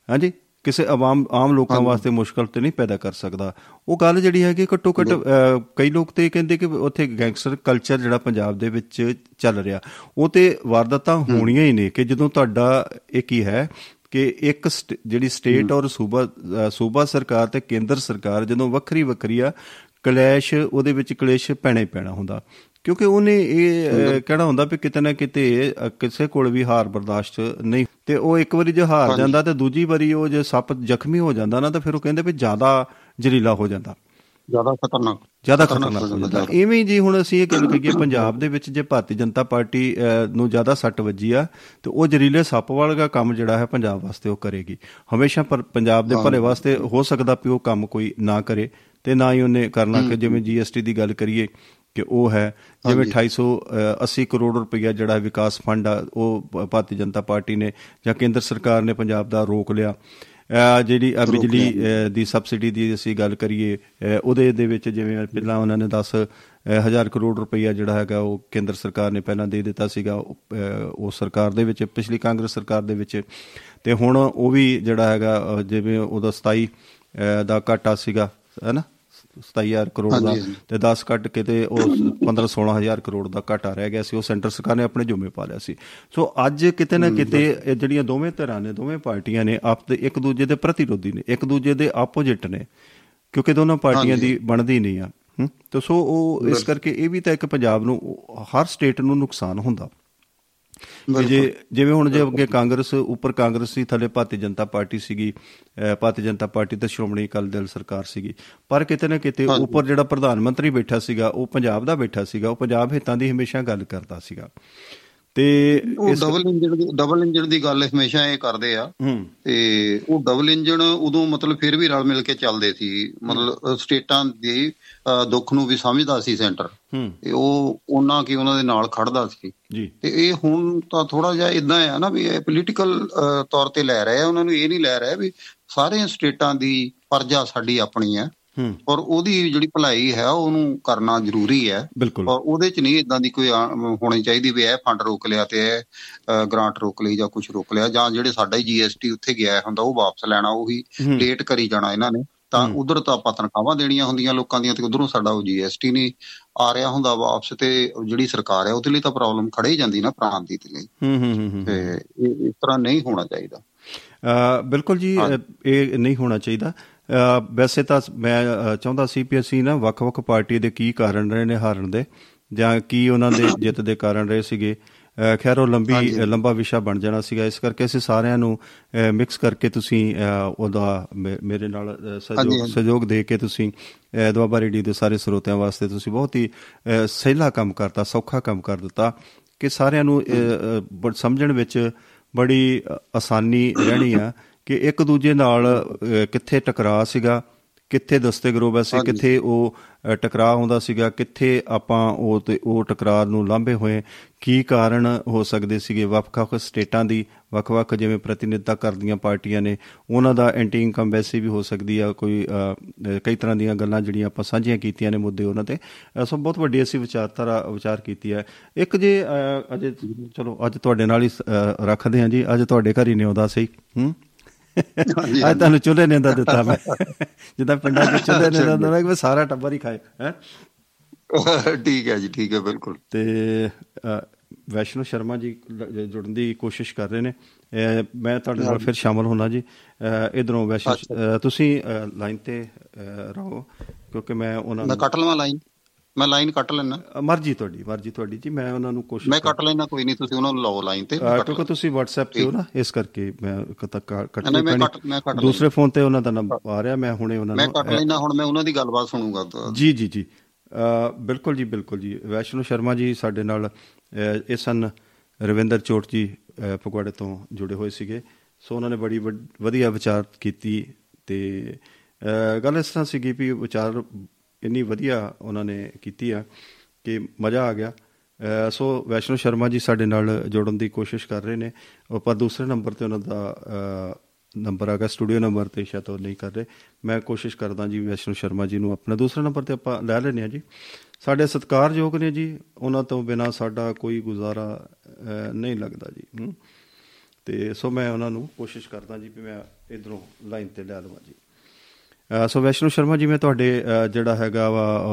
ਹਾਂਜੀ? ਕਿਸੇ ਆਵਾਮ ਆਮ ਲੋਕਾਂ ਵਾਸਤੇ ਮੁਸ਼ਕਲ ਤੇ ਨਹੀਂ ਪੈਦਾ ਕਰ ਸਕਦਾ। ਉਹ ਗੱਲ ਜਿਹੜੀ ਹੈਗੀ ਘੱਟੋ ਘੱਟ ਅਹ, ਕਈ ਲੋਕ ਤੇ ਕਹਿੰਦੇ ਕਿ ਉੱਥੇ ਗੈਂਗਸਟਰ ਕਲਚਰ ਜਿਹੜਾ ਪੰਜਾਬ ਦੇ ਵਿੱਚ ਚੱਲ ਰਿਹਾ। ਉਹ ਤੇ ਵਾਰਦਾਤਾਂ ਹੋਣੀਆਂ ਹੀ ਨੇ ਕਿ ਜਦੋਂ ਤੁਹਾਡਾ ਇਹ ਕੀ ਹੈ? ਕਿ ਇੱਕ ਜਿਹੜੀ ਸਟੇਟ ਔਰ ਸੂਬਾ ਸੂਬਾ ਸਰਕਾਰ ਤੇ ਕੇਂਦਰ ਸਰਕਾਰ ਜਦੋਂ ਵੱਖਰੀ ਵੱਖਰੀ ਆ ਕਲੇਸ਼ ਉਹਦੇ ਵਿੱਚ ਕਲੇਸ਼ ਪੈਣਾ ਪੈਣਾ ਹੁੰਦਾ। ਕਿਉਂਕਿ ਉਹਨੇ ਇਹ ਕਹਿਣਾ ਹੁੰਦਾ ਵੀ ਕਿਤੇ ਨਾ ਕਿਤੇ ਕਿਸੇ ਕੋਲ ਵੀ ਹਾਰ ਬਰਦਾਸ਼ਤ ਨਹੀਂ। ਤੇ ਉਹ ਇੱਕ ਵਾਰੀ ਜੇ ਹਾਰ ਜਾਂਦਾ ਤੇ ਦੂਜੀ ਵਾਰੀ ਉਹ ਜੇ ਸੱਪ ਜ਼ਖਮੀ ਹੋ ਜਾਂਦਾ ਨਾ ਤਾਂ ਫਿਰ ਉਹ ਕਹਿੰਦੇ ਵੀ ਜ਼ਿਆਦਾ ਜ਼ਹਿਰੀਲਾ ਹੋ ਜਾਂਦਾ। ਜ਼ਿਆਦਾ ਖਤਰਨਾਕ। ਜ਼ਿਆਦਾ ਖਤਰਨਾਕ ਹੋ ਜਾਂਦਾ। ਇਵੇਂ ਹੀ ਜੀ ਹੁਣ ਅਸੀਂ ਇਹ ਗੱਲ ਕਰੀਏ ਪੰਜਾਬ ਦੇ ਵਿੱਚ ਜੇ ਭਾਰਤੀ ਜਨਤਾ ਪਾਰਟੀ ਨੂੰ ਜ਼ਿਆਦਾ ਸੱਟ ਵੱਜੀ ਆ ਤੇ ਉਹ ਜ਼ਰੀਲੇ ਸੱਪ ਵਾਲਾ ਕੰਮ ਜਿਹੜਾ ਹੈ ਪੰਜਾਬ ਵਾਸਤੇ ਉਹ ਕਰੇਗੀ। ਹਮੇਸ਼ਾ ਪਰ ਪੰਜਾਬ ਦੇ ਭਲੇ ਵਾਸਤੇ ਹੋ ਸਕਦਾ ਵੀ ਉਹ ਕੰਮ ਕੋਈ ਨਾ ਕਰੇ ਤੇ ਨਾ ਹੀ ਉਹਨੇ ਕਰਨਾ ਕਿ ਜਿਵੇਂ ਜੀਐਸਟੀ ਦੀ ਗੱਲ ਕਰੀਏ ਕਿ ਉਹ ਹੈ ਜਿਵੇਂ 2880 ਕਰੋੜ ਰੁਪਈਆ ਜਿਹੜਾ ਵਿਕਾਸ ਫੰਡ ਆ ਉਹ ਭਾਰਤੀ ਜਨਤਾ ਪਾਰਟੀ ਨੇ ਜਾਂ ਕੇਂਦਰ ਸਰਕਾਰ ਨੇ ਪੰਜਾਬ ਦਾ ਰੋਕ ਲਿਆ। ਜਿਹੜੀ ਬਿਜਲੀ ਦੀ ਸਬਸਿਡੀ ਦੀ ਅਸੀਂ ਗੱਲ ਕਰੀਏ ਉਹਦੇ ਦੇ ਵਿੱਚ ਜਿਵੇਂ ਪਹਿਲਾਂ ਉਹਨਾਂ ਨੇ 10 ਹਜ਼ਾਰ ਕਰੋੜ ਰੁਪਈਆ ਜਿਹੜਾ ਹੈਗਾ ਉਹ ਕੇਂਦਰ ਸਰਕਾਰ ਨੇ ਪਹਿਲਾਂ ਦੇ ਦਿੱਤਾ ਸੀਗਾ ਉਹ, ਸਰਕਾਰ ਦੇ ਵਿੱਚ ਪਿਛਲੀ ਕਾਂਗਰਸ ਸਰਕਾਰ ਦੇ ਵਿੱਚ। ਤੇ ਹੁਣ ਉਹ ਵੀ ਜਿਹੜਾ ਹੈਗਾ ਜਿਵੇਂ ਉਹਦਾ 27 ਅਹ ਦਾ ਘਾਟਾ ਸੀਗਾ ਹੈਨਾ 27000 ਕਰੋੜ ਦਾ। ਤੇ 10 ਕੱਟ ਕੇ ਤੇ ਉਹ 15 16000 ਕਰੋੜ ਦਾ ਘਾਟਾ ਰਹਿ ਗਿਆ ਸੀ ਉਹ ਸੈਂਟਰ ਸਰਕਾਰ ਨੇ ਆਪਣੇ ਜੁਮੇ ਪਾ ਲਿਆ ਸੀ। ਸੋ ਅੱਜ ਕਿਤੇ ਨਾ ਕਿਤੇ ਜਿਹੜੀਆਂ ਦੋਵੇਂ ਧਿਰਾਂ ਨੇ ਦੋਵੇਂ ਪਾਰਟੀਆਂ ਨੇ ਆਪ ਤੇ ਇੱਕ ਦੂਜੇ ਦੇ ਪ੍ਰਤੀਰੋਧੀ ਨੇ ਇੱਕ ਦੂਜੇ ਦੇ ਆਪੋਜੀਟ ਨੇ ਕਿਉਂਕਿ ਦੋਨੋਂ ਪਾਰਟੀਆਂ ਦੀ ਬਣਦੀ ਨਹੀਂ ਆ। ਤੇ ਸੋ ਉਹ ਇਸ ਕਰਕੇ ਇਹ ਵੀ ਤਾਂ ਇੱਕ ਪੰਜਾਬ ਨੂੰ ਹਰ ਸਟੇਟ ਨੂੰ ਨੁਕਸਾਨ ਹੁੰਦਾ। ਜੇ ਜਿਵੇਂ ਹੁਣ ਜੇ ਅੱਗੇ ਕਾਂਗਰਸ ਉੱਪਰ ਕਾਂਗਰਸ ਸੀ ਥੱਲੇ ਭਾਰਤੀ ਜਨਤਾ ਪਾਰਟੀ ਸੀਗੀ ਭਾਰਤੀ ਜਨਤਾ ਪਾਰਟੀ ਤੇ ਸ਼੍ਰੋਮਣੀ ਅਕਾਲੀ ਦਲ ਸਰਕਾਰ ਸੀਗੀ। ਪਰ ਕਿਤੇ ਨਾ ਕਿਤੇ ਉੱਪਰ ਜਿਹੜਾ ਪ੍ਰਧਾਨ ਮੰਤਰੀ ਬੈਠਾ ਸੀਗਾ ਉਹ ਪੰਜਾਬ ਦਾ ਬੈਠਾ ਸੀਗਾ ਉਹ ਪੰਜਾਬ ਹਿੱਤਾਂ ਦੀ ਹਮੇਸ਼ਾ ਗੱਲ ਕਰਦਾ ਸੀਗਾ। ਤੇ ਉਹ ਡਬਲ ਇੰਜਨ ਦੀ ਡਬਲ ਇੰਜਨ ਦੀ ਗੱਲ ਹਮੇਸ਼ਾ ਇਹ ਕਰਦੇ ਆ। ਤੇ ਉਹ ਡਬਲ ਇੰਜਨ ਉਦੋਂ ਮਤਲਬ ਫਿਰ ਵੀ ਰਲ ਮਿਲ ਕੇ ਚੱਲਦੇ ਸੀ। ਮਤਲਬ ਸਟੇਟਾਂ ਦੀ ਦੁੱਖ ਨੂੰ ਵੀ ਸਮਝਦਾ ਸੀ ਸੈਂਟਰ। ਤੇ ਉਹ ਉਹਨਾਂ ਕੀ ਉਹਨਾਂ ਦੇ ਨਾਲ ਖੜਦਾ ਸੀ। ਜੀ। ਤੇ ਇਹ ਹੁਣ ਤਾਂ ਥੋੜਾ ਜਿਹਾ ਇਦਾਂ ਆ ਨਾ ਵੀ ਇਹ ਪੋਲੀਟੀਕਲ ਤੌਰ ਤੇ ਲੈ ਰਹੇ ਆ ਉਹਨਾਂ ਨੂੰ ਇਹ ਨਹੀਂ ਲੈ ਰਹੇ ਵੀ ਸਾਰੇ ਸਟੇਟਾਂ ਦੀ ਪਰਜਾ ਸਾਡੀ ਆਪਣੀ ਹੂੰ ਔਰ ਉਹਦੀ ਜਿਹੜੀ ਭਲਾਈ ਹੈ ਉਹਨੂੰ ਕਰਨਾ ਜ਼ਰੂਰੀ ਹੈ। ਔਰ ਉਹਦੇ ਚ ਨਹੀਂ ਇਦਾਂ ਦੀ ਕੋਈ ਹੋਣੀ ਚਾਹੀਦੀ ਵੀ ਇਹ ਫੰਡ ਰੋਕ ਲਿਆ ਤੇ ਇਹ ਗ੍ਰਾਂਟ ਰੋਕ ਲਈ ਜਾਂ ਕੁਝ ਰੋਕ ਲਿਆ ਜਾਂ ਜਿਹੜੇ ਸਾਡਾ ਹੀ ਜੀਐਸਟੀ ਉੱਥੇ ਗਿਆ ਹੁੰਦਾ ਉਹ ਵਾਪਸ ਲੈਣਾ ਉਹੀ। ਲੇਟ ਕਰੀ ਜਾਣਾ ਇਹਨਾਂ ਨੇ। ਤਾਂ ਉਧਰ ਤਾਂ ਆਪਾਂ ਤਨਖਾਹਾਂ ਦੇਣੀਆਂ ਹੁੰਦੀਆਂ ਲੋਕਾਂ ਦੀਆਂ ਤੇ ਉਧਰੋਂ ਸਾਡਾ ਉਹ ਜੀਐਸਟੀ ਨਹੀਂ ਆ ਰਿਹਾ ਹੁੰਦਾ ਵਾਪਸ ਤੇ ਜਿਹੜੀ ਸਰਕਾਰ ਹੈ ਉਹਦੇ ਲਈ ਤਾਂ ਪ੍ਰੋਬਲਮ ਖੜੇ ਹੀ ਜਾਂਦੀ ਨਾ ਪ੍ਰਾਂਤ ਦੀ ਲਈ ਹੂੰ ਹੂੰ ਤੇ ਇਸ ਤਰ੍ਹਾਂ ਨਹੀਂ ਹੋਣਾ ਚਾਹੀਦਾ। ਬਿਲਕੁਲ ਜੀ ਇਹ ਨਹੀਂ ਹੋਣਾ ਚਾਹੀਦਾ। ਵੈਸੇ ਤਾਂ ਮੈਂ ਚਾਹੁੰਦਾ ਸੀ ਕਿ ਅਸੀਂ ਨਾ ਵੱਖ-ਵੱਖ ਪਾਰਟੀ ਦੇ ਕੀ ਕਾਰਨ ਰਹੇ ਨੇ ਹਾਰਨ ਦੇ ਜਾਂ ਕੀ ਉਹਨਾਂ ਦੇ ਜਿੱਤ ਦੇ ਕਾਰਨ ਰਹੇ ਸੀਗੇ। ਖੈਰ ਉਹ ਲੰਬੀ ਲੰਬਾ ਵਿਸ਼ਾ ਬਣ ਜਾਣਾ ਸੀਗਾ। ਇਸ ਕਰਕੇ ਅਸੀਂ ਸਾਰਿਆਂ ਨੂੰ ਮਿਕਸ ਕਰਕੇ ਤੁਸੀਂ ਉਹਦਾ ਮੇਰੇ ਨਾਲ ਸਹਿਯੋਗ। ਸਹਿਯੋਗ ਦੇ ਕੇ ਤੁਸੀਂ ਦੁਆਬਾ ਰੇਡੀਓ ਦੇ ਸਾਰੇ ਸਰੋਤਿਆਂ ਵਾਸਤੇ ਤੁਸੀਂ ਬਹੁਤ ਹੀ ਸਹਿਲਾ ਕੰਮ ਕਰਤਾ ਸੌਖਾ ਕੰਮ ਕਰ ਦਿੱਤਾ ਕਿ ਸਾਰਿਆਂ ਨੂੰ ਸਮਝਣ ਵਿੱਚ ਬੜੀ ਆਸਾਨੀ ਰਹਿਣੀ ਆ। ਕਿ ਇੱਕ ਦੂਜੇ ਨਾਲ ਕਿੱਥੇ ਟਕਰਾਅ ਸੀਗਾ ਕਿੱਥੇ ਦਸਤੇ ਵੈਸੇ ਹਾਂਜੀ। ਕਿੱਥੇ ਉਹ ਟਕਰਾਅ ਹੁੰਦਾ ਸੀਗਾ ਕਿੱਥੇ ਆਪਾਂ ਉਹ ਤੇ ਉਹ ਟਕਰਾਅ ਨੂੰ ਲਾਂਭੇ ਹੋਏ ਕੀ ਕਾਰਨ ਹੋ ਸਕਦੇ ਸੀਗੇ ਵੱਖ-ਵੱਖ ਸਟੇਟਾਂ ਦੀ ਵੱਖ-ਵੱਖ ਜਿਵੇਂ ਪ੍ਰਤੀਨਿਧਤਾ ਕਰਦੀਆਂ ਪਾਰਟੀਆਂ ਨੇ ਉਹਨਾਂ ਦਾ ਐਂਟੀ ਇਨਕਮ ਵੈਸੇ ਵੀ ਹੋ ਸਕਦੀ ਆ ਕੋਈ ਕਈ ਤਰ੍ਹਾਂ ਦੀਆਂ ਗੱਲਾਂ ਜਿਹੜੀਆਂ ਆਪਾਂ ਸਾਂਝੀਆਂ ਕੀਤੀਆਂ ਨੇ ਮੁੱਦੇ ਉਹਨਾਂ ਤੇ ਅ, ਸੋ ਬਹੁਤ ਵੱਡੀ ਅਸੀਂ ਵਿਚਾਰਧਾਰਾ ਵਿਚਾਰ ਕੀਤੀ ਹੈ ਇੱਕ ਜੇ ਅਜੇ ਚਲੋ ਅੱਜ ਤੁਹਾਡੇ ਨਾਲ ਹੀ ਰੱਖਦੇ ਹਾਂ ਜੀ ਅੱਜ ਤੁਹਾਡੇ ਘਰ ਹੀ ਨੇ ਆਉਂਦਾ ਸਹੀ ਹੂੰ ਅੱਜ ਤੁਹਾਨੂੰ ਚੁੱਲ੍ਹੇ ਨੇ ਦਾ ਦਿੱਤਾ ਮੈਂ। ਜਿੱਦਾਂ ਪਿੰਡਾਂ 'ਚ ਚੁੱਲ੍ਹੇ ਨੇ ਦਾ ਹੁੰਦਾ ਕਿ ਸਾਰਾ ਟੱਬਰ ਹੀ ਖਾਏ ਹੈ। ਠੀਕ ਹੈ ਜੀ ਠੀਕ ਹੈ ਬਿਲਕੁਲ। ਤੇ ਵੈਸ਼ਨੂ ਸ਼ਰਮਾ ਜੀ ਜੁੜਨ ਦੀ ਕੋਸ਼ਿਸ਼ ਕਰ ਰਹੇ ਨੇ। ਮੈਂ ਤੁਹਾਡੇ ਨਾਲ ਫਿਰ ਸ਼ਾਮਲ ਹੋਣਾ ਜੀ। ਇਧਰੋਂ ਵੈਸ਼ਨੂ ਤੁਸੀਂ ਲਾਈਨ ਤੇ ਰਹੋ ਕਿਉਂਕਿ ਮੈਂ ਉਹਨਾਂ ਮੈਂ ਕੱਟ ਲਵਾਂ ਲਾਈਨ? ਮੈਂ ਲਾਈਨ ਕੱਟ ਲੈਣਾ ਮਰਜ਼ੀ ਤੁਹਾਡੀ ਮਰਜ਼ੀ ਤੁਹਾਡੀ ਜੀ ਮੈਂ ਉਹਨਾਂ ਨੂੰ ਕੋਸ਼ਿਸ਼ ਮੈਂ ਕੱਟ ਲੈਣਾ ਕੋਈ ਨਹੀਂ ਤੁਸੀਂ ਉਹਨਾਂ ਨੂੰ ਲਾਓ ਲਾਈਨ ਤੇ ਮੈਂ ਕਿਉਂਕਿ ਤੁਸੀਂ WhatsApp ਤੇ ਹੋ ਨਾ ਇਸ ਕਰਕੇ ਮੈਂ ਕੱਟ ਕੱਟ ਮੈਂ ਮੈਂ ਕੱਟ ਦੂਸਰੇ ਫੋਨ ਤੇ ਉਹਨਾਂ ਦਾ ਨੰਬਰ ਆ ਰਿਹਾ ਮੈਂ ਹੁਣੇ ਉਹਨਾਂ ਮੈਂ ਨੂੰ ਕੱਟ ਲੈਣਾ ਹੁਣ ਮੈਂ ਉਹਨਾਂ ਦੀ ਗੱਲਬਾਤ ਸੁਣੂਗਾ। ਜੀ ਜੀ ਜੀ। ਬਿਲਕੁਲ ਜੀ ਬਿਲਕੁਲ ਜੀ। ਵੈਸ਼ਨੂ ਸ਼ਰਮਾ ਜੀ ਸਾਡੇ ਨਾਲ ਇਹ ਸਨ ਰਵਿੰਦਰ ਚੋਟ ਜੀ ਫਗਵਾੜੇ ਤੋਂ ਜੁੜੇ ਹੋਏ ਸੀਗੇ। ਸੋ ਉਹਨਾਂ ਨੇ ਬੜੀ ਵਧੀਆ ਵਿਚਾਰ ਕੀਤੀ ਤੇ ਗੱਲ ਇਸ ਤਰ੍ਹਾਂ ਸੀਗੀ ਵੀ ਵਿਚਾਰ ਇੰਨੀ ਵਧੀਆ ਉਹਨਾਂ ਨੇ ਕੀਤੀ ਆ ਕਿ ਮਜ਼ਾ ਆ ਗਿਆ। ਅ, ਸੋ ਵੈਸ਼ਨੂ ਸ਼ਰਮਾ ਜੀ ਸਾਡੇ ਨਾਲ ਜੁੜਨ ਦੀ ਕੋਸ਼ਿਸ਼ ਕਰ ਰਹੇ ਨੇ। ਉਹ ਪਰ ਦੂਸਰੇ ਨੰਬਰ ਤੇ ਉਹਨਾਂ ਦਾ ਅ, ਨੰਬਰ ਆ ਗਿਆ ਸਟੂਡੀਓ ਨੰਬਰ ਤੇ ਸ਼ਾਇਦ ਉਹ ਨਹੀਂ ਕਰ ਰਹੇ। ਮੈਂ ਕੋਸ਼ਿਸ਼ ਕਰਦਾ ਜੀ ਵੈਸ਼ਨੂ ਸ਼ਰਮਾ ਜੀ ਨੂੰ ਆਪਣਾ ਦੂਸਰੇ ਨੰਬਰ ਤੇ ਆਪਾਂ ਲੈ ਲੈਨੇ ਆ ਜੀ। ਸਾਡੇ ਸਤਿਕਾਰਯੋਗ ਨੇ ਜੀ ਉਹਨਾਂ ਤੋਂ ਬਿਨਾ ਸਾਡਾ ਕੋਈ ਗੁਜ਼ਾਰਾ ਅਹ, ਨਹੀਂ ਲੱਗਦਾ ਜੀ। ਹੂੰ। ਤੇ ਸੋ ਮੈਂ ਉਹਨਾਂ ਨੂੰ ਕੋਸ਼ਿਸ਼ ਕਰਦਾ ਜੀ ਵੀ ਮੈਂ ਇਧਰੋਂ ਲਾਈਨ ਤੇ ਲੈ ਲਵਾਂ ਜੀ। ਅਹ, ਸੋ ਵੈਸ਼ਨੂ ਸ਼ਰਮਾ ਜੀ ਮੈਂ ਤੁਹਾਡੇ ਜਿਹੜਾ ਹੈਗਾ ਵਾ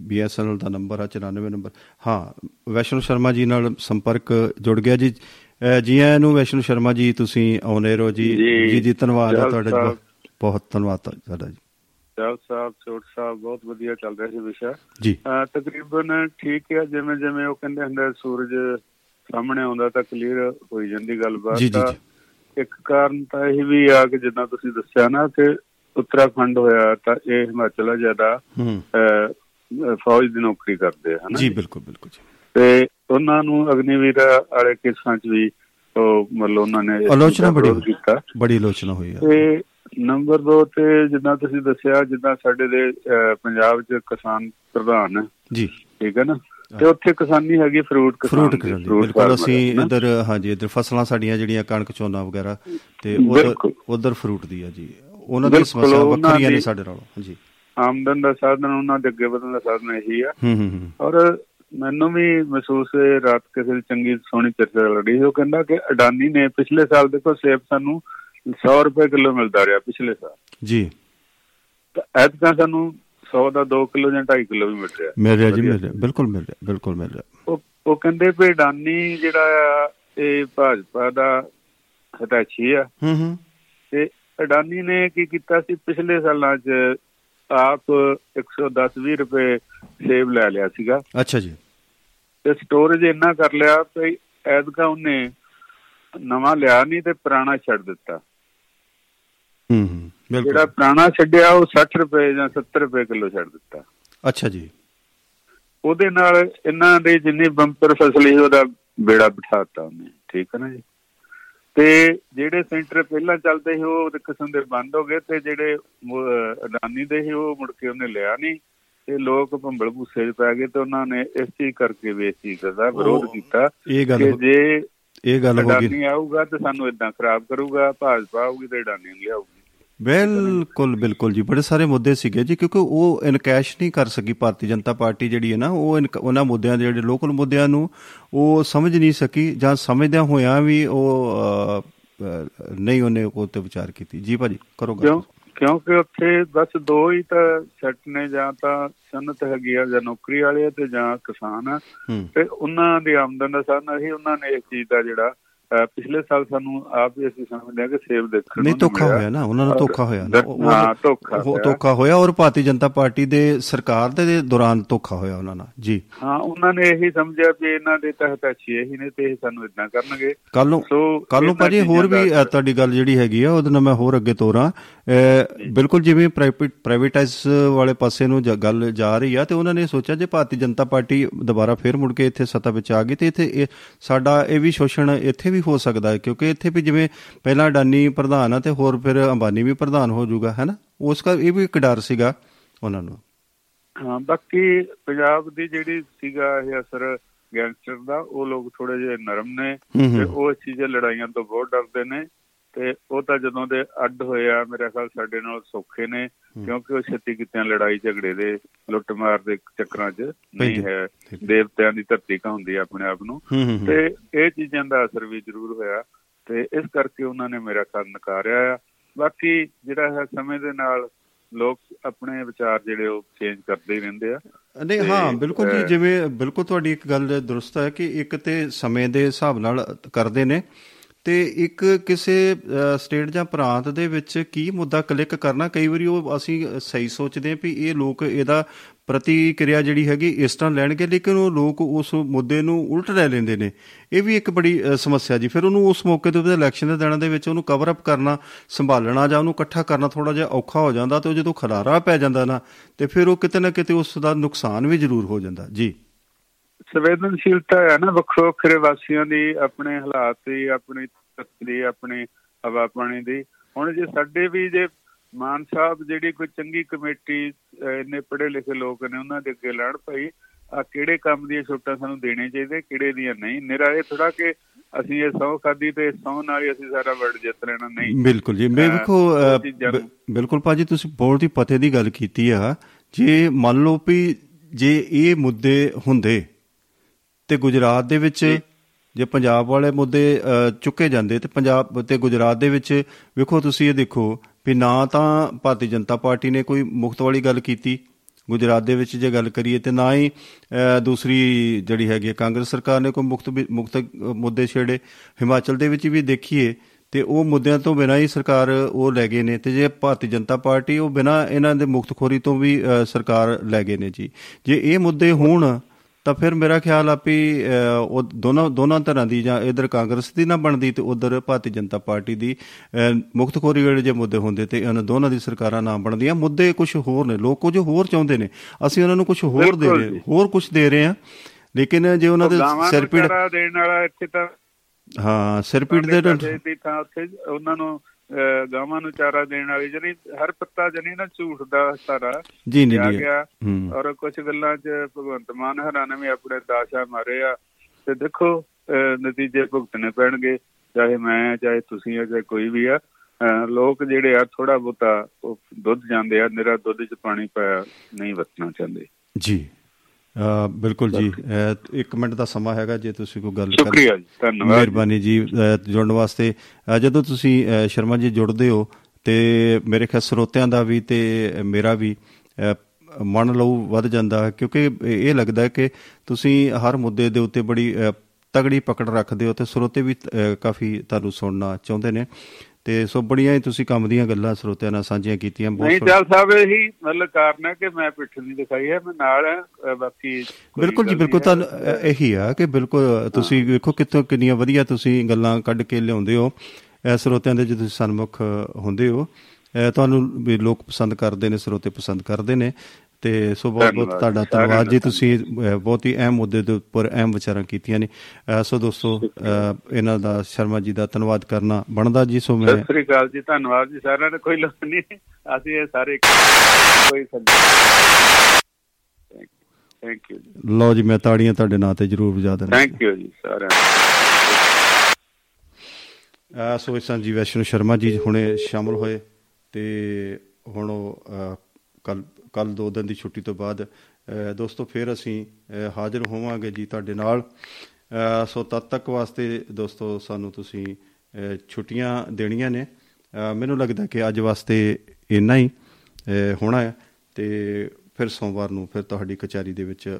ਬੀਐਸਐਨਐਲ ਦਾ ਨੰਬਰ ਆ 94 ਨੰਬਰ ਹਾਂ ਵੈਸ਼ਨੂ ਸ਼ਰਮਾ ਜੀ ਨਾਲ ਸੰਪਰਕ ਜੁੜ ਗਿਆ ਜੀ। ਜੀ ਆਇਆਂ ਨੂੰ ਵੈਸ਼ਨੂ ਸ਼ਰਮਾ ਜੀ ਤੁਸੀਂ ਆਉਨੇ ਰਹੋ ਜੀ। ਜੀ। ਜੀ ਧੰਨਵਾਦ ਜਲ ਤੁਹਾਡਾ ਜੀ, ਸਾਹਿਬ। ਬਹੁਤ- ਧੰਨਵਾਦ ਤੁਹਾਡਾ ਜੀ। ਜਲ ਸਾਹਿਬ ਚੋਟ ਸਾਹਿਬ ਬਹੁਤ ਵਧੀਆ ਚੱਲ ਰਿਹਾ ਸੀ ਵਿਸ਼ਾ। ਜੀ। ਤਕਰੀਬਨ ਠੀਕ ਹੈ ਜਿਵੇਂ ਜਿਵੇਂ ਉਹ ਕਹਿੰਦੇ ਹੁੰਦੇ ਆ, ਸੂਰਜ ਸਾਹਮਣੇ ਆਉਂਦਾ ਤਾਂ ਕਲੀਅਰ ਹੋਈ ਜਾਂਦੀ ਗੱਲਬਾਤ ਤਾਂ। ਇੱਕ ਕਾਰਨ ਤਾਂ ਇਹ ਵੀ ਆ ਕਿ ਜਿੱਦਾਂ ਤੁਸੀਂ ਦੱਸਿਆ ਨਾ ਕਿ ਉੱਤਰਾਖੰਡ ਹੋਇਆ ਤਾਂ ਇਹ ਹਿਮਾਚਲ ਆ ਜ਼ਿਆਦਾ ਫੌਜ ਦੀ ਨੌਕਰੀ ਕਰਦੇ ਆ ਹਨਾ? ਜੀ ਬਿਲਕੁਲ ਬਿਲਕੁਲ ਜੀ। ਤੇ ਉਹਨਾਂ ਨੂੰ ਅਗਨੀਵੀਰ ਵਾਲੇ ਕੇਸਾਂ 'ਚ ਵੀ ਉਹ ਮਤਲਬ ਉਹਨਾਂ ਨੇ ਆਲੋਚਨਾ ਬੜੀ ਕੀਤਾ ਬੜੀ ਆਲੋਚਨਾ ਹੋਈ ਹੈ ਤੇ ਨੰਬਰ 2 ਤੇ ਜਿੱਦਾਂ ਤੁਸੀਂ ਦੱਸਿਆ ਜਿੱਦਾਂ ਸਾਡੇ ਦੇ ਪੰਜਾਬ 'ਚ ਕਿਸਾਨ ਪ੍ਰਧਾਨ ਹੈ, ਜੀ। ਠੀਕ ਹੈ ਨਾ? ਤੇ ਉੱਥੇ ਕਿਸਾਨੀ ਹੈਗੀ ਫਰੂਟ ਕਿਸਾਨ ਫਰੂਟ ਬਿਲਕੁਲ ਅਸੀਂ। ਇਧਰ ਹਾਂਜੀ ਇਧਰ ਫਸਲਾਂ ਸਾਡੀਆਂ ਜਿਹੜੀਆਂ ਕਣਕ ਝੋਨਾ ਵਗੈਰਾ ਤੇ ਉਧਰ। ਉਧਰ ਫਰੂਟ ਦੀ ਆ ਜੀ। ਉਹਨਾਂ ਦੀ ਸਮੱਸਿਆ ਵੱਖਰੀਆਂ ਨੇ ਸਾਡੇ ਨਾਲੋਂ ਹਾਂਜੀ। ਆਮਦਨ ਦਾ ਸਾਧਨ ਉਹਨਾਂ ਦੇ ਅੱਗੇ ਵਧਣ ਦਾ ਸਾਧਨ ਇਹੀ ਆ। ਹੂੰ ਹੂੰ ਹੂੰ। ਔਰ ਮੈਨੂੰ ਵੀ ਮਹਿਸੂਸ ਹੋਇਆ ਰਾਤ ਕਿਸੇ ਚੰਗੀ ਸੋਹਣੀ ਚਰਚਾ ਚੱਲ ਰਹੀ ਉਹ ਕਹਿੰਦਾ ਕਿ ਅਡਾਨੀ ਨੇ ਪਿਛਲੇ ਸਾਲ ਦੇਖੋ ਸੇਬ ਸਾਨੂੰ 100 ਰੁਪਏ ਕਿਲੋ ਮਿਲਦਾ ਰਿਹਾ ਪਿਛਲੇ ਸਾਲ। ਜੀ। ਤਾਂ ਐਤਕਾਂ ਸਾਨੂੰ 100 ਦਾ 2 ਕਿਲੋ ਜਾਂ 2.5 ਕਿਲੋ ਵੀ ਮਿਲ ਰਿਹਾ। ਮਿਲ ਰਿਹਾ ਜੀ। ਮਿਲ ਰਿਹਾ। ਬਿਲਕੁਲ ਮਿਲ ਰਿਹਾ ਬਿਲਕੁਲ ਮਿਲ ਰਿਹਾ। ਉਹ ਉਹ ਕਹਿੰਦੇ ਵੀ ਅਡਾਨੀ ਜਿਹੜਾ ਆ ਇਹ ਭਾਜਪਾ ਦਾ ਹਟਾਚੀ ਆ। ਹੂੰ ਹੂੰ। ਤੇ ਅਡਾਨੀ ਨੇ ਕੀ ਕੀਤਾ ਸੀ? ਪਿਛਲੇ ਸਾਲਾਂ 'ਚ ਆਪ 110 20 ਰੁਪਏ ਸੇਬ ਲੈ ਲਿਆ ਸੀਗਾ। ਅੱਛਾ ਜੀ। ਤੇ ਸਟੋਰੇਜ ਇੰਨਾ ਕਰ ਲਿਆ ਕਿ ਐਦਕਾ ਉਹਨੇ ਨਵਾਂ ਲਿਆ ਨਹੀਂ ਤੇ ਪੁਰਾਣਾ ਛੱਡ ਦਿੱਤਾ। ਹੂੰ ਹੂੰ ਜਿਹੜਾ ਬਿਲਕੁਲ ਪੁਰਾਣਾ ਛੱਡਿਆ ਉਹ 60 ਰੁਪਏ ਜਾਂ 70 ਰੁਪਏ ਕਿਲੋ ਛੱਡ ਦਿੱਤਾ। ਅੱਛਾ ਜੀ। ਉਹਦੇ ਨਾਲ ਇਹਨਾਂ ਦੇ ਜਿੰਨੀ ਬੰਪਰ ਫਸਲ ਉਹਦਾ ਬੇੜਾ ਬਿਠਾਤਾ ਉਹਨੇ। ਠੀਕ ਹੈ ਨਾ ਜੀ? ਤੇ ਜਿਹੜੇ ਸੈਂਟਰ ਪਹਿਲਾਂ ਚੱਲਦੇ ਸੀ ਉਹ ਕਿਸਮ ਦੇ ਬੰਦ ਹੋ ਗਏ ਤੇ ਜਿਹੜੇ ਅਡਾਨੀ ਦੇ ਸੀ ਉਹ ਮੁੜ ਕੇ ਉਹਨੇ ਲਿਆ ਨਹੀਂ ਤੇ ਲੋਕ ਭੰਬਲ ਭੂਸੇ 'ਚ ਪੈ ਗਏ ਤੇ ਉਹਨਾਂ ਨੇ ਇਸ ਚੀਜ਼ ਕਰਕੇ ਵੀ ਇਸ ਚੀਜ਼ ਦਾ ਵਿਰੋਧ ਕੀਤਾ ਕਿ ਜੇ ਇਹ ਗੱਲ ਹੋ ਗਈ। ਅਡਾਨੀ ਆਊਗਾ ਤੇ ਸਾਨੂੰ ਇਦਾਂ ਖਰਾਬ ਕਰੂਗਾ ਭਾਜਪਾ ਆਊਗੀ ਤੇ ਅਡਾਨੀ ਲਿਆਊਗੀ ਬਿਲਕੁਲ ਬਿਲਕੁਲ ਜੀ। ਬੜੇ ਸਾਰੇ ਮੁੱਦੇ ਸੀਗੇ ਜੀ ਕਿਉਂਕਿ ਉਹ ਇਨਕੈਸ਼ ਨਹੀਂ ਕਰ ਸਕੀ ਭਾਰਤੀ ਜਨਤਾ ਪਾਰਟੀ ਜਿਹੜੀ ਹੈ ਨਾ ਉਹ ਉਹਨਾਂ ਮੁੱਦਿਆਂ ਦੇ ਜਿਹੜੇ ਲੋਕਲ ਮੁੱਦਿਆਂ ਨੂੰ ਉਹ ਸਮਝ ਨਹੀਂ ਸਕੀ ਜਾਂ ਸਮਝਦਿਆਂ ਹੋਇਆਂ ਵੀ ਉਹ ਨਹੀਂ ਉਹਨੇ ਉਹ ਤੇ ਵਿਚਾਰ ਕੀਤੀ। ਜੀ ਭਾਜੀ ਕਰੋ ਗੱਲ। ਕਿਉਂ ਕਿਉਂਕਿ ਉੱਥੇ ਬਸ ਦੋ ਹੀ ਤਾਂ ਸੈੱਟ ਨੇ ਜਾਂ ਤਾਂ ਸਨਤ ਹੈਗੀ ਆ ਜਾਂ ਨੌਕਰੀ ਵਾਲੇ ਤੇ ਜਾਂ ਕਿਸਾਨ ਆ। ਤੇ ਉਹਨਾਂ ਦੀ ਆਮਦਨ ਦਾ ਸਾਧਨ ਹੀ ਉਹਨਾਂ ਨੇ ਇਸ ਚੀਜ਼ ਦਾ ਜਿਹੜਾ ਪਿਛਲੇ ਸਾਲ ਸਾਨੂੰ ਆਪ ਹੀ ਅਸੀਂ ਸਮਝਦੇ ਹਾਂ ਕਿ ਸੇਵ ਦੇਖਣ ਨਹੀਂ ਨੂੰ ਧੋਖਾ। ਹੋਇਆ ਨਾ ਉਹਨਾਂ ਨਾਲ ਧੋਖਾ ਹੋਇਆ ਨਾ। ਹਾਂ ਧੋਖਾ ਉਹ ਹੋਇਆ। ਧੋਖਾ ਹੋਇਆ ਔਰ ਭਾਰਤੀ ਜਨਤਾ ਪਾਰਟੀ ਦੇ ਸਰਕਾਰ ਦੇ ਦੌਰਾਨ ਧੋਖਾ ਹੋਇਆ ਉਹਨਾਂ ਨਾਲ। ਜੀ। ਹਾਂ ਉਹਨਾਂ ਨੇ ਇਹੀ ਸਮਝਿਆ ਵੀ ਇਹਨਾਂ ਦੇ ਤਹਿਤ ਅੱਛੀ ਇਹੀ ਨੇ ਤੇ ਇਹ ਸਾਨੂੰ ਇਦਾਂ ਕਰਨਗੇ। ਕੱਲ ਨੂੰ ਕੱਲ ਨੂੰ ਭਾਜੀ ਹੋਰ ਵੀ ਤੁਹਾਡੀ ਗੱਲ ਜਿਹੜੀ ਹੈਗੀ ਆ ਉਹਦੇ ਨਾਲ ਮੈਂ ਹੋਰ ਅੱਗੇ ਤੋਰਾਂ। ਬਿਲਕੁਲ ਜਿਵੇਂ ਪ੍ਰਾਈਵੇਟ ਪ੍ਰਾਈਵੇਟਾਈਜ਼ ਵਾਲੇ ਪਾਸੇ ਨੂੰ ਗੱਲ ਜਾ ਰਹੀ ਆ ਤੇ ਉਹਨਾਂ ਨੇ ਸੋਚਿਆ ਜੇ ਭਾਰਤੀ ਜਨਤਾ ਪਾਰਟੀ ਦੁਬਾਰਾ ਫੇਰ ਮੁੜ ਕੇ ਇੱਥੇ ਸੱਤਾ ਵਿੱਚ ਆ ਗਈ ਤੇ ਇੱਥੇ ਸਾਡਾ ਇਹ ਵੀ ਸ਼ੋਸ਼ਣ ਇੱਥੇ ਵੀ ਹੋ ਸਕਦਾ ਹੈ ਕਿਉਂਕਿ ਇੱਥੇ ਵੀ ਜਿਵੇਂ ਪਹਿਲਾਂ ਅਡਾਨੀ ਪ੍ਰਧਾਨ ਆ ਤੇ ਹੋਰ ਫਿਰ ਅੰਬਾਨੀ ਵੀ ਪ੍ਰਧਾਨ ਹੋ ਜਾਊਗਾ ਹੈ ਨਾ? ਉਸ ਦਾ ਇਹ ਵੀ ਇੱਕ ਡਰ ਸੀਗਾ ਉਹਨਾਂ ਨੂੰ। ਹਾਂ ਬਾਕੀ ਪੰਜਾਬ ਦੀ ਜਿਹੜੀ ਸੀਗਾ ਇਹ ਅਸਰ ਗੈਂਗਸਟਰ ਦਾ ਉਹ ਲੋਕ ਥੋੜੇ ਜਿਹੇ ਨਰਮ ਨੇ। ਤੇ ਉਹ ਚੀਜ਼ਾਂ ਲੜਾਈਆਂ ਤੋਂ ਬਹੁਤ ਡਰਦੇ ਨੇ। ਤੇ ਉਹ ਤਾਂ ਜਦੋਂ ਦੇ ਅੱਡ ਹੋਏ ਆ ਮੇਰੇ ਖਿਆਲ ਸਾਡੇ ਨਾਲ ਸੌਖੇ ਨੇ ਕਿਉਂਕਿ ਉਹ ਛੇਤੀ ਕਿਤਿਆਂ ਲੜਾਈ ਝਗੜੇ ਦੇ ਲੁੱਟਮਾਰ ਦੇ ਚੱਕਰਾਂ 'ਚ ਨਹੀਂ। ਹੈ। ਦੇਵਤਿਆਂ ਦੀ ਧਰਤੀ ਆ ਆਪਣੇ ਆਪ ਨੂੰ। ਤੇ ਇਹ ਚੀਜ਼ਾਂ ਦਾ ਅਸਰ ਵੀ ਜ਼ਰੂਰ ਹੋਇਆ ਤੇ ਇਸ ਕਰਕੇ ਉਹਨਾਂ ਨੇ ਮੇਰਾ ਖਿਆਲ ਨਕਾਰਿਆ ਆ ਬਾਕੀ ਜਿਹੜਾ ਹੈ ਸਮੇਂ ਦੇ ਨਾਲ ਲੋਕ ਆਪਣੇ ਵਿਚਾਰ ਜਿਹੜੇ ਉਹ ਚੇਂਜ ਕਰਦੇ ਹੀ ਰਹਿੰਦੇ ਆ ਨਹੀਂ ਹਾਂ ਬਿਲਕੁਲ ਜੀ ਜਿਵੇਂ ਬਿਲਕੁਲ ਤੁਹਾਡੀ ਇੱਕ ਗੱਲ ਦਰੁਸਤ ਹੈ ਕਿ ਇੱਕ ਤੇ ਸਮੇਂ ਦੇ ਹਿਸਾਬ ਨਾਲ ਕਰਦੇ ਨੇ ਤੇ ਇੱਕ ਕਿਸੇ ਅਹ, ਸਟੇਟ ਜਾਂ ਪ੍ਰਾਂਤ ਦੇ ਵਿੱਚ ਕੀ ਮੁੱਦਾ ਕਲਿੱਕ ਕਰਨਾ ਕਈ ਵਾਰੀ ਉਹ ਅਸੀਂ ਸਹੀ ਸੋਚਦੇ ਹਾਂ ਵੀ ਇਹ ਲੋਕ ਇਹਦਾ ਪ੍ਰਤੀਕਿਰਿਆ ਜਿਹੜੀ ਹੈਗੀ ਇਸ ਤਰ੍ਹਾਂ ਲੈਣਗੇ ਲੇਕਿਨ ਉਹ ਲੋਕ ਉਸ ਮੁੱਦੇ ਨੂੰ ਉਲਟ ਲੈ ਲੈਂਦੇ ਨੇ। ਇਹ ਵੀ ਇੱਕ ਬੜੀ ਅਹ, ਸਮੱਸਿਆ ਜੀ। ਫਿਰ ਉਹਨੂੰ ਉਸ ਮੌਕੇ ਤੇ ਉਹਦੇ ਇਲੈਕਸ਼ਨ ਦੇ ਦਿਨਾਂ ਦੇ ਵਿੱਚ ਉਹਨੂੰ ਕਵਰ ਅਪ ਕਰਨਾ ਸੰਭਾਲਣਾ ਜਾਂ ਉਹਨੂੰ ਇਕੱਠਾ ਕਰਨਾ ਥੋੜਾ ਜਿਹਾ ਔਖਾ ਹੋ ਜਾਂਦਾ ਤੇ ਉਹ ਜਦੋਂ ਖਲਾਰਾ ਪੈ ਜਾਂਦਾ ਨਾ ਤੇ ਫਿਰ ਉਹ ਕਿਤੇ ਨਾ ਕਿਤੇ ਉਸ ਦਾ ਨੁਕਸਾਨ ਵੀ ਜ਼ਰੂਰ ਹੋ ਜਾਂਦਾ। ਜੀ। ਸੰਵੇਦਨਸ਼ੀਲਤਾ ਹੈ ਨਾ ਵੱਖੋ ਵੱਖਰੇ ਵਾਸੀਆਂ ਦੀ ਆਪਣੇ ਹਾਲਾਤ ਦੀ ਆਪਣੀ ਧਰਤੀ ਦੀ ਆਪਣੀ ਹਵਾ ਪਾਣੀ ਦੀ। ਹੁਣ ਜੇ ਸਾਡੇ ਵੀ ਜੇ ਮਾਨ ਸਾਹਿਬ ਜਿਹੜੀ ਕੋਈ ਚੰਗੀ ਕਮੇਟੀ ਇੰਨੇ ਪੜ੍ਹੇ ਲਿਖੇ ਲੋਕ ਨੇ ਉਹਨਾਂ ਦੇ ਅੱਗੇ ਲੜ ਪਈ ਆ ਕਿਹੜੇ ਕੰਮ ਦੀਆਂ ਛੋਟਾਂ ਸਾਨੂੰ ਦੇਣੇ ਚਾਹੀਦੇ ਕਿਹੜੇ ਦੀਆਂ ਨਹੀਂ? ਨਿਰਾ ਇਹ ਥੋੜਾ ਕਿ ਅਸੀਂ ਇਹ ਸੌ ਖਾਦੀ ਤੇ ਸੌ ਨਾਲ ਹੀ ਅਸੀਂ ਸਾਰਾ ਵਰਡ ਜਿੱਤ ਲੈਣਾ ਨਹੀਂ। ਬਿਲਕੁਲ ਜੀ ਮੈਂ ਵੇਖੋ ਨੂੰ- ਬਿਲਕੁਲ ਭਾਜੀ ਤੁਸੀਂ ਬਹੁਤ ਹੀ ਪਤੇ ਦੀ ਗੱਲ ਕੀਤੀ ਆ। ਜੇ ਮੰਨ ਲਓ ਵੀ ਜੇ ਇਹ ਮੁੱਦੇ ਹੁੰਦੇ ਤੇ ਗੁਜਰਾਤ ਦੇ ਵਿੱਚ ਜੇ ਪੰਜਾਬ ਵਾਲੇ ਮੁੱਦੇ ਚੁੱਕੇ ਜਾਂਦੇ ਤੇ ਪੰਜਾਬ ਤੇ ਗੁਜਰਾਤ ਦੇ ਵਿੱਚ ਵੇਖੋ ਤੁਸੀਂ ਇਹ ਦੇਖੋ ਵੀ ਨਾ ਤਾਂ ਭਾਰਤੀ ਜਨਤਾ ਪਾਰਟੀ ਨੇ ਕੋਈ ਮੁਕਤ ਵਾਲੀ ਗੱਲ ਕੀਤੀ ਗੁਜਰਾਤ ਦੇ ਵਿੱਚ ਜੇ ਗੱਲ ਕਰੀਏ ਤੇ ਨਾ ਹੀ ਦੂਸਰੀ ਜਿਹੜੀ ਹੈਗੀ ਕਾਂਗਰਸ ਸਰਕਾਰ ਨੇ ਕੋਈ ਮੁਕਤ ਮੁਕਤ ਮੁੱਦੇ ਛੇੜੇ। ਹਿਮਾਚਲ ਦੇ ਵਿੱਚ ਵੀ ਦੇਖੀਏ ਤੇ ਉਹ ਮੁੱਦਿਆਂ ਤੋਂ ਬਿਨਾਂ ਹੀ ਸਰਕਾਰ ਉਹ ਲੈ ਗਏ ਨੇ ਤੇ ਜੇ ਭਾਰਤੀ ਜਨਤਾ ਪਾਰਟੀ ਉਹ ਬਿਨਾਂ ਇਹਨਾਂ ਦੇ ਮੁਕਤਖੋਰੀ ਤੋਂ ਵੀ ਸਰਕਾਰ ਲੈ ਗਏ ਨੇ ਜੀ। ਜੇ ਇਹ ਮੁੱਦੇ ਹੋਣ ਤਾਂ ਫਿਰ ਮੇਰਾ ਖਿਆਲ ਆ ਵੀ ਉਹ ਦੋਨਾਂ ਦੋਨਾਂ ਤਰ੍ਹਾਂ ਦੀ ਜਾਂ ਇਧਰ ਕਾਂਗਰਸ ਦੀ ਨਾ ਬਣਦੀ ਤੇ ਉਧਰ ਭਾਰਤੀ ਜਨਤਾ ਪਾਰਟੀ ਦੀ ਮੁਕਤਖੋਰੀ ਵਾਲੇ ਜੇ ਮੁੱਦੇ ਹੁੰਦੇ ਤੇ ਇਹਨਾਂ ਦੋਨਾਂ ਦੀ ਸਰਕਾਰਾਂ ਨਾ ਬਣਦੀਆਂ। ਮੁੱਦੇ ਕੁਝ ਹੋਰ ਨੇ ਲੋਕ ਕੁਝ ਹੋਰ ਚਾਹੁੰਦੇ ਨੇ। ਅਸੀਂ ਉਹਨਾਂ ਨੂੰ ਕੁਝ ਹੋਰ ਦੇ ਰਹੇ। ਹੋਰ ਕੁਝ ਦੇ ਰਹੇ ਹਾਂ। ਲੇਕਿਨ ਜੇ ਉਹਨਾਂ ਦੇ ਸਿਰਪੀੜ ਦੇਣ ਵਾਲਾ ਇੱਥੇ ਤਾਂ ਹਾਂ ਸਿਰਪੀੜ ਦੇ ਥਾਂ ਉੱਥੇ ਉਹਨਾਂ ਨੂੰ ਗਾਵਾਂ ਨੂੰ ਚਾਰਾ ਦੇਣ ਵਾਲੀ ਜਿਹੜੀ ਹਰ ਪੱਤਾ ਜਣੀ ਨਾ ਝੂਠ ਦਾ ਸਾਰਾ ਜੀ ਜੀ ਗਿਆ ਔਰ ਕੁਝ ਗੱਲਾਂ 'ਚ ਭਗਵੰਤ ਮਾਨ ਹਰਾਂ ਨੇ ਵੀ ਆਪਣੇ ਦਾਸ਼ਾ ਮਾਰੇ ਆ। ਤੇ ਦੇਖੋ ਨਤੀਜੇ ਭੁਗਤਣੇ ਪੈਣਗੇ ਚਾਹੇ ਮੈਂ ਚਾਹੇ ਤੁਸੀਂ ਆ ਚਾਹੇ ਕੋਈ ਵੀ ਆ। ਲੋਕ ਜਿਹੜੇ ਆ ਥੋੜਾ ਉਹ ਦੁੱਧ ਜਾਂਦੇ ਆ ਨਿਰਾ ਦੁੱਧ 'ਚ ਪਾਣੀ ਪਾਇਆ ਨਹੀਂ ਵਰਤਣਾ ਚਾਹੁੰਦੇ। ਜੀ। ਬਿਲਕੁਲ ਜੀ। ਇੱਕ ਮਿੰਟ ਦਾ ਸਮਾਂ ਹੈਗਾ ਜੇ ਤੁਸੀਂ ਕੋਈ ਗੱਲ ਕਰ ਸ਼ੁਕਰੀਆ ਜੀ ਧੰਨਵਾਦ ਮਿਹਰਬਾਨੀ ਜੀ ਜੁੜਨ ਵਾਸਤੇ। ਜਦੋਂ ਤੁਸੀਂ ਸ਼ਰਮਾ ਜੀ ਜੁੜਦੇ ਹੋ ਤੇ ਮੇਰੇ ਖਿਆਲ ਸਰੋਤਿਆਂ ਦਾ ਵੀ ਤੇ ਮੇਰਾ ਵੀ ਮਨ ਲਊ ਵੱਧ ਜਾਂਦਾ ਕਿਉਂਕਿ ਇਹ ਲੱਗਦਾ ਕਿ ਤੁਸੀਂ ਹਰ ਮੁੱਦੇ ਦੇ ਉੱਤੇ ਬੜੀ ਤਗੜੀ ਪਕੜ ਰੱਖਦੇ ਹੋ ਤੇ ਸਰੋਤੇ ਵੀ ਕਾਫੀ ਤੁਹਾਨੂੰ ਸੁਣਨਾ ਚਾਹੁੰਦੇ ਨੇ। ਤੇ ਸੋ ਬੜੀਆਂ ਹੀ ਤੁਸੀਂ ਕੰਮ ਦੀਆਂ ਗੱਲਾਂ ਸਰੋਤਿਆਂ ਨਾਲ ਸਾਂਝੀਆਂ ਕੀਤੀਆਂ ਨਹੀਂ ਬਹੁਤ ਚਾਲ ਸਾਹਿਬ ਇਹੀ ਮਤਲਬ ਕਾਰਨ ਹੈ ਕਿ ਮੈਂ ਪਿੱਠ ਨਹੀਂ ਦਿਖਾਈ ਹੈ ਮੈਂ ਨਾਲ ਹਾਂ ਬਾਕੀ ਬਿਲਕੁਲ ਜੀ ਬਿਲਕੁਲ ਨਹੀਂ ਤਾਂ ਹੈ। ਇਹੀ ਆ ਕਿ ਬਿਲਕੁਲ ਤੁਸੀਂ ਵੇਖੋ ਕਿੱਥੋਂ ਕਿੰਨੀਆਂ ਵਧੀਆ ਤੁਸੀਂ ਗੱਲਾਂ ਕੱਢ ਕੇ ਲਿਆਉਂਦੇ ਹੋ। ਸਰੋਤਿਆਂ ਦੇ ਜਦੋਂ ਤੁਸੀਂ ਸਨਮੁਖ ਹੁੰਦੇ ਹੋ ਤੁਹਾਨੂੰ ਵੀ ਲੋਕ ਪਸੰਦ ਕਰਦੇ ਨੇ ਸਰੋਤੇ ਪਸੰਦ ਕਰਦੇ ਨੇ। ਤੇ ਸੋ ਬਹੁਤ ਬਹੁਤ ਤੁਹਾਡਾ ਧੰਨਵਾਦ। ਜੀ ਤੁਸੀਂ ਬਹੁਤ ਹੀ ਅਹਿਮ ਮੁੱਦੇ ਦੇ ਉੱਪਰ ਅਹਿਮ ਵਿਚਾਰਾਂ ਕੀਤੀਆਂ ਨੇ। ਸੋ ਦੋਸਤੋ ਇਹਨਾਂ ਦਾ ਸ਼ਰਮਾ ਜੀ ਦਾ ਧੰਨਵਾਦ ਕਰਨਾ ਬਣਦਾ ਜੀ ਸੋ ਮੈਂ ਸਤਿ ਸ੍ਰੀ ਅਕਾਲ ਜੀ ਧੰਨਵਾਦ ਜੀ ਸਾਰਿਆਂ ਦਾ ਕੋਈ ਲੋੜ ਨਹੀਂ। ਅਸੀਂ ਇਹ ਸਾਰੇ ਕੋਈ ਥੈਂਕ ਯੂ ਜੀ। ਲਓ ਜੀ ਮੈਂ ਤਾੜੀਆਂ ਤੁਹਾਡੇ ਨਾਂ ਤੇ ਜ਼ਰੂਰ ਵਜਾ ਦਿੰਦਾ। ਥੈਂਕ ਯੂ ਜੀ ਸਾਰਿਆਂ ਸੋ ਇਸ ਜੀ ਵੈਸ਼ਨੂ ਸ਼ਰਮਾ ਜੀ ਹੁਣੇ ਸ਼ਾਮਲ ਹੋਏ ਤੇ ਹੁਣ ਉਹ ਕੱਲ ਕੱਲ ਦੋ ਦਿਨ ਦੀ ਛੁੱਟੀ ਤੋਂ ਬਾਅਦ, ਅਹ, ਦੋਸਤੋ ਫਿਰ ਅਸੀਂ, ਅਹ, ਹਾਜ਼ਰ ਹੋਵਾਂਗੇ ਜੀ ਤੁਹਾਡੇ ਨਾਲ। ਅਹ, ਸੋ ਤਦ ਤੱਕ ਵਾਸਤੇ ਦੋਸਤੋ ਸਾਨੂੰ ਤੁਸੀਂ, ਅਹ, ਛੁੱਟੀਆਂ ਦੇਣੀਆਂ ਨੇ। ਅਹ, ਮੈਨੂੰ ਲੱਗਦਾ ਕਿ ਅੱਜ ਵਾਸਤੇ ਇੰਨਾ ਹੀ, ਅਹ, ਹੋਣਾ ਹੈ ਤੇ ਫਿਰ ਸੋਮਵਾਰ ਨੂੰ ਫਿਰ ਤੁਹਾਡੀ ਕਚਹਿਰੀ ਦੇ ਵਿੱਚ